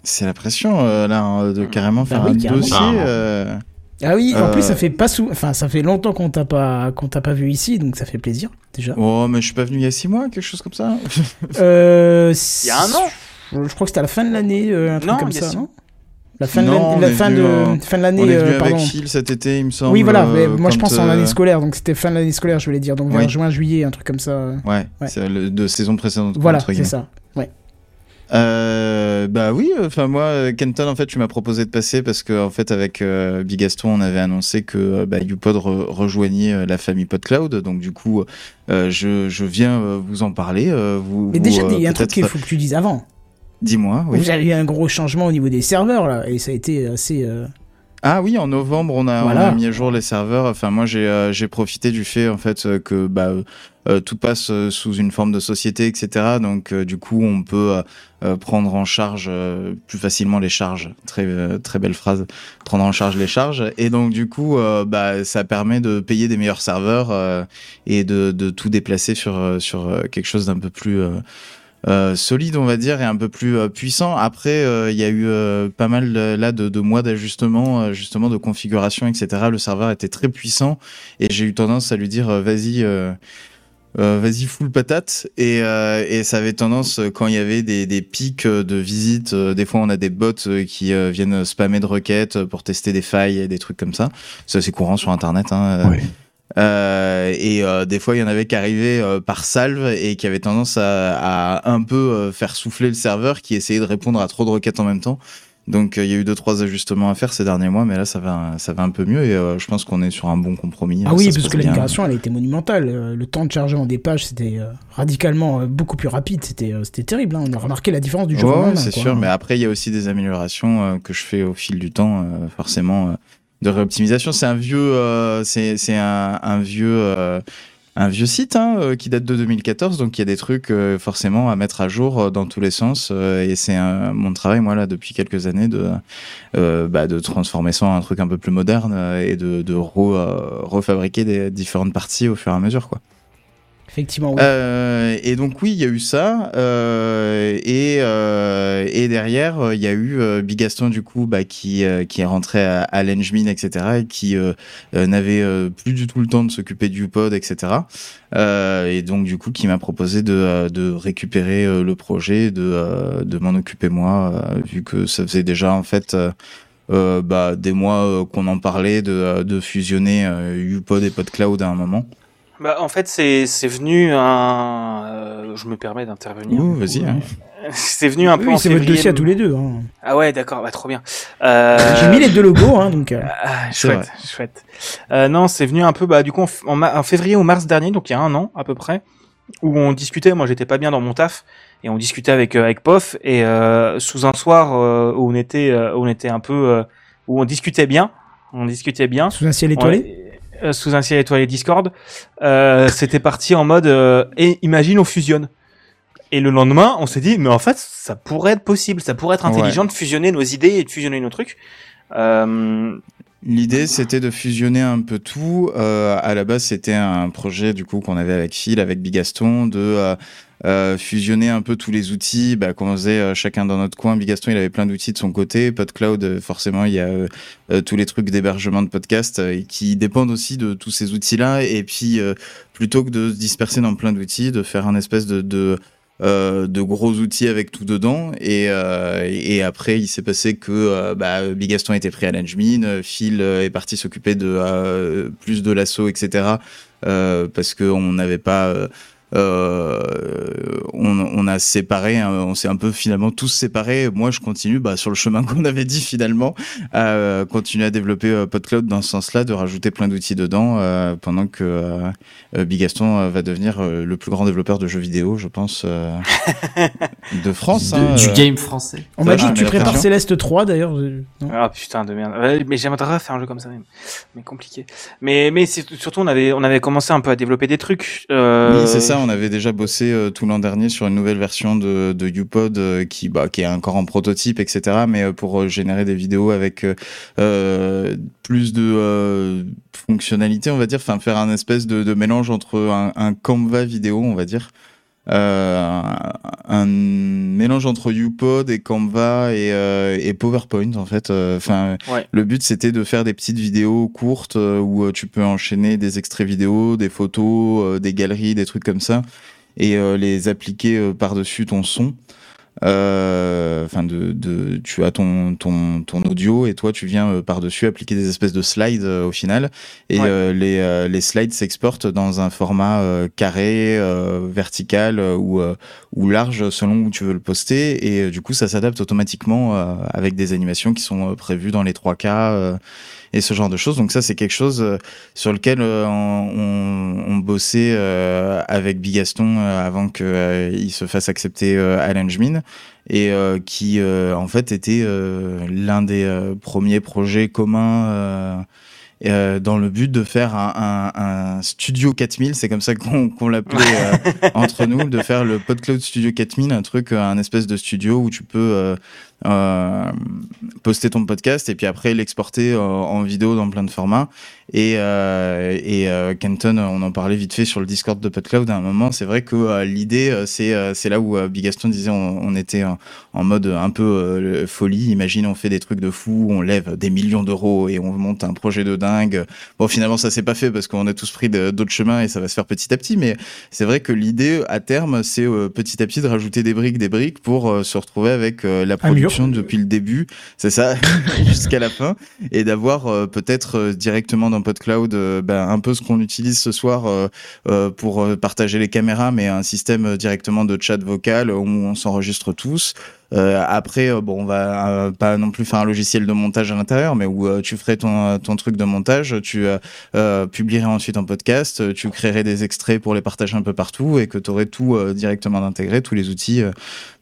C'est la pression, euh, là, hein, de carrément faire Bah oui, un carrément. dossier. Ah. euh, Ah oui, en Euh, plus ça fait pas sou... enfin ça fait longtemps qu'on t'a pas qu'on t'a pas vu ici, donc ça fait plaisir déjà. Oh, mais je suis pas venu il y a six mois, quelque chose comme ça. Euh, Il y a un an Je crois que c'était à la fin de l'année, euh, un truc Non, comme il y a ça, six- non? La fin de l'année, on fin de euh, fin de On l'année, est venu euh, avec cet été, il me semble. Oui, voilà, mais euh, moi je pense en euh, année scolaire, donc c'était fin de l'année scolaire, je voulais dire, donc vers Oui. juin, juillet, un truc comme ça. Ouais, Ouais. c'est le- de saison précédente. Voilà, c'est ça. Ouais. Euh, bah oui, enfin moi, euh, Kenton, en fait, tu m'as proposé de passer parce que en fait, avec euh, Bigaston, on avait annoncé que euh, bah, YouPod re- rejoignait euh, la famille PodCloud, donc du coup, euh, je, je viens euh, vous en parler. euh, vous, Mais déjà, euh, il y a un truc qu'il faut que tu dises avant. Dis-moi, oui. Vous avez eu un gros changement au niveau des serveurs là, et ça a été assez. euh, Ah oui, en novembre, on a, on Voilà. a mis à jour les serveurs. Enfin, moi, j'ai euh, profité du fait en fait euh, que bah, euh, tout passe sous une forme de société, etc. Donc, euh, du coup, on peut prendre en charge plus facilement les charges. Très très belle phrase. Prendre en charge les charges. Et donc, du coup, bah, ça permet de payer des meilleurs serveurs et de, de tout déplacer sur sur quelque chose d'un peu plus euh, solide, on va dire, et un peu plus euh, puissant. Après, euh, il y a eu pas mal là de, mois d'ajustement, justement de configuration, etc. Le serveur était très puissant et j'ai eu tendance à lui dire vas-y. vas-y full patate et, ça avait tendance quand il y avait des, pics de visite euh, des fois on a des bots qui viennent spammer de requêtes pour tester des failles et des trucs comme ça ça c'est courant sur internet hein, euh, et euh, des fois, il y en avait qui arrivaient euh, par salve et qui avaient tendance à, à un peu euh, faire souffler le serveur, qui essayait de répondre à trop de requêtes en même temps. Donc il y a eu deux trois ajustements à faire ces derniers mois, mais là ça va ça va un peu mieux et je pense qu'on est sur un bon compromis. Ah oui, parce que la migration, elle a été monumentale. Le temps de chargement des pages, c'était radicalement beaucoup plus rapide. C'était c'était terrible. hein. On a remarqué la différence du jour Ouais, au lendemain. c'est sûr, mais après il y a aussi des améliorations que je fais au fil du temps, forcément de réoptimisation. C'est un vieux, euh, c'est un, un vieux. euh, un vieux site hein, euh, qui date de 2014, donc il y a des trucs forcément à mettre à jour dans tous les sens. et c'est mon travail, moi là, depuis quelques années, de bah, de transformer ça en un truc un peu plus moderne et de, de re- refabriquer des différentes parties au fur et à mesure, quoi. Effectivement, oui. Euh, et donc oui, il y a eu ça. euh, et, euh, et derrière, il y a eu Bigaston du coup, bah, qui qui est rentré à, à etc. Et qui n'avait plus du tout le temps de s'occuper du pod, etc. Et donc du coup, qui m'a proposé de de récupérer le projet, de de m'en occuper moi, vu que ça faisait déjà en fait. bah, des mois qu'on en parlait de, de fusionner UPod et PodCloud à un moment. Bah, en fait, c'est c'est venu un. euh, je me permets d'intervenir. Vas-y, hein. (laughs) C'est venu un peu Oui, en c'est votre dossier à tous les deux. hein. Ah ouais, d'accord, bah, trop bien. Euh... J'ai mis les deux logos, hein, donc. euh, Ah, chouette, chouette. Euh, non, c'est venu un peu, bah, du coup, en, février ou mars dernier, donc il y a un an à peu près, où on discutait. Moi, j'étais pas bien dans mon taf, et on discutait avec euh, avec Pof, et euh, sous un soir où on était, où on était un peu, où on discutait bien, on discutait bien. Sous un ciel étoilé? Sous un ciel étoilé Discord, euh, c'était parti en mode, euh, et imagine on fusionne. Et le lendemain, on s'est dit, mais en fait, ça pourrait être possible, ça pourrait être intelligent de fusionner nos idées et de fusionner nos trucs. Euh, L'idée, c'était de fusionner un peu tout. Euh, à la base, c'était un projet du coup qu'on avait avec Phil, avec Bigaston, de euh, fusionner un peu tous les outils bah, qu'on faisait euh, chacun dans notre coin. Bigaston, il avait plein d'outils de son côté. PodCloud, euh, forcément, il y a tous les trucs d'hébergement de podcasts euh, qui dépendent aussi de tous ces outils-là. Et puis, plutôt que de se disperser dans plein d'outils, de faire un espèce de, gros outils avec tout dedans et, après il s'est passé que euh, bah, Bigaston était pris à l'Engmin, euh, Phil est parti s'occuper de plus de l'assaut etc parce que on n'avait pas euh, on, on a séparé, hein, on s'est un peu finalement tous séparés. Moi, je continue bah, sur le chemin (laughs) qu'on avait dit finalement, à euh, continuer à développer euh, PodCloud dans ce sens-là, de rajouter plein d'outils dedans, euh, pendant que Bigaston euh, va devenir euh, le plus grand développeur de jeux vidéo, je pense, euh, (laughs) de France. De- hein, du euh. game français. On m'a dit que tu prépares Céleste 3 d'ailleurs. Ah putain de merde. Ouais, mais j'aimerais faire un jeu comme ça même. Mais compliqué. Mais surtout on avait on avait commencé un peu à développer des trucs. Euh... Oui, c'est ça. On avait déjà bossé euh, tout l'an dernier sur une nouvelle version de, de UPod euh, qui, bah, qui est encore en prototype, etc. Mais euh, pour euh, générer des vidéos avec plus de fonctionnalités, on va dire. Faire un espèce de, de mélange entre un, un Canva vidéo, on va dire. Euh, un, mélange entre UPod et Canva et, euh, et PowerPoint en fait. Euh, Enfin, Ouais. le but c'était de faire des petites vidéos courtes où tu peux enchaîner des extraits vidéo, des photos, des galeries, des trucs comme ça, et les appliquer euh, par-dessus ton son. Euh, Enfin, de, de, tu as ton, ton, ton audio et toi tu viens euh, par-dessus appliquer des espèces de slides euh, au final. Et Ouais. les, les slides s'exportent dans un format carré, vertical ou, ou large selon où tu veux le poster. Et du coup, ça s'adapte automatiquement avec des animations qui sont prévues dans les 3K euh, et ce genre de choses. Donc ça, c'est quelque chose euh, sur lequel euh, on, on bossait euh, avec Bigaston euh, avant qu'il se fasse accepter euh, à l'Engmin et euh, qui euh, en fait était euh, l'un des euh, premiers projets communs euh, euh, dans le but de faire un, un, un studio 4000, c'est comme ça qu'on qu'on l'appelait euh, entre nous, de faire le PodCloud Studio 4000, un truc, un espèce de studio où tu peux euh, euh, poster ton podcast et puis après l'exporter euh, en vidéo dans plein de formats. Et, euh, et Kenton, on en parlait vite fait sur le Discord de PodCloud à un moment. C'est vrai que l'idée, c'est là où Bigaston disait on, était en, mode un peu folie. Imagine, on fait des trucs de fou, on lève des millions d'euros et on monte un projet de dingue. Bon, finalement, ça s'est pas fait parce qu'on a tous pris d'autres chemins et ça va se faire petit à petit. Mais c'est vrai que l'idée, à terme, c'est petit à petit de rajouter des briques, des briques pour se retrouver avec la Un depuis le début. C'est ça, (laughs) jusqu'à la fin. Et d'avoir euh, peut-être euh, directement dans PodCloud euh, ben, un peu ce qu'on utilise ce soir pour partager les caméras, mais un système directement de chat vocal où on s'enregistre tous. Euh, après, euh, bon, on va euh, pas non plus faire un logiciel de montage à l'intérieur, mais où euh, tu ferais ton, ton truc de montage, tu publierais ensuite un podcast, tu créerais des extraits pour les partager un peu partout et que tu aurais tout euh, directement intégré, tous les outils,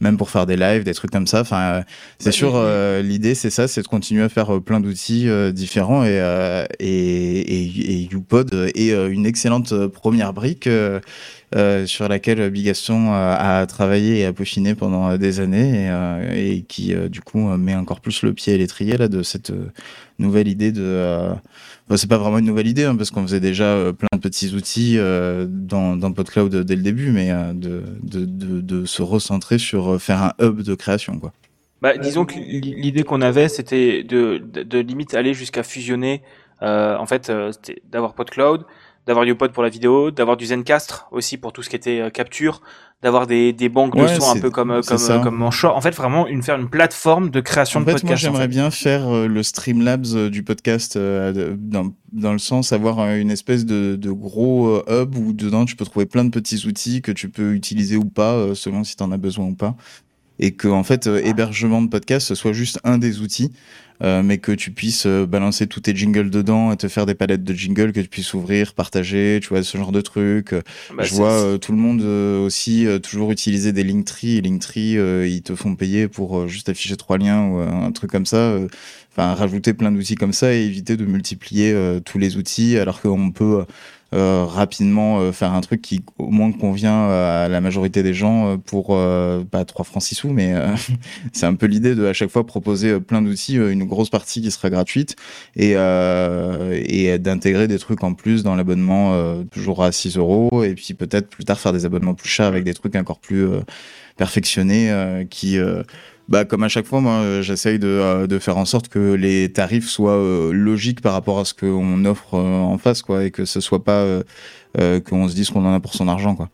même pour faire des lives, des trucs comme ça. Enfin, euh, c'est sûr, euh, l'idée c'est ça, c'est de continuer à faire plein d'outils euh, différents et, euh, et, et, et YouPod est une excellente première brique. Euh, sur laquelle Bigaston euh, a travaillé et a peaufiné pendant euh, des années et, et qui du coup met encore plus le pied à l'étrier là de cette nouvelle idée de enfin, c'est pas vraiment une nouvelle idée hein, parce qu'on faisait déjà plein de petits outils dans, dans PodCloud dès le début mais de, de, de, de se recentrer sur faire un hub de création quoi. Bah, disons que l'idée qu'on avait, c'était de, de, de limite aller jusqu'à fusionner, euh, en fait, euh, d'avoir PodCloud, d'avoir YouPod pour la vidéo, d'avoir du Zencastre aussi pour tout ce qui était euh, capture, d'avoir des, des banques de Ouais, sons un peu comme euh, comme euh, comme en short. En fait, vraiment une faire une plateforme de création En de fait, podcast. moi, en j'aimerais fait. bien faire euh, le Streamlabs euh, du podcast euh, dans, dans le sens avoir une espèce de, de gros hub où dedans tu peux trouver plein de petits outils que tu peux utiliser ou pas selon si tu en as besoin ou pas. Et que, en fait, euh, hébergement de podcast ce soit juste un des outils, euh, mais que tu puisses euh, balancer tous tes jingles dedans et te faire des palettes de jingles que tu puisses ouvrir, partager, tu vois, ce genre de trucs. Bah, Je vois euh, tout le monde aussi toujours utiliser des Linktree. Et Linktree, ils te font payer pour juste afficher trois liens ou un truc comme ça. Enfin, rajouter plein d'outils comme ça et éviter de multiplier tous les outils alors qu'on peut rapidement euh, faire un truc qui au moins convient à la majorité des gens euh, pour euh, pas 3 francs 6 sous, mais euh, (laughs) c'est un peu l'idée de à chaque fois proposer euh, plein d'outils, euh, une grosse partie qui sera gratuite et, euh, et d'intégrer des trucs en plus dans l'abonnement euh, toujours à 6 euros et puis peut-être plus tard faire des abonnements plus chers avec des trucs encore plus euh, perfectionnés euh, qui euh, bah, comme à chaque fois, moi, euh, j'essaye de, euh, de faire en sorte que les tarifs soient euh, logiques par rapport à ce qu'on offre euh, en face, quoi, et que ce soit pas euh, euh, qu'on se dise qu'on en a pour son argent, quoi.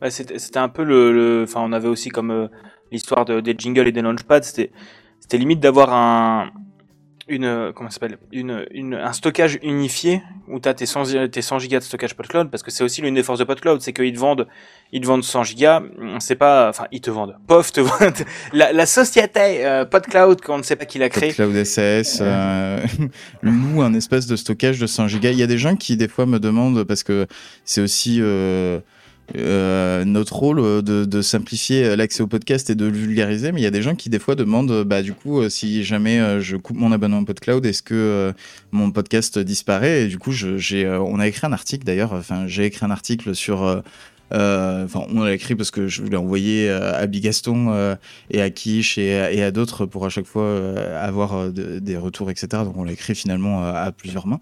Bah, c'était un peu le, enfin on avait aussi comme l'histoire de, des jingles et des launchpads, c'était c'était limite d'avoir un une euh, comment s'appelle une, une un stockage unifié où tu as tes 100 tes 100 gigas de stockage PodCloud parce que c'est aussi l'une des forces de PodCloud, c'est qu'ils te vendent ils te vendent 100 gigas, on sait pas enfin ils te vendent. POF te vendent (laughs) la, la société euh, PodCloud qu'on ne sait pas qui l'a créé. Cloud SAS euh, (laughs) loue un espèce de stockage de 100 gigas. Il y a des gens qui des fois me demandent parce que c'est aussi euh, euh, notre rôle euh, de, simplifier l'accès au podcast et de le vulgariser, mais il y a des gens qui des fois demandent, bah du coup, euh, si jamais je coupe mon abonnement PodCloud, est-ce que mon podcast disparaît? Et du coup, j'ai, on a écrit un article d'ailleurs. Enfin, j'ai écrit un article sur Enfin, on l'a écrit parce que je l'ai envoyé euh, à Bigaston euh, et à Kish et, à- d'autres pour à chaque fois euh, avoir euh, de- des retours, etc. Donc on l'a écrit finalement euh, à plusieurs mains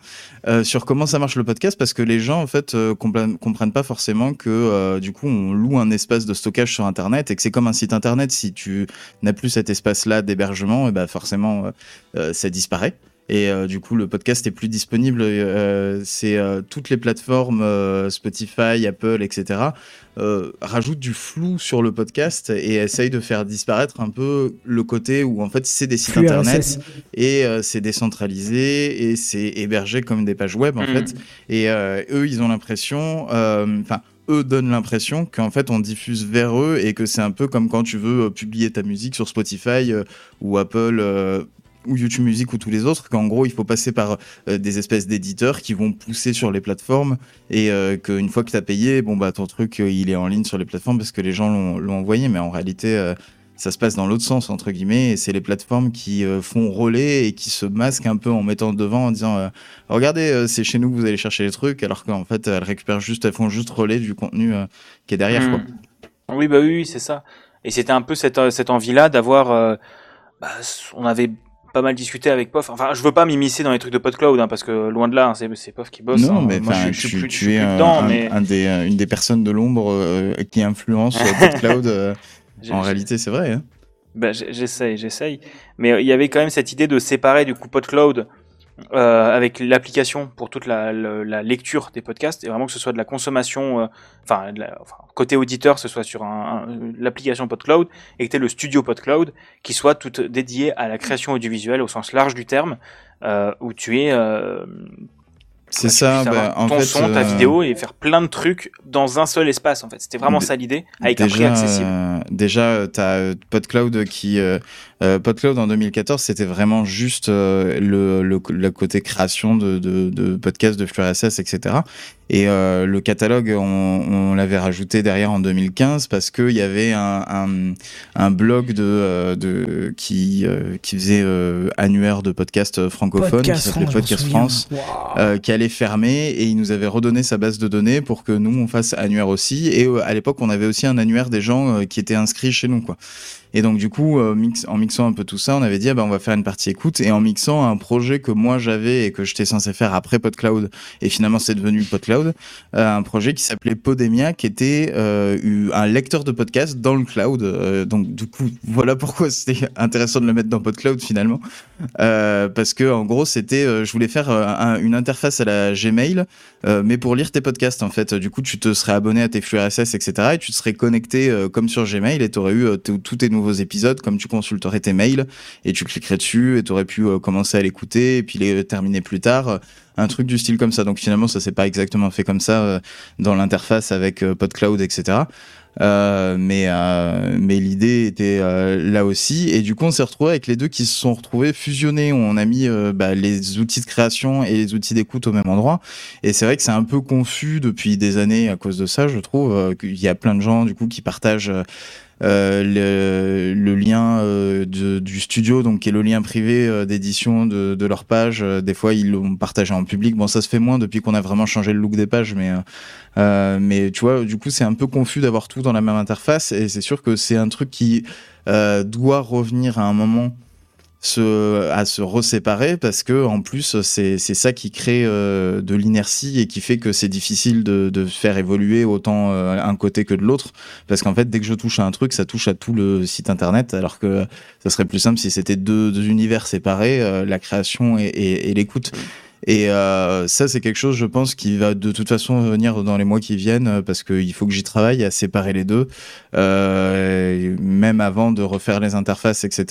euh, sur comment ça marche le podcast parce que les gens en fait euh, comprennent, pas forcément que euh, du coup on loue un espace de stockage sur Internet et que c'est comme un site Internet. Si tu n'as plus cet espace-là d'hébergement, et ben forcément euh, euh, ça disparaît. Et euh, du coup, le podcast est plus disponible. euh, c'est euh, toutes les plateformes, euh, Spotify, Apple, etc. euh, rajoutent du flou sur le podcast et essayent de faire disparaître un peu le côté où en fait c'est des sites internet RSS. et euh, c'est décentralisé et c'est hébergé comme des pages web en Mhm. fait. Et euh, eux, ils ont l'impression, euh, enfin. eux donnent l'impression qu'en fait on diffuse vers eux et que c'est un peu comme quand tu veux euh, publier ta musique sur Spotify euh, ou Apple euh, ou YouTube Music ou tous les autres, qu'en gros il faut passer par euh, des espèces d'éditeurs qui vont pousser sur les plateformes et euh, qu'une fois que tu as payé, bon bah ton truc euh, il est en ligne sur les plateformes parce que les gens l'ont envoyé, mais en réalité euh, ça se passe dans l'autre sens entre guillemets et c'est les plateformes qui font relais et qui se masquent un peu en mettant devant en disant regardez c'est chez nous que vous allez chercher les trucs alors qu'en fait elles récupèrent juste elles font juste relais du contenu qui est derrière quoi. Mm. Oui, bah oui, oui, c'est ça. Et c'était un peu cette, cette envie-là d'avoir. bah, on avait pas mal discuté avec POF. Enfin, je veux pas m'immiscer dans les trucs de PodCloud, hein, parce que loin de là, hein, c'est POF qui bosse. Non, hein. mais moi, je, je tu, es plus un, dedans, un- mais un des, euh, une des personnes de l'ombre euh, qui influence euh, PodCloud. (laughs) euh, J'ai- en réalité, c'est vrai. bah, j'essaye, j'essaye. Mais euh, il y avait quand même cette idée de séparer du coup PodCloud euh, avec l'application pour toute la, la- la lecture des podcasts et vraiment que ce soit de la consommation, euh, enfin, côté auditeur, ce soit sur un, un- l'application PodCloud et que tu le studio PodCloud qui soit tout dédié à la création audiovisuelle au sens large du terme, euh, où tu es euh, C'est tu ça, puisses bah, en ton fait, son, ta euh, vidéo et faire plein de trucs dans un seul espace en fait. C'était vraiment ça l'idée, avec un prix déjà, accessible. euh, déjà, tu as PodCloud qui. euh, euh, PodCloud en 2014, c'était vraiment juste euh, le, le, le côté création de, de, de podcasts de Flux RSS, etc. Et euh, le catalogue, on, on l'avait rajouté derrière en 2015 parce qu'il y avait un, un, un blog de, euh, de, qui, euh, qui faisait euh, annuaire de podcasts francophones Podcast qui s'appelait Podcast. France Waouh. euh, qui allait fermer et il nous avait redonné sa base de données pour que nous on fasse annuaire aussi et euh, à l'époque on avait aussi un annuaire des gens qui étaient inscrits chez nous quoi et donc du coup euh, en mixant un peu tout ça on avait dit ah, bah, on va faire une partie écoute et en mixant un projet que moi j'avais et que j'étais censé faire après PodCloud. Et finalement c'est devenu PodCloud euh, un projet qui s'appelait Podemia qui était euh, eu- un lecteur de podcast dans le cloud. Donc du coup voilà pourquoi (laughs) c'était intéressant de le mettre dans PodCloud finalement. Parce que en gros c'était je voulais faire un- une interface à la Gmail mais pour lire tes podcasts en fait. Du coup tu te serais abonné à tes flux RSS etc et tu te serais connecté comme sur Gmail et tu aurais eu tous tes nouveaux épisodes comme tu consulterais tes mails et tu cliquerais dessus et tu aurais pu euh, commencer à l'écouter et puis les terminer plus tard euh, un truc du style comme ça. Donc finalement ça s'est pas exactement fait comme ça euh, dans l'interface avec euh, PodCloud etc euh, mais euh, mais l'idée était euh, là aussi. Et du coup on s'est retrouvé avec les deux qui se sont retrouvés fusionnés. On a mis euh, bah, les outils de création et les outils d'écoute au même endroit. Et c'est vrai que c'est un peu confus depuis des années à cause de ça je trouve euh, qu'il y a plein de gens du coup qui partagent euh, euh, le, le lien euh, de- du studio, donc qui est le lien privé euh, d'édition de, de leur page. Euh, des fois, ils l'ont partagé en public. Bon, ça se fait moins depuis qu'on a vraiment changé le look des pages, mais euh, euh, mais tu vois, du coup, c'est un peu confus d'avoir tout dans la même interface. Et c'est sûr que c'est un truc qui euh, doit revenir à un moment se, à se reséparer parce que en plus c'est ça qui crée euh, de l'inertie et qui fait que c'est difficile de, de faire évoluer autant euh, un côté que de l'autre. Parce qu'en fait dès que je touche à un truc ça touche à tout le site internet alors que ça serait plus simple si c'était deux, deux univers séparés euh, la création et, et, et l'écoute et euh, ça, c'est quelque chose, je pense, qui va de toute façon venir dans les mois qui viennent, euh, parce qu'il faut que j'y travaille à séparer les deux, euh, même avant de refaire les interfaces, etc.,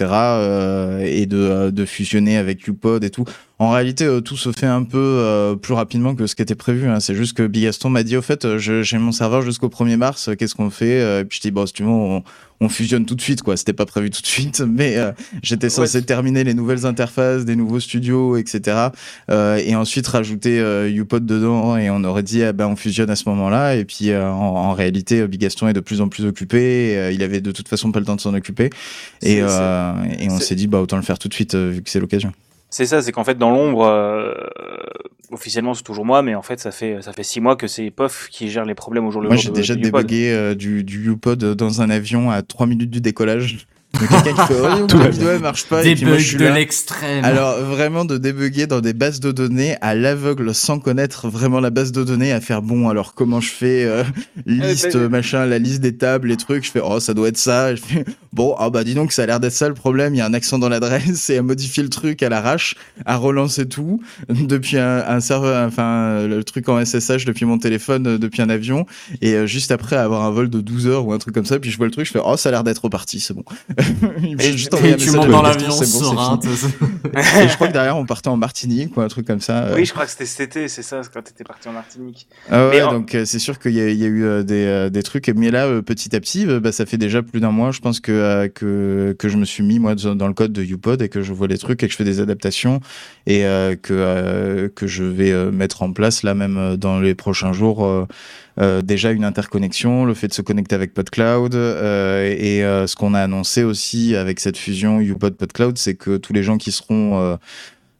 et de, de fusionner avec UPod et tout. En réalité, euh, tout se fait un peu euh, plus rapidement que ce qui était prévu. hein. C'est juste que Bigaston m'a dit, au fait, euh, j'ai mon serveur jusqu'au 1er mars, qu'est-ce qu'on fait Et puis je dis, bon, si tu veux, on, on fusionne tout de suite, quoi. C'était pas prévu tout de suite, (laughs) mais euh, j'étais censé terminer les nouvelles interfaces, des nouveaux studios, etc. Euh, et ensuite rajouter euh, UPod dedans, et on aurait dit, ah ben, on fusionne à ce moment-là. Et puis, en, en réalité, Bigaston est de plus en plus occupé. et, il avait de toute façon pas le temps de s'en occuper. Et, on s'est dit, bah, autant le faire tout de suite, vu que c'est l'occasion. C'est ça, c'est qu'en fait dans l'ombre, euh, officiellement c'est toujours moi, mais en fait ça fait ça fait six mois que c'est POF qui gère les problèmes au jour le Moi, jour. j'ai de- déjà de débugué euh, du, du UPod dans un avion à 3 minutes du décollage. Quelqu'un qui fait (laughs) oh, mon marche pas. et puis moi, Debug je suis de l'extrême. Alors vraiment de débugger dans des bases de données à l'aveugle sans connaître vraiment la base de données, à faire bon alors comment je fais euh, (laughs) liste Euh, machin, la liste des tables, les trucs. Je fais oh ça doit être ça. Je fais, bon ah bah dis donc ça a l'air d'être ça le problème. Il y a un accent dans l'adresse (laughs) et à modifier le truc à l'arrache, à relancer tout depuis un, un serveur, enfin le truc en SSH depuis mon téléphone, euh, depuis un avion et euh, juste après avoir un vol de 12 heures ou un truc comme ça. Puis je vois le truc, je fais oh ça a l'air d'être reparti, c'est bon. J'ai juste envoyé Et tu montes dans l'avion serein. Et je crois que derrière on partait en Martinique ou un truc comme ça. euh. Oui, je crois que c'était cet été, c'est ça, quand t'étais parti en Martinique. Ah ouais, en- donc euh, c'est sûr qu'il y, a- il y a eu euh, des, euh, des trucs, mais là euh, petit à petit, euh, bah, ça fait déjà plus d'un mois, je pense que, euh, que que je me suis mis moi dans le code de UPod et que je vois les trucs et que je fais des adaptations et euh, que euh, que je vais euh, mettre en place là même dans les prochains jours. euh, déjà une interconnexion, le fait de se connecter avec PodCloud euh, et euh, ce qu'on a annoncé aussi avec cette fusion UPod PodCloud, c'est que tous les gens qui seront euh,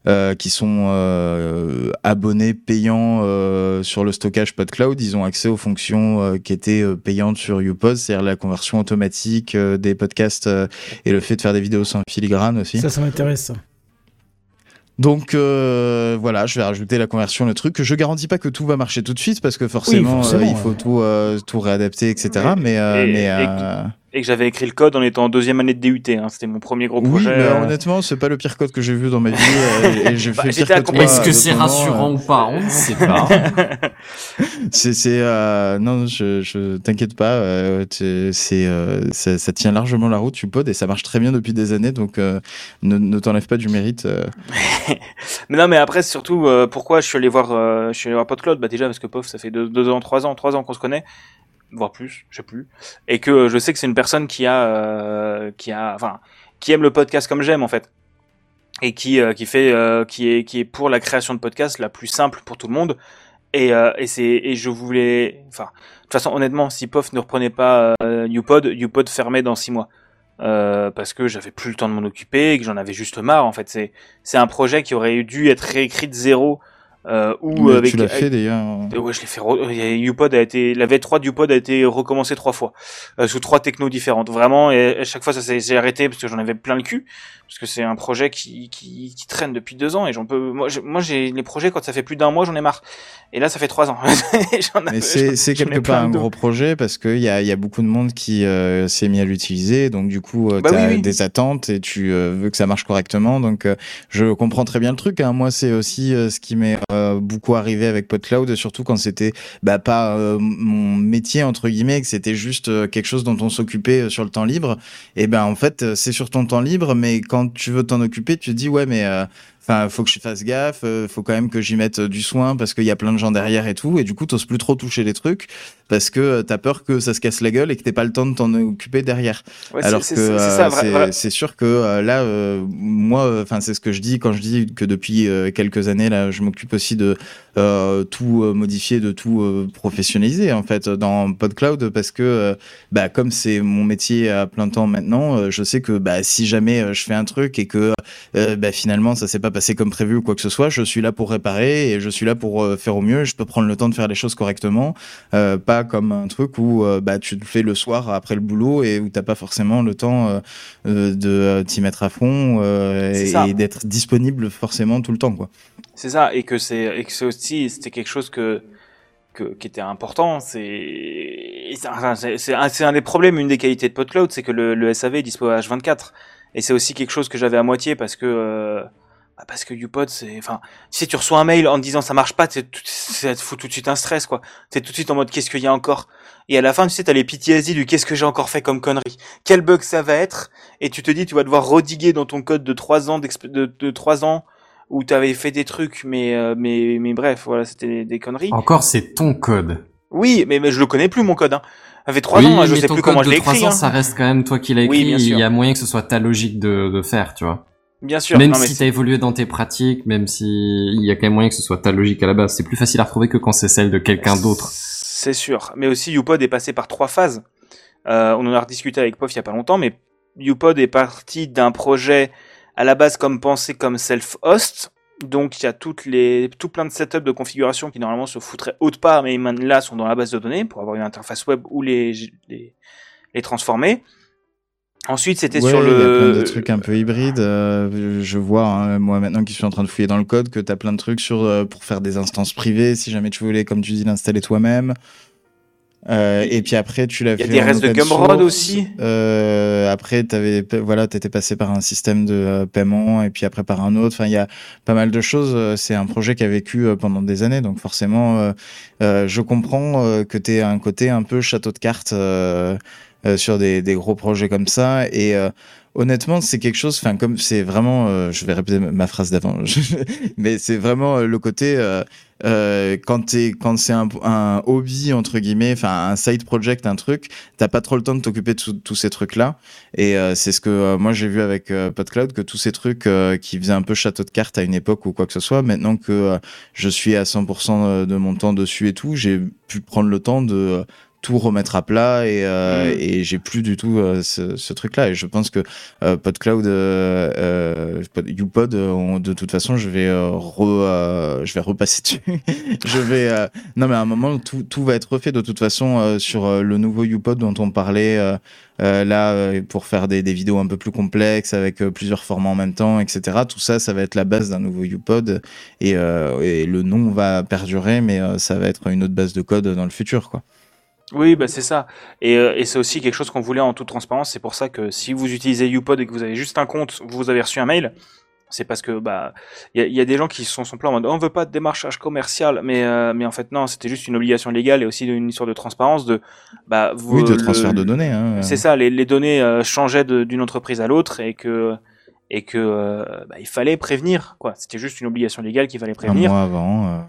euh, qui sont euh, abonnés payants euh, sur le stockage PodCloud, ils ont accès aux fonctions euh, qui étaient euh, payantes sur UPod, c'est-à-dire la conversion automatique euh, des podcasts euh, et le fait de faire des vidéos sans filigrane aussi. Ça, ça m'intéresse. Donc euh, voilà, je vais rajouter la conversion, le truc. Je garantis pas que tout va marcher tout de suite parce que forcément, forcément, euh, il ouais. faut tout, euh, tout réadapter, etc. Mais, Et- mais et- euh, et que j'avais écrit le code en étant en deuxième année de DUT. Hein. C'était mon premier gros Oui, projet. mais euh. honnêtement, c'est pas le pire code que j'ai vu dans ma vie. euh, et j'ai (laughs) Bah, fait j'étais pire que toi, Est-ce que de c'est rassurant euh. ou pas? On ne sait pas. (laughs) (laughs) C'est, c'est, euh, non, je, je t'inquiète pas. euh, c'est, euh, ça, ça tient largement la route, tu podes, et ça marche très bien depuis des années, donc euh, ne, ne t'enlève pas du mérite. euh. Mais non, mais après, surtout, euh, pourquoi je suis allé voir, euh, je suis allé voir PodCloud? Bah déjà parce que POF, ça fait deux, deux ans, trois ans, trois ans qu'on se connaît, voire plus, je sais plus, et que je sais que c'est une personne qui a, euh, qui a, enfin, qui aime le podcast comme j'aime en fait, et qui, euh, qui fait, euh, qui est, qui est pour la création de podcasts la plus simple pour tout le monde. Et, euh, et c'est, et je voulais, enfin, de toute façon, honnêtement, si POF ne reprenait pas YouPod, YouPod fermait dans six mois. Parce que j'avais plus le temps de m'en occuper et que j'en avais juste marre en fait c'est c'est un projet qui aurait dû être réécrit de zéro euh, ou avec tu l'as fait d'ailleurs. euh, Ouais, je l'ai fait. a- UPod a été, la V3 du UPod a été recommencée trois fois, euh, sous trois technos différentes. Vraiment, et à chaque fois, ça s'est arrêté parce que j'en avais plein le cul, parce que c'est un projet qui, qui, qui traîne depuis deux ans et j'en peux. Moi, j'ai- moi, j'ai les projets quand ça fait plus d'un mois, j'en ai marre. Et là, ça fait trois ans. (laughs) Mais c'est, quelque part un gros projet parce qu'il y a, il y a beaucoup de monde qui euh, s'est mis à l'utiliser. Donc, du coup, euh, Bah tu as oui, oui. des attentes et tu euh, veux que ça marche correctement. Donc, euh, je comprends très bien le truc. Hein. Moi, c'est aussi euh, ce qui m'est euh, beaucoup arrivé avec PodCloud, surtout quand c'était bah, pas euh, mon métier, entre guillemets, que c'était juste euh, quelque chose dont on s'occupait sur le temps libre. Et ben, en fait, c'est sur ton temps libre, mais quand tu veux t'en occuper, tu te dis, ouais, mais. Enfin, faut que je fasse gaffe, euh, faut quand même que j'y mette euh, du soin parce qu'il y a plein de gens derrière et tout. Et du coup, t'oses plus trop toucher les trucs parce que euh, t'as peur que ça se casse la gueule et que t'aies pas le temps de t'en occuper derrière. Ouais, Alors que c'est- euh, sûr que euh, là, euh, moi, enfin, c'est ce que je dis quand je dis que depuis quelques années, là, je m'occupe aussi de tout modifier, de tout professionnaliser en fait dans PodCloud parce que bah comme c'est mon métier à plein temps maintenant, je sais que bah si jamais je fais un truc et que bah, finalement ça s'est pas passé comme prévu ou quoi que ce soit, je suis là pour réparer et je suis là pour euh, faire au mieux. Je peux prendre le temps de faire les choses correctement, euh, pas comme un truc où euh, bah tu le fais le soir après le boulot et où t'as pas forcément le temps de t'y mettre à fond et, d'être disponible forcément tout le temps quoi. C'est ça, et que c'est, aussi, c'était quelque chose que, que, qui était important. C'est, un, un des problèmes, une des qualités de PodCloud, c'est que le, le SAV est dispo à H24. Et c'est aussi quelque chose que j'avais à moitié parce que, euh, parce que UPod, c'est, enfin, si tu reçois un mail en te disant ça marche pas, c'est tout- ça te fout tout de suite un stress, quoi. T'es tout de suite en mode qu'est-ce qu'il y a encore? Et à la fin, tu sais, t'as les PTSD du qu'est-ce que j'ai encore fait comme connerie? Quel bug ça va être? Et tu te dis, tu vas devoir rediguer dans ton code de trois ans de, de trois ans où t'avais fait des trucs, mais, euh, mais, mais bref, voilà, c'était des, conneries. Encore, c'est ton code. Oui, mais, mais je le connais plus, mon code, hein. Ça fait trois oui, ans, hein, je mais sais plus comment je l'ai 3 écrit, ans, hein. ça reste quand même toi qui l'as Oui, écrit. bien Il y a moyen que ce soit ta logique de, de faire, tu vois. Bien sûr. Même non, si t'as évolué dans tes pratiques, même si il y a quand même moyen que ce soit ta logique à la base, c'est plus facile à retrouver que quand c'est celle de quelqu'un d'autre. C'est sûr. Mais aussi, UPod est passé par trois phases. Euh, on en a rediscuté avec POF il y a pas longtemps, mais UPod est parti d'un projet à la base comme pensé comme self-host. Donc, il y a toutes les, tout plein de setups de configuration qui normalement se foutraient haute part, mais là sont dans la base de données pour avoir une interface web ou les, les, les transformer. Ensuite, c'était Ouais, sur Il y a plein de le, trucs un peu hybrides. euh, je vois, hein, moi maintenant qui suis en train de fouiller dans le code, que tu as plein de trucs sur, euh, pour faire des instances privées, si jamais tu voulais, comme tu dis, l'installer toi-même. Euh, et puis après, tu l'as Il y a fait des restes de Gumroad source. aussi. Après, t'avais, voilà, t'étais passé par un système de paiement et puis après par un autre. Enfin, il y a pas mal de choses. C'est un projet qui a vécu pendant des années, donc forcément, je comprends que t'aies un côté un peu château de cartes sur des, des gros projets comme ça. Et euh, honnêtement, c'est quelque chose. Enfin, comme c'est vraiment, euh, je vais répéter ma- phrase d'avant, (laughs) mais c'est vraiment euh, le côté. Euh, euh, quand quand c'est un, hobby entre guillemets enfin un side project un truc t'as pas trop le temps de t'occuper de tous ces trucs là et euh, c'est ce que euh, moi j'ai vu avec euh, PodCloud que tous ces trucs euh, qui faisaient un peu château de cartes à une époque ou quoi que ce soit maintenant que euh, je suis à 100% de mon temps dessus et tout j'ai pu prendre le temps de euh, tout remettre à plat et, euh, et j'ai plus du tout euh, ce, ce truc là et je pense que euh, PodCloud euh, euh, YouPod euh, on- de toute façon je vais euh, re, euh, je vais repasser dessus. (laughs) Je vais euh, non mais à un moment tout, tout va être refait. De toute façon euh, sur euh, le nouveau YouPod dont on parlait euh, euh, là euh, pour faire des, des vidéos un peu plus complexes avec euh, plusieurs formats en même temps etc tout ça ça va être la base d'un nouveau YouPod et, euh, et le nom va perdurer mais euh, ça va être une autre base de code dans le futur quoi Oui, bah c'est ça. Et, euh, et c'est aussi quelque chose qu'on voulait en toute transparence. C'est pour ça que si vous utilisez YouPod et que vous avez juste un compte, vous avez reçu un mail. C'est parce que bah il y a, y a des gens qui sont son plan en mode on veut pas de démarchage commercial, mais euh, mais en fait non, c'était juste une obligation légale et aussi une histoire de transparence de bah vous, Oui, de le- transfert de données. Hein. C'est ça, les, les données euh, changeaient d'une entreprise à l'autre et que et que euh, bah, il fallait prévenir quoi. C'était juste une obligation légale qu'il fallait Un prévenir. mois avant.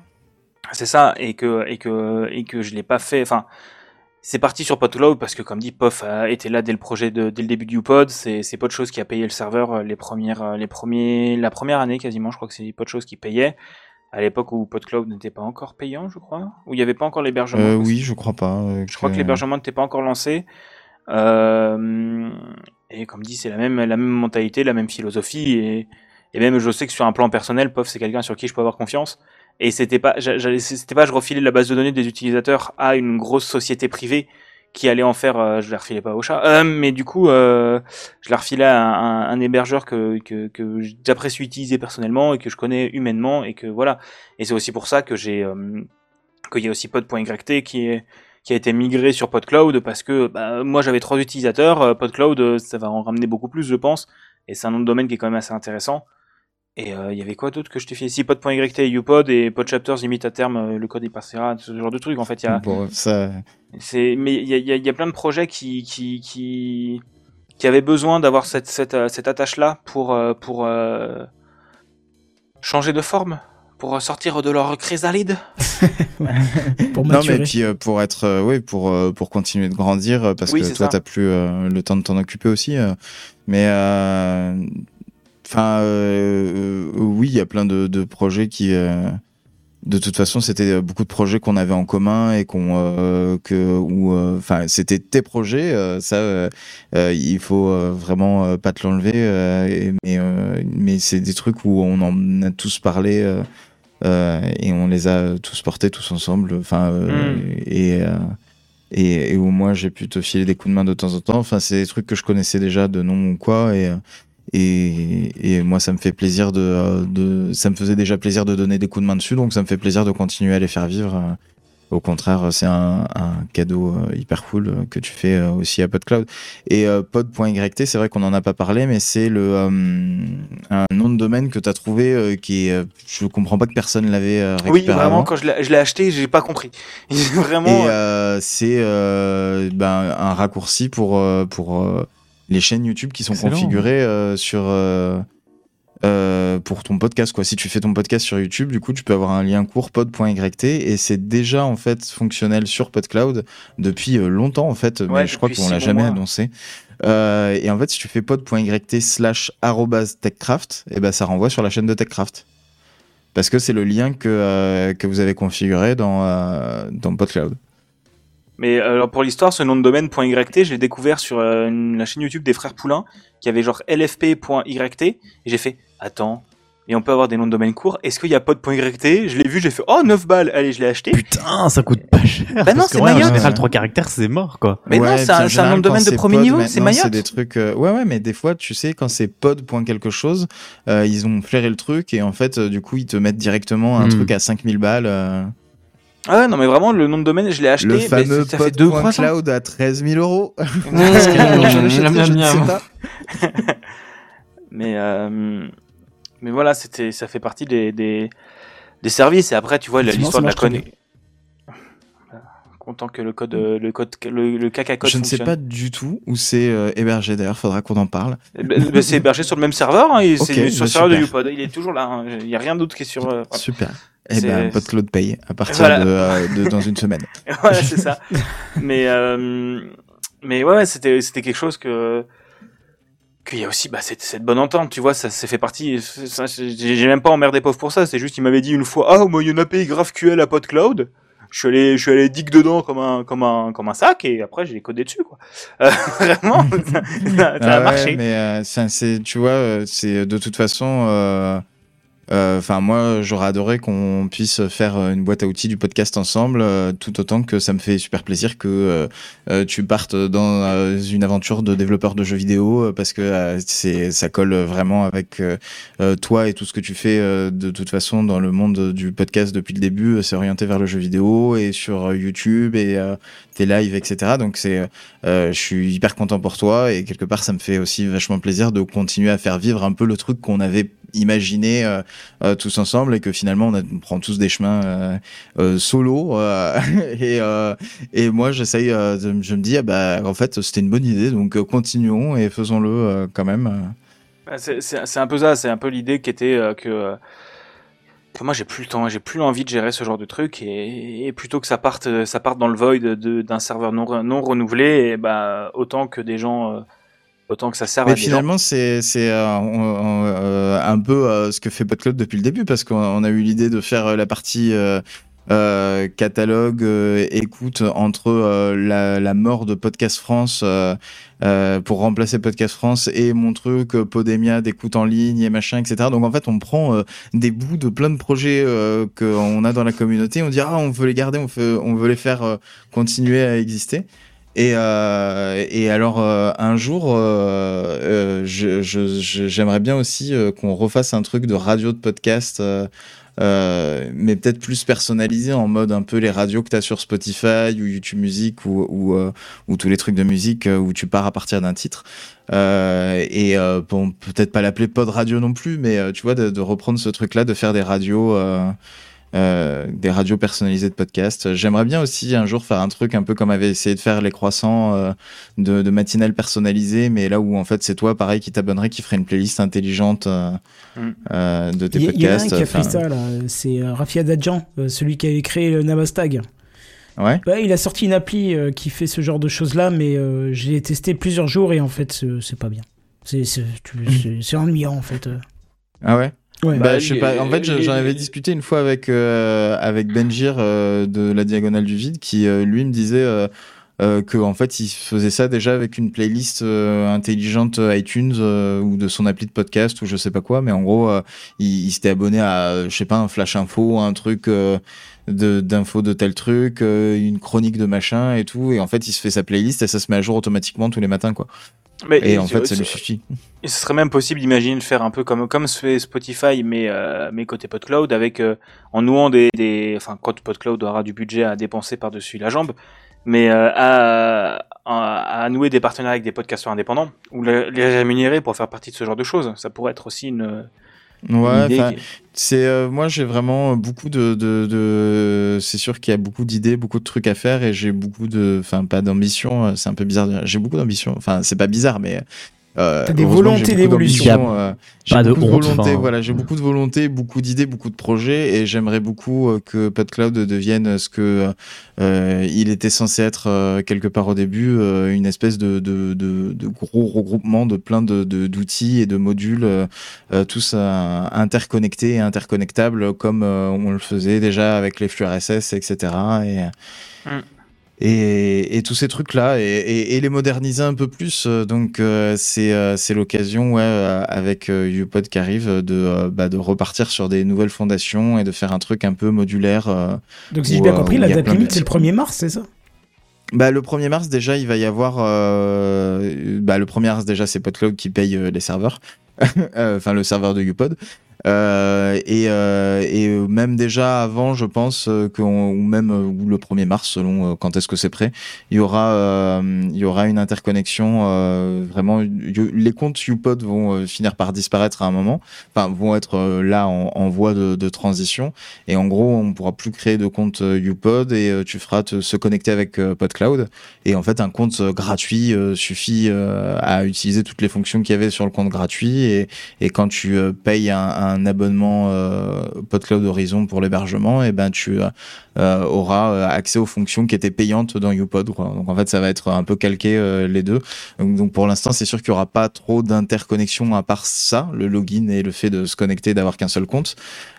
C'est ça, et que et que et que je l'ai pas fait. Enfin, c'est parti sur PodCloud parce que comme dit, Pof a été là dès le projet de, dès le début du pod. C'est c'est choses qui a payé le serveur euh, les premières euh, les premiers la première année quasiment. Je crois que c'est choses qui payait à l'époque où PodCloud n'était pas encore payant, je crois, où il y avait pas encore l'hébergement. euh, oui, je crois pas. euh, Je crois que l'hébergement n'était pas encore lancé. Euh, et comme dit, c'est la même, la même mentalité, la même philosophie. Et, et même, je sais que sur un plan personnel, POF, c'est quelqu'un sur qui je peux avoir confiance. Et c'était pas, c'était pas, je refilais la base de données des utilisateurs à une grosse société privée qui allait en faire, euh, je la refilais pas au chat, euh, mais du coup, euh, je la refilais à un hébergeur que, que, que j'apprécie utiliser personnellement et que je connais humainement et que voilà. Et c'est aussi pour ça que j'ai, euh, qu'il y a aussi pod.yt qui est, qui a été migré sur PodCloud parce que bah, moi j'avais trois utilisateurs, euh, PodCloud euh, ça va en ramener beaucoup plus je pense, et c'est un nom de domaine qui est quand même assez intéressant. Et euh, il y avait quoi d'autre que je t'ai fait? Ici Pod.yt et UPod et PodChapters limite à terme euh, le code il passera, ce genre de trucs en fait. Il y a, Bon, ça. c'est, mais il y a, il y, a, y a plein de projets qui, qui, qui, qui avaient besoin d'avoir cette, cette, euh, cette attache-là pour, euh, pour euh, changer de forme, pour sortir de leur chrysalide. (laughs) Pour Non, mais puis euh, pour être, euh, oui, pour euh, pour continuer de grandir, parce Oui, que toi, t'as plus euh, le temps de t'en occuper aussi. euh, mais euh, enfin, euh, euh, oui, il y a plein de, de projets qui, euh, de toute façon, c'était beaucoup de projets qu'on avait en commun et qu'on euh, que ou enfin, c'était tes projets. ça, il faut vraiment pas te l'enlever. mais mais c'est des trucs où on en a tous parlé. et on les a tous portés tous ensemble. Enfin, Mm. et, et et où moi j'ai pu te filer des coups de main de temps en temps. Enfin, c'est des trucs que je connaissais déjà de nom ou quoi. Et et, et moi, ça me fait plaisir de, de, ça me faisait déjà plaisir de donner des coups de main dessus, donc ça me fait plaisir de continuer à les faire vivre. Au contraire, c'est un, un cadeau euh, hyper cool euh, que tu fais euh, aussi à PodCloud. Et pod.yt, c'est vrai qu'on n'en a pas parlé, mais c'est le euh, un nom de domaine que tu as trouvé qui est, je comprends pas que personne l'avait euh, Oui, récupéré vraiment, avant. quand je l'ai acheté, j'ai pas compris. (laughs) vraiment. Et euh, c'est euh, ben, un raccourci pour, pour les chaînes YouTube qui sont Excellent. configurées euh, sur, euh, euh, pour ton podcast. Quoi. Si tu fais ton podcast sur YouTube, du coup, tu peux avoir un lien court pod.yt et c'est déjà en fait fonctionnel sur PodCloud depuis longtemps en fait, mais je crois qu'on l'a jamais mois. annoncé. Euh, et en fait, si tu fais pod.yt slash techcraft, et ben ça renvoie sur la chaîne de Techcraft. Parce que c'est le lien que, euh, que vous avez configuré dans, dans PodCloud. Mais euh, alors pour l'histoire, ce nom de domaine .yt, je l'ai découvert sur euh, une- la chaîne YouTube des frères Poulain, qui avait genre lfp.yt, et j'ai fait, attends, et on peut avoir des noms de domaine courts, est-ce qu'il y a pod.yt Je l'ai vu, j'ai fait, oh 9 balles, allez, je l'ai acheté. Putain, ça coûte pas cher. Bah non, c'est ouais, en Mayotte. général, trois caractères, c'est mort, quoi. Mais non, c'est un- en nom de domaine de c'est premier pod, niveau, c'est Mayotte. C'est des trucs. euh, ouais, ouais, mais des fois, tu sais, quand c'est pod. point quelque chose, euh, ils ont flairé le truc et en fait, euh, du coup, ils te mettent directement un Hmm. truc à 5000 balles. Ah ouais, non mais vraiment, le nom de domaine, je l'ai acheté, le mais fameux ça fait deux croissants. pod.cloud à 13 000 euros. (laughs) Sais pas. (laughs) Mais euh, mais voilà, c'était ça fait partie des, des des services et après tu vois l'histoire de la connexion. Content que le code euh, le code le, le caca code Je ne sais pas du tout où c'est euh, hébergé. D'ailleurs, faudra qu'on en parle. Ben, c'est hébergé sur le même serveur, hein, et Ok, c'est sur bah le serveur de super. YouPod. Il est toujours là. hein. Il y a rien d'autre qui est sur. euh, voilà. Super. Et C'est- ben, PodCloud paye à partir Voilà. de, euh, de dans une semaine. (laughs) voilà, c'est ça. mais euh, mais ouais, c'était c'était quelque chose que qu'il y a aussi bah cette, cette bonne entente, tu vois, ça c'est fait partie. ça, J'ai même pas emmerdé pauvre pour ça. C'est juste il m'avait dit une fois, ah moi il y en a payé GraphQL à PodCloud. Je suis allé je suis allé dig dedans comme un comme un comme un sac et après j'ai codé dessus quoi. (laughs) Euh, vraiment, ça, ça- ça Ah a ouais, marché. mais euh, ça, c'est, tu vois, euh, c'est de toute façon, euh, Enfin, moi, j'aurais adoré qu'on puisse faire une boîte à outils du podcast ensemble, euh, tout autant que ça me fait super plaisir que euh, euh, tu partes dans euh, une aventure de développeur de jeux vidéo, euh, parce que euh, c'est ça colle vraiment avec euh, euh, toi et tout ce que tu fais euh, de toute façon dans le monde du podcast depuis le début. euh, C'est orienté vers le jeu vidéo et sur euh, YouTube et euh, tes lives, etc. Donc c'est, euh, je suis hyper content pour toi et quelque part ça me fait aussi vachement plaisir de continuer à faire vivre un peu le truc qu'on avait imaginé euh, euh, tous ensemble et que finalement on, prend tous des chemins euh, euh, solo (laughs) et et moi j'essaye je me dis ah bah en fait c'était une bonne idée donc continuons et faisons-le quand même. Bah, C'est un peu ça, c'est un peu l'idée qui était que, moi j'ai plus le temps, j'ai plus l'envie de gérer ce genre de truc et, plutôt que ça parte, ça parte dans le void d'un serveur non, non renouvelé, et bah autant que des gens, autant que ça serve à Mais gens. finalement, c'est c'est euh, euh, un peu euh, ce que fait PodCloud depuis le début, parce qu'on on a eu l'idée de faire la partie catalogue, écoute entre la, la mort de Podcast France pour remplacer Podcast France et mon truc Podemia d'écoute en ligne et machin, etc. Donc en fait, on prend des bouts de plein de projets qu'on a dans la communauté, on dit ah on veut les garder, on veut, on veut les faire continuer à exister. Et, euh, et alors euh, un jour, euh, j'aimerais bien aussi qu'on refasse un truc de radio de podcast, mais peut-être plus personnalisé en mode un peu les radios que tu as sur Spotify ou YouTube Music ou, ou, ou tous les trucs de musique où tu pars à partir d'un titre. Et peut-être pas l'appeler pod radio non plus, mais tu vois, de reprendre ce truc-là, de faire des radios. Euh, des radios personnalisées de podcast. J'aimerais bien aussi un jour faire un truc un peu comme avait essayé de faire les croissants euh, de, de matinale personnalisée, mais là où en fait c'est toi pareil qui t'abonnerait, qui ferait une playlist intelligente euh, Mm. euh, de tes Il y, il y en a un podcasts. qui a fait ça là, c'est euh, Rafia Dadjan, euh, celui qui avait créé le Navastag. Ouais. Ouais, il a sorti une appli euh, qui fait ce genre de choses là, mais euh, l'ai testé plusieurs jours et en fait c'est pas bien. C'est c'est ennuyant en fait. Ah ouais? Ouais. Bah, Bah, je sais pas. En fait, j'en avais discuté une fois avec euh, avec Benjir euh, de la Diagonale du Vide, qui euh, lui me disait euh, euh, que en fait il faisait ça déjà avec une playlist euh, intelligente iTunes euh, ou de son appli de podcast ou je sais pas quoi, mais en gros euh, il, il s'était abonné à je sais pas un flash info, un truc. euh, de d'infos de tel truc, euh, une chronique de machin et tout, et en fait il se fait sa playlist et ça se met à jour automatiquement tous les matins quoi. Mais- et, et en fait ça lui suffit. Et ce serait même possible d'imaginer de faire un peu comme comme se fait Spotify, mais euh, mais côté PodCloud, avec euh, en nouant des, des enfin quand PodCloud aura du budget à dépenser par dessus la jambe, mais euh, à, à à nouer des partenariats avec des podcasteurs indépendants ou les, les rémunérer pour faire partie de ce genre de choses. Ça pourrait être aussi une Ouais, c'est euh, moi j'ai vraiment beaucoup de, de, de... c'est sûr qu'il y a beaucoup d'idées, beaucoup de trucs à faire et j'ai beaucoup de, enfin pas d'ambition, euh, c'est un peu bizarre. J'ai beaucoup d'ambition, enfin c'est pas bizarre mais euh, T'as des volontés j'ai beaucoup d'évolution. euh, j'ai Pas de volonté, enfin. voilà, j'ai beaucoup de volonté, beaucoup d'idées, beaucoup de projets et j'aimerais beaucoup euh, que PodCloud devienne ce que euh, il était censé être euh, quelque part au début, euh, une espèce de, de, de, de gros regroupement de plein de de- d'outils et de modules, tous euh, interconnectés et interconnectables comme euh, on le faisait déjà avec les flux RSS, etc. Et, Mm. Et, et tous ces trucs-là, et, et, et les moderniser un peu plus. euh, Donc euh, c'est euh, c'est l'occasion, ouais, avec YouPod qui arrive, de, euh, bah, de repartir sur des nouvelles fondations et de faire un truc un peu modulaire. Donc si j'ai bien compris, la date de limite c'est le petits- 1er mars, c'est ça? Bah, le 1er mars, déjà, il va y avoir. bah, le 1er mars, déjà, c'est PodCloud qui paye les serveurs. (laughs) Enfin, le serveur de UPod. Euh, et, euh, et même déjà avant, je pense euh, qu'on ou même euh, ou le 1er mars, selon euh, quand est-ce que c'est prêt, il y aura il y aura une interconnexion. vraiment, les comptes UPod vont finir par disparaître à un moment. Enfin, vont être là en, en voie de, de transition. Et en gros, on pourra plus créer de compte euh, UPod et tu feras te, se connecter avec PodCloud. Et en fait, un compte gratuit suffit à utiliser toutes les fonctions qu'il y avait sur le compte gratuit. Et, et quand tu payes un, un abonnement euh, PodCloud Horizon pour l'hébergement, et ben tu euh, auras euh, accès aux fonctions qui étaient payantes dans UPod. Quoi. Donc en fait, ça va être un peu calqué les deux. Donc, pour l'instant, c'est sûr qu'il y aura pas trop d'interconnexion à part ça, le login et le fait de se connecter, d'avoir qu'un seul compte.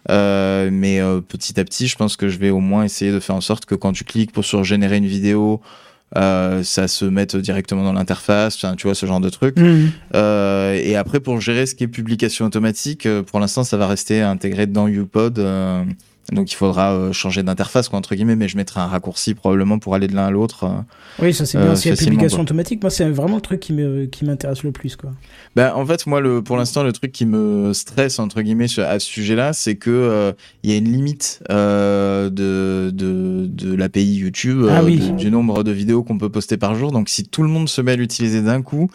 Mais petit à petit, je pense que je vais au moins essayer de faire en sorte que quand tu cliques pour sur générer une vidéo, euh, ça se mette directement dans l'interface, tu vois, ce genre de truc. Mhm. Euh, et après, pour gérer ce qui est publication automatique, euh, pour l'instant, ça va rester intégré dans UPod. Euh, donc, il faudra euh, changer d'interface, quoi, entre guillemets, mais je mettrai un raccourci probablement pour aller de l'un à l'autre. euh. Oui, ça c'est bien Euh, aussi la facilement, publication quoi. automatique. Moi, c'est vraiment le truc qui me qui m'intéresse le plus, quoi. Ben, en fait, moi, le, pour l'instant, le truc qui me stresse, entre guillemets, à ce sujet-là, c'est que euh, il y a une limite euh, de, de, de l'API YouTube, Ah euh, oui. du nombre de vidéos qu'on peut poster par jour. Donc, si tout le monde se met à l'utiliser d'un coup,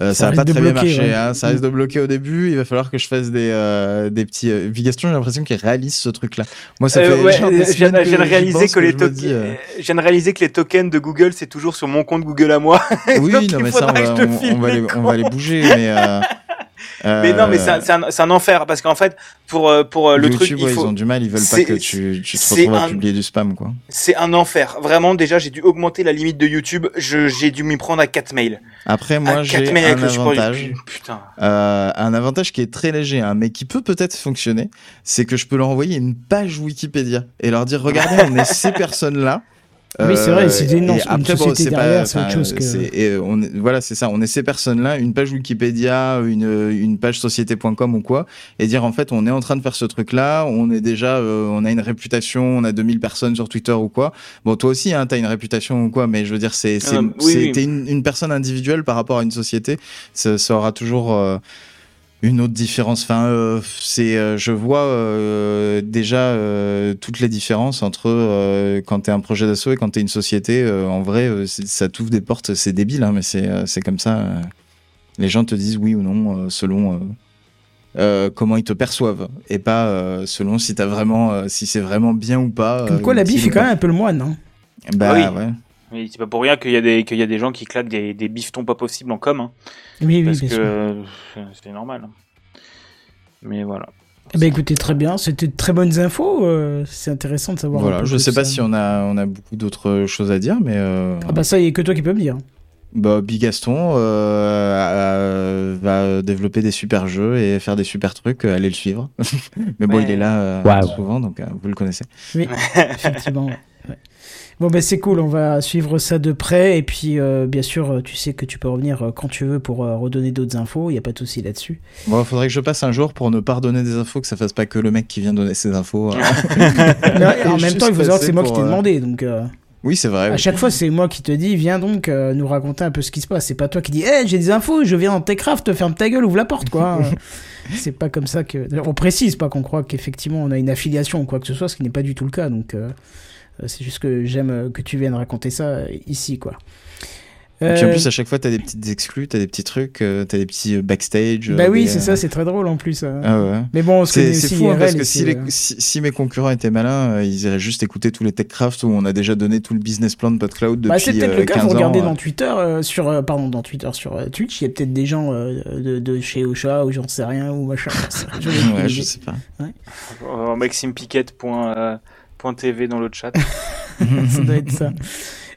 euh, Ça ça, va pas de très bien ouais. hein. Ça risque de bloquer au début. Il va falloir que je fasse des, euh, des petits. Euh... Vigaston, j'ai l'impression qu'il réalise ce truc-là. Moi, ça Euh, fait. ouais, des je viens de réaliser que les je me tokens, dis, euh, je viens de réaliser que les tokens de Google c'est toujours sur mon compte Google à moi. (laughs) Oui, Donc, non, mais ça, on va, que on- va les les, on va les bouger, mais. Mais non, mais c'est un, euh, c'est un, enfer parce qu'en fait, pour euh, pour euh, le YouTube, truc, il ouais, faut. ils ont du mal, ils veulent pas que tu, tu te retrouves à publier du spam, quoi. C'est un enfer. Vraiment, déjà, j'ai dû augmenter la limite de YouTube. J'ai dû m'y prendre à 4 mails. Après, moi, j'ai un avantage. Putain. Euh, un avantage qui est très léger, hein, mais qui peut peut-être fonctionner, c'est que je peux leur envoyer une page Wikipédia et leur dire regardez, on est (laughs) ces personnes-là. Oui, c'est vrai, c'est une- et une après, société c'est derrière, c'est autre chose que- c'est- et on voilà, c'est ça. On est ces personnes-là, une page Wikipédia, une, une page société.com ou quoi, et dire en fait, on est en train de faire ce truc-là, on est déjà, euh, on a une réputation, on a 2000 personnes sur Twitter ou quoi. Bon, toi aussi, hein, t'as une réputation ou quoi, mais je veux dire, c'est, c'est, Euh, oui, c'est- oui. t'es une, une personne individuelle par rapport à une société. Ça, ça aura toujours. euh, une autre différence. Enfin, euh, c'est, euh, je vois euh, déjà euh, toutes les différences entre euh, quand t'es un projet d'assaut et quand t'es une société. Euh, en vrai, euh, ça t'ouvre des portes. C'est débile, hein, mais c'est, euh, c'est comme ça. les gens te disent oui ou non euh, selon euh, euh, comment ils te perçoivent et pas euh, selon si t'as vraiment, euh, si c'est vraiment bien ou pas. Comme euh, quoi, la bif est quand même un peu le moine, hein. Bah Ah oui. ouais. C'est pas pour rien qu'il y a des qu'il y a des gens qui claquent des, des biftons pas possibles en com. Hein, Oui, oui, parce bien que euh, c'est normal. Mais voilà. Eh ben, écoutez, très bien. C'était de très bonnes infos. euh, c'est intéressant de savoir. un Voilà, peu je sais pas ça. si on a, on a beaucoup d'autres choses à dire, mais. euh, Ah bah ça, il y a que toi qui peux me dire. Bah, Bigaston euh, euh, va développer des super jeux et faire des super trucs, euh, allez le suivre. (laughs) Mais bon, Ouais. il est là euh, Waouh. souvent, donc euh, vous le connaissez. Oui, (laughs) effectivement. Bon, ben c'est cool, on va suivre ça de près. Et puis, euh, bien sûr, euh, tu sais que tu peux revenir euh, quand tu veux pour euh, redonner d'autres infos. Il n'y a pas de souci là-dessus. Bon, faudrait que je passe un jour pour ne pas redonner des infos, que ça fasse pas que le mec qui vient donner ses infos. (laughs) (laughs) euh. Mais en même temps, il faut savoir que c'est moi qui t'ai demandé. Donc, euh, Oui, c'est vrai. à oui. chaque fois, c'est moi qui te dis, viens donc euh, nous raconter un peu ce qui se passe. C'est pas toi qui dis, hé, j'ai des infos, je viens dans Techcraft, ferme ta gueule, ouvre la porte, quoi. (laughs) C'est pas comme ça que. On précise pas qu'on croit qu'effectivement on a une affiliation ou quoi que ce soit, ce qui n'est pas du tout le cas. Donc, euh, c'est juste que j'aime euh, que tu viennes raconter ça euh, ici, quoi. Et puis en Euh, plus, à chaque fois, t'as des petites exclus, t'as des petits trucs, euh, t'as des petits euh, backstage. Bah euh, oui, des, c'est euh, ça, c'est très drôle en plus. euh. Ah ouais. Mais bon, C'est fou hein, IRL, parce que si, c'est, les- euh, si, si mes concurrents étaient malins, euh, ils iraient juste écouter tous les TechCraft où on a déjà donné tout le business plan de PodCloud depuis Bah, c'est peut-être euh, le cas, 15 vous regardez ans, dans euh. Twitter, euh, sur, euh, pardon, dans Twitter, sur euh, Twitch, il y a peut-être des gens euh, de, de chez Ocha ou j'en sais rien, ou machin. Ouais, je idée. sais pas. (laughs) Euh, MaximePiquette.tv dans le chat. (laughs) (laughs) ça doit être ça.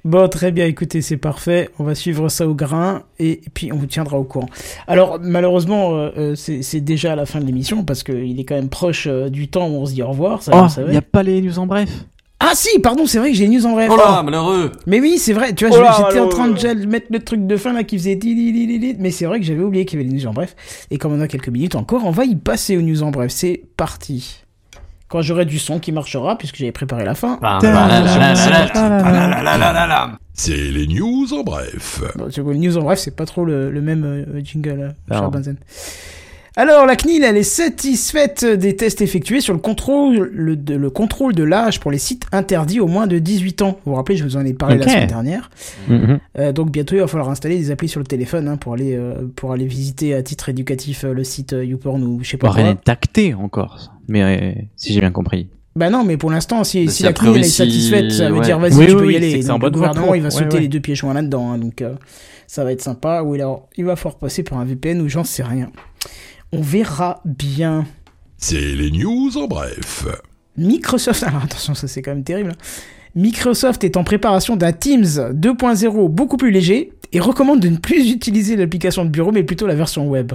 Bon, très bien, écoutez, c'est parfait. On va suivre ça au grain et puis on vous tiendra au courant. Alors, malheureusement, euh, euh, c'est déjà la fin de l'émission parce qu'il est quand même proche euh, du temps où on se dit au revoir. Ça, Oh, il n'y a pas les news en bref. Ah si, pardon, c'est vrai que j'ai une news en bref. Oh là, malheureux Mais oui, c'est vrai. Tu vois, Oh j'étais en train de mettre le truc de fin là qui faisait mais c'est vrai que j'avais oublié qu'il y avait les news en bref. Et comme on a quelques minutes encore, on va y passer aux news en bref. C'est parti quand j'aurai du son qui marchera, puisque j'avais préparé la fin. C'est les news en bref. Bon, les news en bref, c'est pas trop le, même euh, jingle, Charles Benzen. Alors, la CNIL, elle est satisfaite des tests effectués sur le contrôle, le, de, le contrôle de l'âge pour les sites interdits au moins de 18 ans. Vous vous rappelez, je vous en ai parlé la semaine dernière. Mhm. Euh, donc bientôt, il va falloir installer des applis sur le téléphone hein, pour aller euh, pour aller visiter à titre éducatif euh, le site YouPorn ou je sais pas rien n'est tacté encore, mais si j'ai bien compris. Bah non, mais pour l'instant, si, si la CNIL est satisfaite, ça veut ouais. dire vas-y, Oui, tu oui, peux oui, y aller. Donc, le gouvernement, il va pour. sauter Ouais, les ouais. deux pieds joints là-dedans. hein, donc euh, ça va être sympa. Ou alors, il va falloir passer par un VPN ou j'en sais rien. On verra bien. C'est les news en bref. Microsoft, (laughs) alors attention, ça c'est quand même terrible. Microsoft est en préparation d'un Teams 2.0 beaucoup plus léger et recommande de ne plus utiliser l'application de bureau mais plutôt la version web.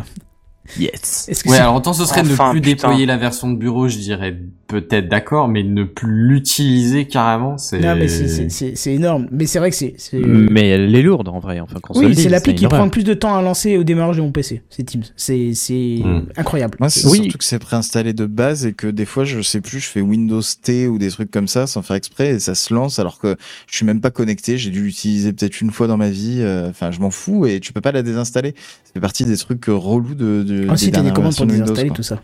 Yes. Que Ouais, c'est- alors autant ce serait Enfin, ne plus putain. déployer la version de bureau, je dirais peut-être d'accord, mais ne plus l'utiliser carrément, c'est. Non, mais c'est- c'est- c'est c'est énorme. Mais c'est vrai que c'est. c'est- Mais elle est lourde en vrai. Enfin, le Oui, c'est l'appli qui prend le plus de temps à lancer au démarrage de mon PC. C'est Teams. C'est c'est Hmm. incroyable. Moi, c'est Oui. surtout que c'est préinstallé de base et que des fois, je sais plus, je fais Windows T ou des trucs comme ça sans faire exprès et ça se lance alors que je suis même pas connecté. J'ai dû l'utiliser peut-être une fois dans ma vie. euh, Enfin, je m'en fous et tu peux pas la désinstaller. Fait partie des trucs relous de. de Ah, si, t'as des commandes pour de Windows, désinstaller quoi. tout ça.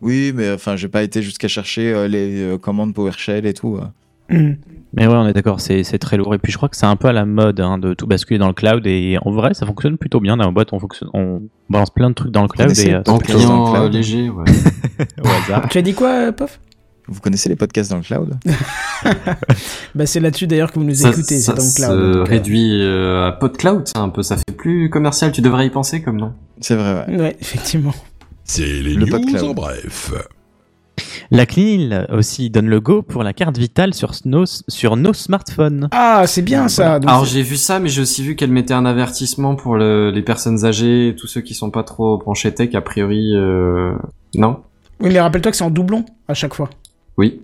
Oui, mais enfin, j'ai pas été jusqu'à chercher euh, les euh, commandes PowerShell et tout. euh. Hmm. Mais ouais, on est d'accord, c'est c'est très lourd. Et puis je crois que c'est un peu à la mode hein, de tout basculer dans le cloud. Et en vrai, ça fonctionne plutôt bien. Dans la boîte, on, fonctionne, on balance plein de trucs dans le cloud. connaissez Et, En Podcast dans le client cloud. léger, ouais. (laughs) (laughs) au hasard. Tu as dit quoi, euh, Pof? Vous connaissez les podcasts dans le cloud (laughs) Bah, c'est là-dessus d'ailleurs que vous nous ça écoutez. ça C'est dans le se cloud. donc, euh, réduit euh, à PodCloud, ça un peu, ça fait plus commercial. Tu devrais y penser comme nom. C'est vrai, ouais. Ouais, effectivement. C'est les Le news PodCloud. en bref. La CNIL aussi donne le go pour la carte vitale sur nos, sur nos smartphones. Ah, c'est bien ça. Donc, Alors j'ai vu ça, mais j'ai aussi vu qu'elle mettait un avertissement pour le- les personnes âgées, tous ceux qui sont pas trop branchés tech, a priori, euh... non? Oui, mais rappelle-toi que c'est en doublon à chaque fois. Oui.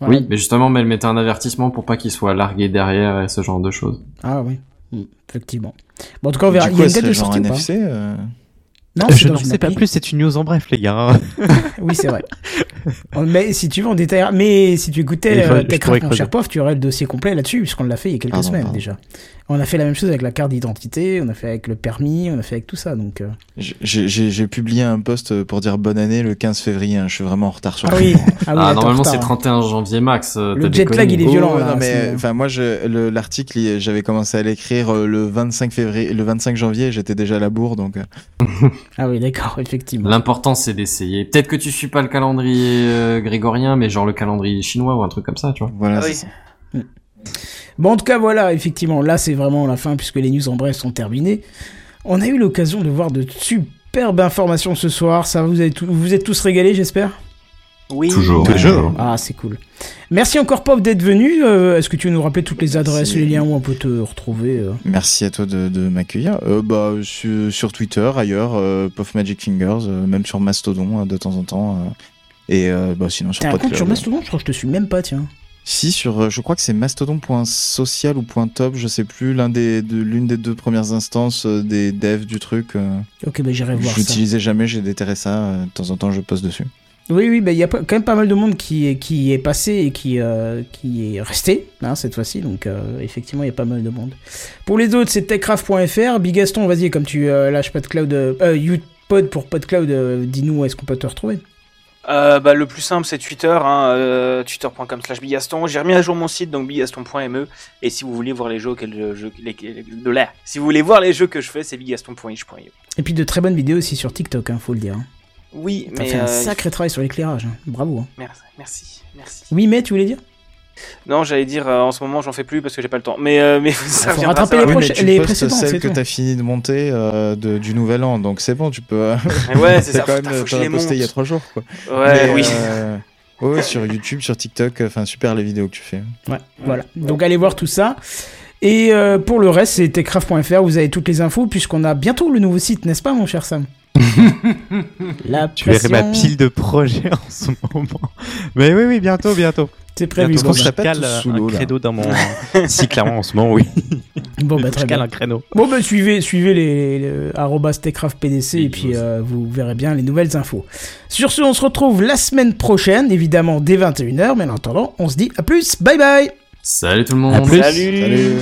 Voilà. Oui, mais justement, mais elle mettait un avertissement pour pas qu'il soit largué derrière et ce genre de choses. Ah oui, Hmm, effectivement. Bon, en tout cas, on verra. Du Il coup, y a une date de sortie ou pas NFC euh, Non, c'est je n'en sais pas plus, c'est une news en bref, les gars. (laughs) Oui, c'est vrai. Mais si tu veux, on détaille. Mais si tu écoutais Il euh, pourrais mon cher Pof, tu aurais le dossier complet là-dessus, puisqu'on l'a fait il y a quelques semaines déjà. On a fait la même chose avec la carte d'identité, on a fait avec le permis, on a fait avec tout ça. Donc, euh. J'ai- J'ai j'ai publié un post pour dire bonne année le 15 février. hein. Je suis vraiment en retard sur Ah le oui, ah oui, Ah, normalement c'est hein. 31 janvier max. euh, Le jet lag, il est violent, Oh, là, non, mais enfin moi l'article j'avais commencé à l'écrire euh, le 25 février le 25 janvier j'étais déjà à la bourre donc euh, (laughs) Ah oui, d'accord, effectivement. L'important c'est d'essayer. Peut-être que tu suis pas le calendrier euh, grégorien, mais genre le calendrier chinois ou un truc comme ça, tu vois. voilà Ah oui. Bon, en tout cas, voilà, effectivement, là, c'est vraiment la fin, puisque les news en bref sont terminées. On a eu l'occasion de voir de superbes informations ce soir. Ça, vous, avez tout- vous êtes tous régalés, j'espère? Oui. Toujours. Toujours. Ah, c'est cool. Merci encore, Pop, d'être venu. Euh, Est-ce que tu veux nous rappeler toutes les adresses, Merci. les liens où on peut te retrouver euh? Merci à toi de, de m'accueillir euh, bah sur, sur Twitter ailleurs euh, Puff Magic Fingers euh, même sur Mastodon euh, de temps en temps euh, et euh, bah sinon sur T'as un compte PodCloud. sur Mastodon? Je crois que je te suis même pas, tiens. Si sur euh, je crois que c'est mastodon.social ou .top je sais plus l'un des de l'une des deux premières instances euh, des devs du truc euh, Ok, bah j'irai voir je l'utilisais jamais j'ai déterré ça de temps en temps je poste dessus Oui, oui, bah il y a pas- quand même pas mal de monde qui, est- qui est passé et qui, euh, qui est resté, hein, cette fois-ci. Donc, euh, effectivement, il y a pas mal de monde. Pour les autres, c'est techcraft.fr. Bigaston, vas-y, comme tu euh, lâches PodCloud, euh, euh, YouPod pour PodCloud, dis-nous où est-ce qu'on peut te retrouver. Euh, bah, le plus simple, c'est Twitter, hein, euh, twitter.com slash bigaston. J'ai remis à jour mon site, donc bigaston.me. Et si vous voulez voir les jeux, les, les- de là. Si vous voulez voir les jeux que je fais, c'est bigaston.itch.io. Et puis de très bonnes vidéos aussi sur TikTok, hein, faut le dire. hein. Oui, T'as mais. fait un euh, sacré travail sur l'éclairage. hein. Bravo. hein. Merci, merci, merci. Oui, mais tu voulais dire? Non, j'allais dire, euh, en ce moment, j'en fais plus parce que j'ai pas le temps. Mais, euh, mais (laughs) ça faut rattraper les. Oui, mais tu les postes précédentes, c'est celles que t'as fini de monter euh, de- du nouvel an, donc c'est bon, tu peux. (laughs) ouais, c'est (laughs) ça. quand même as posté monte. il y a trois jours, quoi. Ouais, Mais, oui. euh, ouais, sur YouTube, sur TikTok, enfin super les vidéos que tu fais. Ouais, voilà. Donc allez voir tout ça. Et euh, pour le reste, c'est techcraft.fr, vous avez toutes les infos, puisqu'on a bientôt le nouveau site, n'est-ce pas, mon cher Sam? (laughs) La Tu verrais ma pression, pile de projets en ce moment. Mais oui, oui, bientôt, bientôt. C'est prévu. Bientôt, Bon, on serait je pas cale euh, un credo dans mon... (laughs) si, clairement, en ce moment, oui. bon, bah, (laughs) très je cale bien. un créneau. Bon, bah, suivez, suivez les, les arrobas techcraftpdc et puis euh, vous verrez bien les nouvelles infos. Sur ce, on se retrouve la semaine prochaine, évidemment dès 21h, mais en attendant, on se dit à plus, bye bye Salut tout le monde. À plus. Salut. Salut.